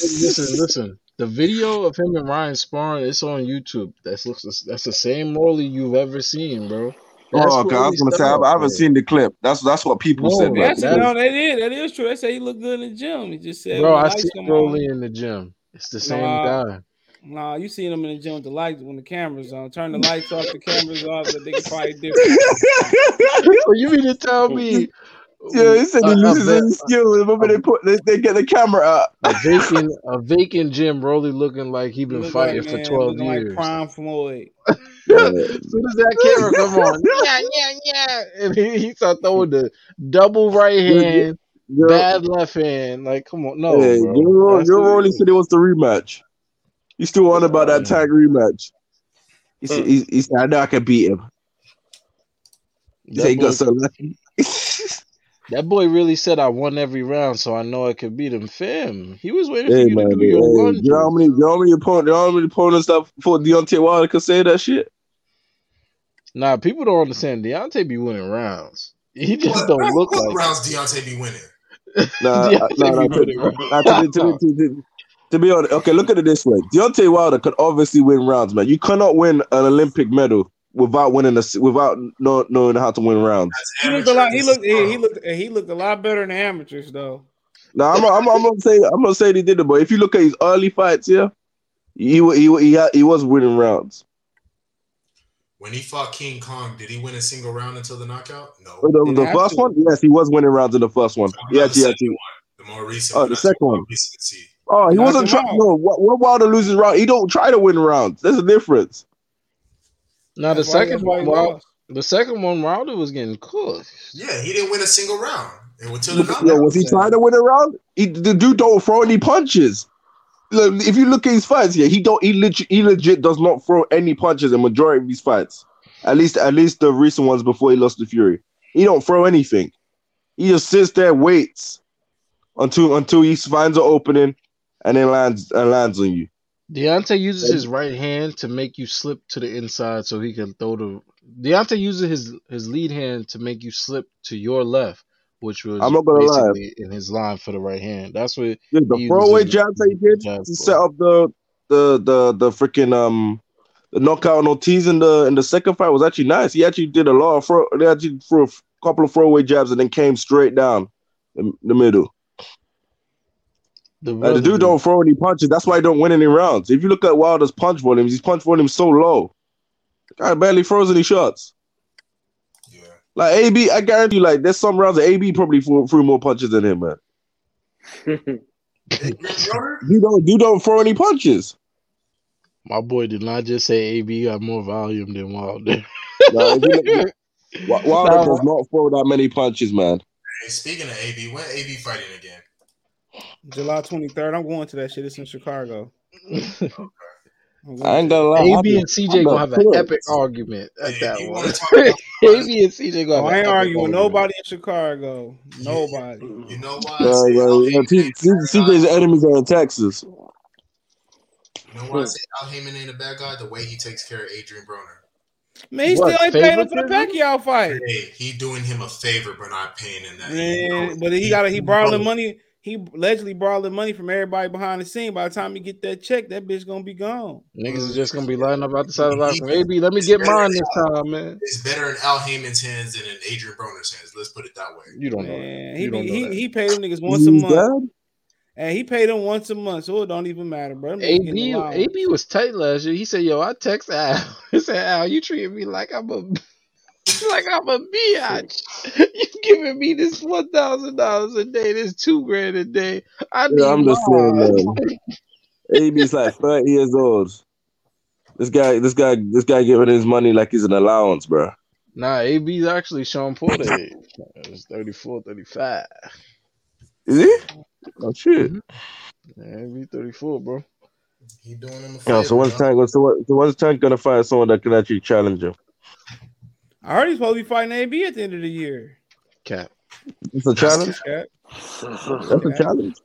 listen, listen. The video of him and Ryan sparring, it's on YouTube. That's looks that's the same Rolly you've ever seen, bro. Oh, that's Oh, okay. I was gonna say I, I haven't seen the clip. That's that's what people No, said. Right, Like, That's no, that is that is true. They say he looked good in the gym. He just said, Bro, when I see come Rolly in the gym. It's the same Nah. guy. Nah, you seen him in the gym with the lights when the cameras on. Turn the lights off, the cameras off. so they can probably different. Oh, <laughs> you mean to tell me? yeah, he said he a- a loses va- his skill. Remember they put they, they get the camera up. a vacant a vacant gym, Rolly looking like he He been look fighting like, for man, twelve years. like Prime Floyd. <laughs> As soon as that camera come on, <laughs> yeah, yeah, yeah, and he, he start throwing the double right hand, Yo, bad left hand. Like, come on, no, hey, bro. Joe, That's Joe what it Rolly said he wants the rematch. He's still on about that tag rematch. He said, he, he said, I know I can beat him. He said That he got boy, so lucky. that boy really said I won every round, so I know I could beat him. Fam, he was waiting for hey you man, to do hey, your you lunges. know how many, you know how many opponents, you know how many opponents that for Deontay Wilder could say that shit? Nah, people don't understand. Deontay be winning rounds. He just what, don't look what like. rounds Deontay be winning? Nah, Deontay nah, nah, be to, winning rounds. nah, to, be, to, be, to, be, honest, okay, look at it this way: Deontay Wilder could obviously win rounds, man. You cannot win an Olympic medal without winning a, without know, knowing how to win rounds. He looked a lot. He looked. He, he looked. He looked a lot better than amateurs, though. No, I'm, I'm, I'm gonna say I'm gonna say they did it, but if you look at his early fights, yeah, he he he, he, he was winning rounds. When he fought King Kong, did he win a single round until the knockout? No. Oh, the, the first to. one, yes, he was winning rounds in the first one. I'm Yeah, about the yeah, oh, second one, the more recent. Oh, one, the second more one. Recency. Oh, he wasn't trying. out. No, what, what Wilder loses round? He don't try to win rounds. There's a difference. Now the That's second that's why he one, Wil- lost. the second one, Wilder was getting cooked. Yeah, he didn't win a single round until the Yo, was he trying to win a round? He, the dude don't throw any punches. Look, if you look at his fights, yeah, he don't. He legit, he legit does not throw any punches in majority of these fights. At least, at least the recent ones before he lost to Fury. He don't throw anything. He just sits there, waits until until he finds an opening, and then lands and lands on you. Deontay uses his right hand to make you slip to the inside so he can throw the. Deontay uses his his lead hand to make you slip to your left, which was I'm not gonna lie. in his line for the right hand. That's what Yeah, the He throwaway jabs that he did to for. set up the the the the freaking um the knockout on Ortiz in the in the second fight was actually nice. He actually did a lot of throw. They actually threw a couple of throwaway jabs and then came straight down in the middle. The, Like, the dude don't throw any punches. That's why he don't win any rounds. If you look at Wilder's punch volumes, his punch volume is so low. The guy barely throws any shots. Yeah. Like AB, I guarantee you, like there's some rounds that AB probably threw, threw more punches than him, man. <laughs> You don't, you don't throw any punches. My boy did not just say AB got more volume than Wilder. Nah, if you look- <laughs> Wilder does not throw that many punches, man. Hey, speaking of AB, when AB fighting again? July 23rd. I'm going to that shit. It's in Chicago. I'm I ain't to- gonna lie. AB and CJ I'm gonna have an epic argument at Hey, that one. wanna <laughs> talk about- AB and CJ gonna Oh, have I an ain't epic arguing with argument. nobody in Chicago. Nobody. You know why? I Yeah, yeah, Al yeah, Heyman T- ain't T- a bad CJ's enemies are in Texas. You know why I say Al Haymon ain't a bad guy? The way he takes care of Adrian Broner. Man, he What, still ain't paying him for the? Pacquiao fight. Hey, he doing him a favor, but not paying him that. Man, but he got he borrowing money. He allegedly borrowed money from everybody behind the scene. By the time he get that check, that bitch gonna be gone. Niggas is just gonna be lining up out the side of the line. AB, let me get mine this time, man. It's better in Al Haymon's hands than in Adrian Broner's hands. Let's put it that way. You don't know that. Man, he You don't be, know he, that. he paid them niggas once a month, dead? and he paid them once a month, so it don't even matter, bro. Them niggas AB. AB was tight last year. He said, "Yo, I text Al. <laughs> He said, Al, you treating me like I'm a <laughs> like I'm a biatch. You giving me this one thousand dollars a day, this two grand a day. I need Yeah, I'm just saying, mine." man. <laughs> AB's like 30 years old. This guy, this guy, this guy giving his money like he's an allowance, bro. Nah, AB's actually Shawn Porter. age. It's 34, 35. Is he? Oh shit. Mm-hmm. Yeah, AB 34, bro. He doing him a favor. Yeah, so when's huh? Tank? So, what, so when's Tank gonna find someone that can actually challenge him? I heard he's supposed to be fighting AB at the end of the year. Cap. It's a challenge. Yeah. That's a challenge.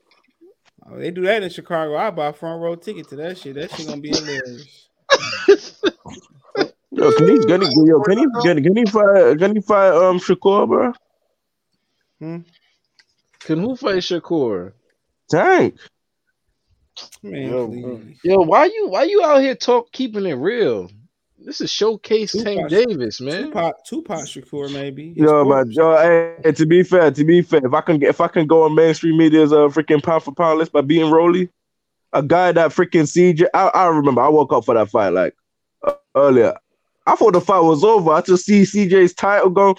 Oh, they do that in Chicago. I buy a front row ticket to that shit. That shit gonna be hilarious. <laughs> Yo, can he, can he, yo, can he, can, can he fight, can he fight, um, Shakur, bro? Hmm? Can who fight Shakur? Tank. Man, Yo, please. Yo, why you why you out here talk keeping it real? This is showcase Tupac- Tank Davis, man. Tupac, Tupac Shakur, maybe. His Yo, corpse. man, yo, hey, to be fair, to be fair, if I can get, if I can go on mainstream media's uh, freaking pound for pound list by beating Rolly, a guy that freaking CJ, I, I remember, I woke up for that fight like uh, earlier. I thought the fight was over. I just see CJ's title go.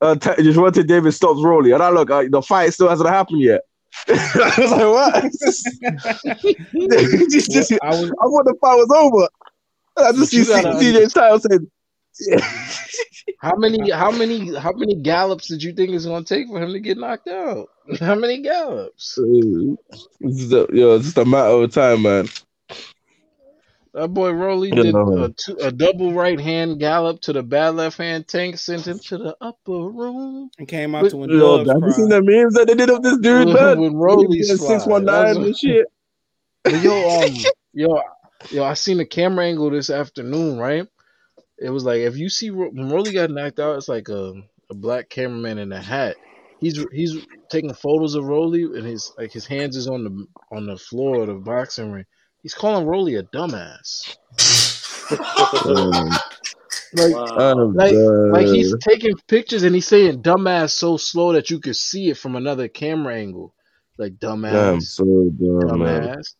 Uh, t- Gervonta Davis stops Rolly, and I look, uh, the fight still hasn't happened yet. <laughs> I was like, what? <laughs> <laughs> Just- just- I was I thought the fight was over. I just see gotta CJ's title said. How many how many how many gallops did you think it's gonna take for him to get knocked out? <laughs> How many gallops? It's just a, yo, it's just a matter of time, man. That boy Rolly did no. a, two, a double right hand gallop to the bad left hand tank, sent him to the upper room. and came out But- to when Yo, Doves have you seen the memes that they did of this dude, When- man? Rolly slide. six one That's nine what- and shit. Yo, um, <laughs> yo, yo, I seen the camera angle this afternoon, right? It was like if you see Ro- when Rolly got knocked out, it's like a, a black cameraman in a hat. He's he's taking photos of Rolly, and his like his hands is on the on the floor of the boxing ring. He's calling Rolly a dumbass. Um, Like, Wow. I'm like, like he's taking pictures and he's saying "dumbass" so slow that you could see it from another camera angle. Like I'm dumbass, so done, man. dumbass.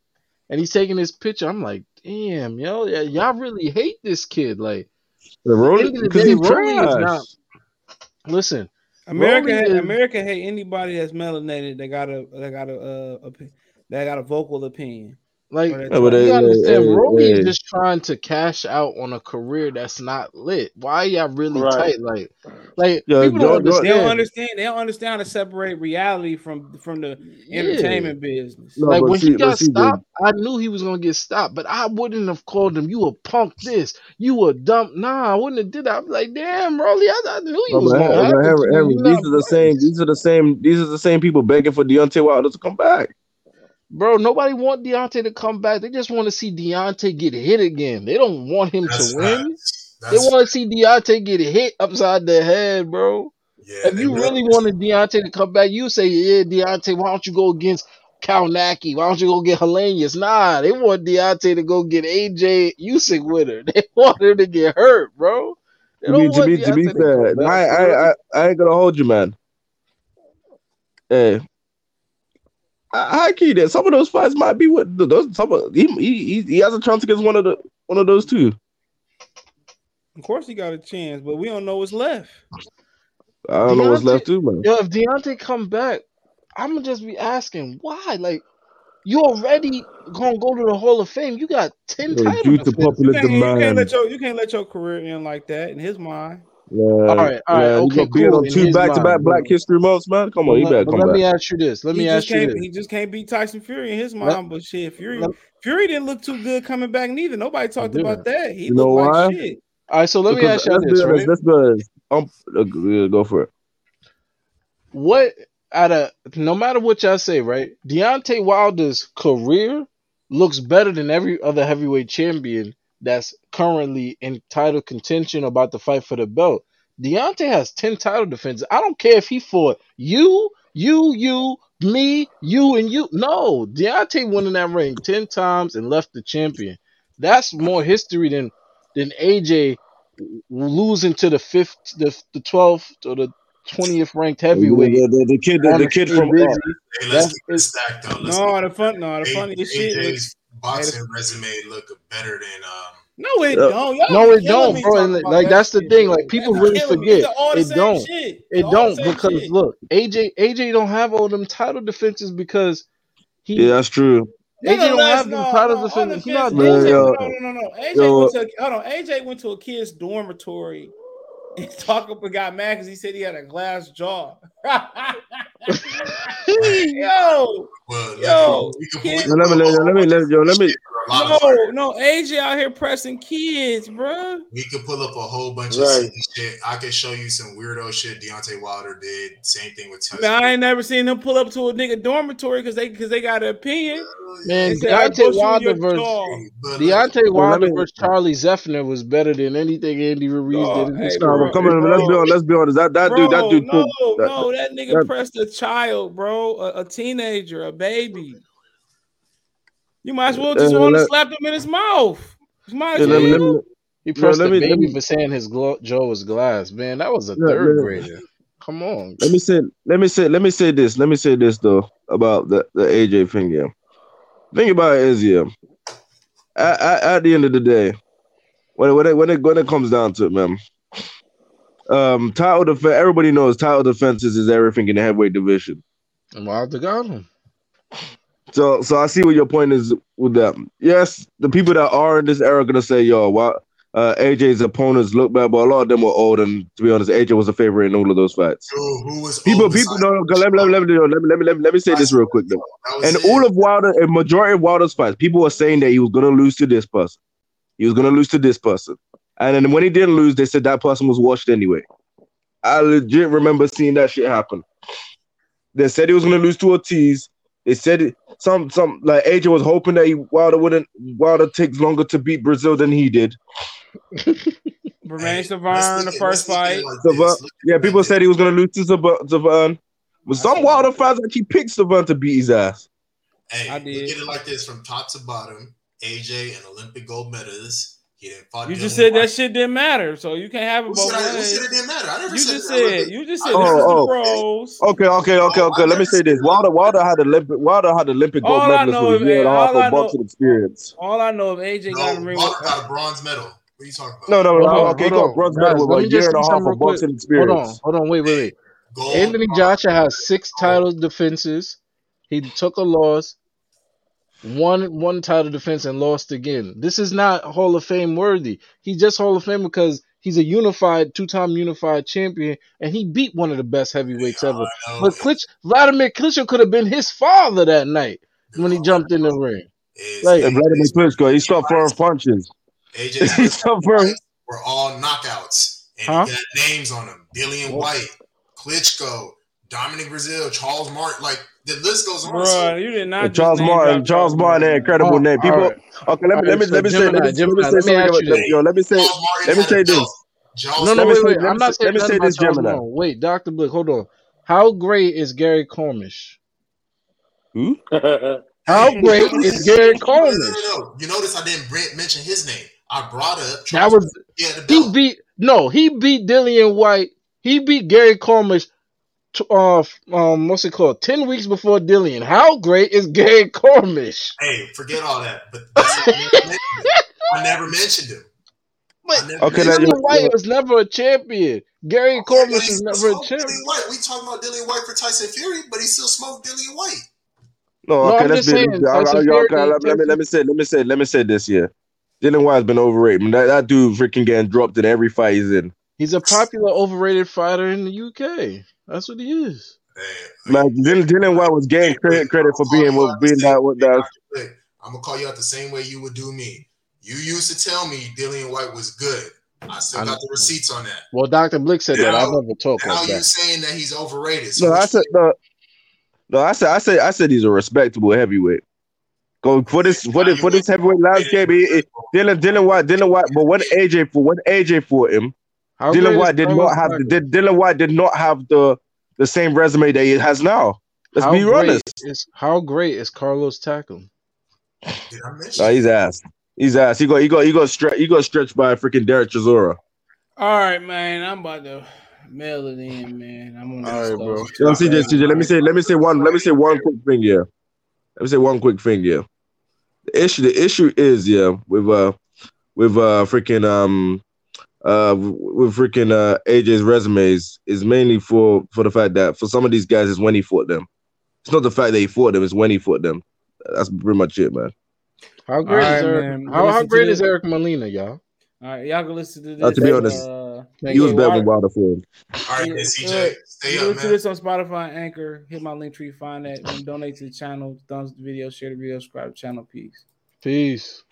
And he's taking this picture. I'm like, damn, yo, y- y'all really hate this kid. Like, The at the Rolly, end of the because day, he's Rolly is trash. not. Listen, America, Rolly is- America hate anybody that's melanated that got a they got a uh, opi- that got a vocal opinion. Like, Or that Yeah, but you hey, try- hey, understand, hey, Rolly hey. is just trying to cash out on a career that's not lit. Why y'all really Right. tight? Like, like Yeah, people don't- don't don't- They don't understand. understand. They don't understand how to separate reality from from the Yeah. entertainment business. No, Like when see, he but got see, stopped, I knew he was gonna get stopped, but I wouldn't have called him. You a punk, this. You a dumb. Nah, I wouldn't have did that. I'm like, damn, Rolly, I, I knew he No, was gonna Henry, happen. Henry, you. Henry, You these are the same. These are the same. These are the same people begging for Deontay Wilder to come back. Bro, nobody want Deontay to come back. They just want to see Deontay get hit again. They don't want him That's to win. facts. They want to see Deontay get hit upside the head, bro. yeah, If you really wanted Deontay to come back, you say, yeah, Deontay, why don't you go against Kownacki? Why don't you go get Helenius? Nah, they want Deontay to go get AJ Usyk with her. <laughs> They want her to get hurt, bro. They To don't be, to be, to be Deontay to fair, I, I. I, I ain't gonna hold you, man. Hey, I, I key that some of those fights might be with those. Some of, he, he, he, he has a chance against one of the one of those two. Of course, he got a chance, but we don't know what's left. I don't know what's left too, man. Yo, if Deontay come back, I'm gonna just be asking why. Like, you already gonna go to the Hall of Fame. You got ten Yo, title Due to defenses. You can't, you can't let your you can't let your career end like that in his mind. Yeah, All right, all right, yeah, okay, you gonna cool, on two back to back Black History months, man. Come on, he better but come let back. me ask you this. Let he me ask you this. he just can't beat Tyson Fury in his Let- mind. but shit, Fury let- Fury didn't look too good coming back neither. Nobody talked about that. He You know looked why? like shit. All right, so let me ask you let's this, be honest. right? Let's be honest. Um, uh, yeah, go for it. What out of no matter what y'all say, right? Deontay Wilder's career looks better than every other heavyweight champion that's currently in title contention about the fight for the belt. Deontay has 10 title defenses. I don't care if he fought you, you, you, me, you, and you. No, Deontay won in that ring 10 times and left the champion. That's more history than than AJ losing to the fifth, the the twelfth or the twentieth ranked heavyweight. The, the, the kid, the, the kid from uh, Hey, let's That's- keep it stacked though. Let's No, the fun, no, the keep- funniest A- shit. Was, AJ's boxing resume look better than um. no, it Yeah. don't. Y'all No, it don't, bro. talking like that that's the shit, thing. Like people Y'all really forget It's all the it don't. Shit. It It's all the don't because shit. look, AJ AJ don't have all them title defenses because he Yeah, that's true. AJ don't have them no, title no, on defenses. not fence, AJ, no, no, no, no. AJ yo, went to hold on. AJ went to a kid's dormitory and <laughs> talked up and got mad because he said he had a glass jaw. <laughs> <laughs> yo, Well, look, Yo, we could, Let me, let me, let me, let, yo, let me. a lot of fighters. no, no, AJ out here pressing kids, bro. We could pull up a whole bunch of Right. silly shit. I could show you some weirdo shit Deontay Wilder did. Same thing with Tyson. Man, I ain't never seen him pull up to a nigga dormitory because they because they got an opinion. Man, They said, Deontay bust you in Wilder versus jaw. But look, Deontay Wilder me- versus Charlie Zeffner was better than anything Andy Ruiz Oh, did in hey, bro, come on, let's be honest. Let's be honest. That that Bro, dude, that dude, no, that- no, that nigga that- pressed a child, bro, a, a teenager, a baby. You might as well just Uh, want to slap him in his mouth. You might Yeah, as let me, let me, He No, pressed let the me- baby me- for saying his glo- jaw was glass. Man, that was a Yeah, third yeah. grader. Come on. let me say, let me say, let me say this. Let me say this though about the the AJ thing. Yeah, think about it is yeah. At, at, at the end of the day, when it, when it when it when it comes down to it, man. Um, title defense. Everybody knows title defenses is everything in the heavyweight division. And Wilder got him. So, so I see what your point is with that. Yes, the people that are in this era are gonna say, "Yo, why uh, AJ's opponents look bad," but a lot of them were old, and to be honest, AJ was a favorite in all of those fights. who, who was People, people, no, no, let me, let me, let me, let me, let me, let me, let me say this real quick though. And it. all of Wilder, a majority of Wilder's fights, people were saying that he was gonna lose to this person. He was gonna lose to this person, and then when he didn't lose, they said that person was washed anyway. I legit remember seeing that shit happen. They said he was gonna lose to Ortiz. They said it, some some like AJ was hoping that he Wilder wouldn't Wilder takes longer to beat Breazeale than he did. <laughs> Bermane Hey, let's in the first let's look at fight. like Savard- this. Look Yeah, people said he was gonna lose to Sav- But some Wilder fans actually picked Savard to beat his ass. Hey, I look did. at it like this from top to bottom. AJ, an Olympic gold medalist. He didn't fought You just said Whyte. that shit didn't matter, so you can't have it Who both said, I, who said it didn't matter? I never You said just said you just said Oh, this the oh. pros. Okay, okay, okay, Oh, okay. Let me say this. Wilder, Wilder had Olympic, Wilder had Olympic gold All medalist with a year and a half of boxing experience. All I know if AJ got in the No, ring Wilder with got a bronze medal. What are you talking about? No, no, no. on, okay, he hold bronze medal with a year and a half of quick. boxing Hold on, hold on, wait, wait, wait. Anthony Joshua has six title defenses. He took a loss, won one title defense, and lost again. This is not Hall of Fame worthy. He's just Hall of Fame because he's a unified, two-time unified champion, and he beat one of the best heavyweights ever. But Klitsch, Vladimir Klitschko could have been his father that night when he jumped in the ring. is like- And Vladimir Klitschko, he stopped throwing punches. AJ's <laughs> he stopped throwing. fights were all knockouts, and Huh? he got names on them: Dillian What? Whyte, Klitschko, Dominic Breazeale, Charles Martin. Like the list goes on. Bro, So, you did not. just Charles name Martin, Charles Martin, an incredible Oh, name. People, right. okay, let me let me so let me say let Gemini, me, let me say let me ask something. Yo, let me say let me say this. Charles No, no, Let me wait, say- wait. I'm not say- let saying me nothing say about this, Charles Gemini. Wait, Doctor Blick, hold on. How great is Gary Cornish? Who? <laughs> How great is Gary No, no, no, no. You notice I didn't mention his name. I brought up. That Charles was yeah, he beat no, he beat Dillian Whyte. He beat Gary Cornish. T- Uh, um, what's it called? Ten weeks before Dillian. How great is Gary Cornish? Hey, forget all that. But I never mentioned him. I never mentioned him. But never Okay, mentioned Dillian you- White was never a champion. Gary Yeah, Cormish is was still never a champion. Dillian Whyte. We talking about Dillian Whyte for Tyson Fury, but he still smoked Dillian Whyte. No, No, okay, I'm let's be. saying, I- I- y'all- let, let me let me say let me say let me say this here. Dillian Whyte's been overrated. Man, that, that dude freaking getting dropped in every fight he's in. He's a popular, overrated fighter in the UK. That's what he is. Hey, Man, Dylan, Dillian Whyte was getting credit credit for being what being that what that. I'm gonna call you out the same way you would do me. You used to tell me Dillian Whyte was good. I still I got know. the receipts on that. Well, Doctor Blick said that. I Now- never talk about that. Now like you that. saying that he's overrated. So No, I said no. No, I said I said I said he's a respectable heavyweight. Go for this for this for this heavyweight landscape. He, he- Dylan Dillian Whyte Dillian Whyte, but when AJ for when AJ fought him, How Dillian Whyte did not have the did, Dillian Whyte did not have the the same resume that he has now. Let's How be great honest. Is, how great is Carlos Takam? Did No, he's ass. He's ass. He got he got he got stretched he got stretched by freaking Derek Chisora. All right, man. I'm about to mail it in, man. I'm on All this right, bro. stuff. You know, CJ, CJ, let me say let me say one let me say one quick thing here. Let me say one quick thing here. The issue the issue is yeah with uh with uh freaking um uh with freaking uh AJ's resumes is mainly for for the fact that for some of these guys is when he fought them. It's not the fact that he fought them; it's when he fought them. That's pretty much it, man. How great All is Eric? man. How, how great is Eric Molina, y'all? All right, y'all can listen to this. Uh, to be honest, uh, He was better than Wilder for him. All right, Yeah, then, uh, CJ, stay You up, listen to this on Spotify and Anchor. Hit my link tree, find that. Then donate to the channel. Thumbs the video, share the video, subscribe to the channel. Peace. Peace.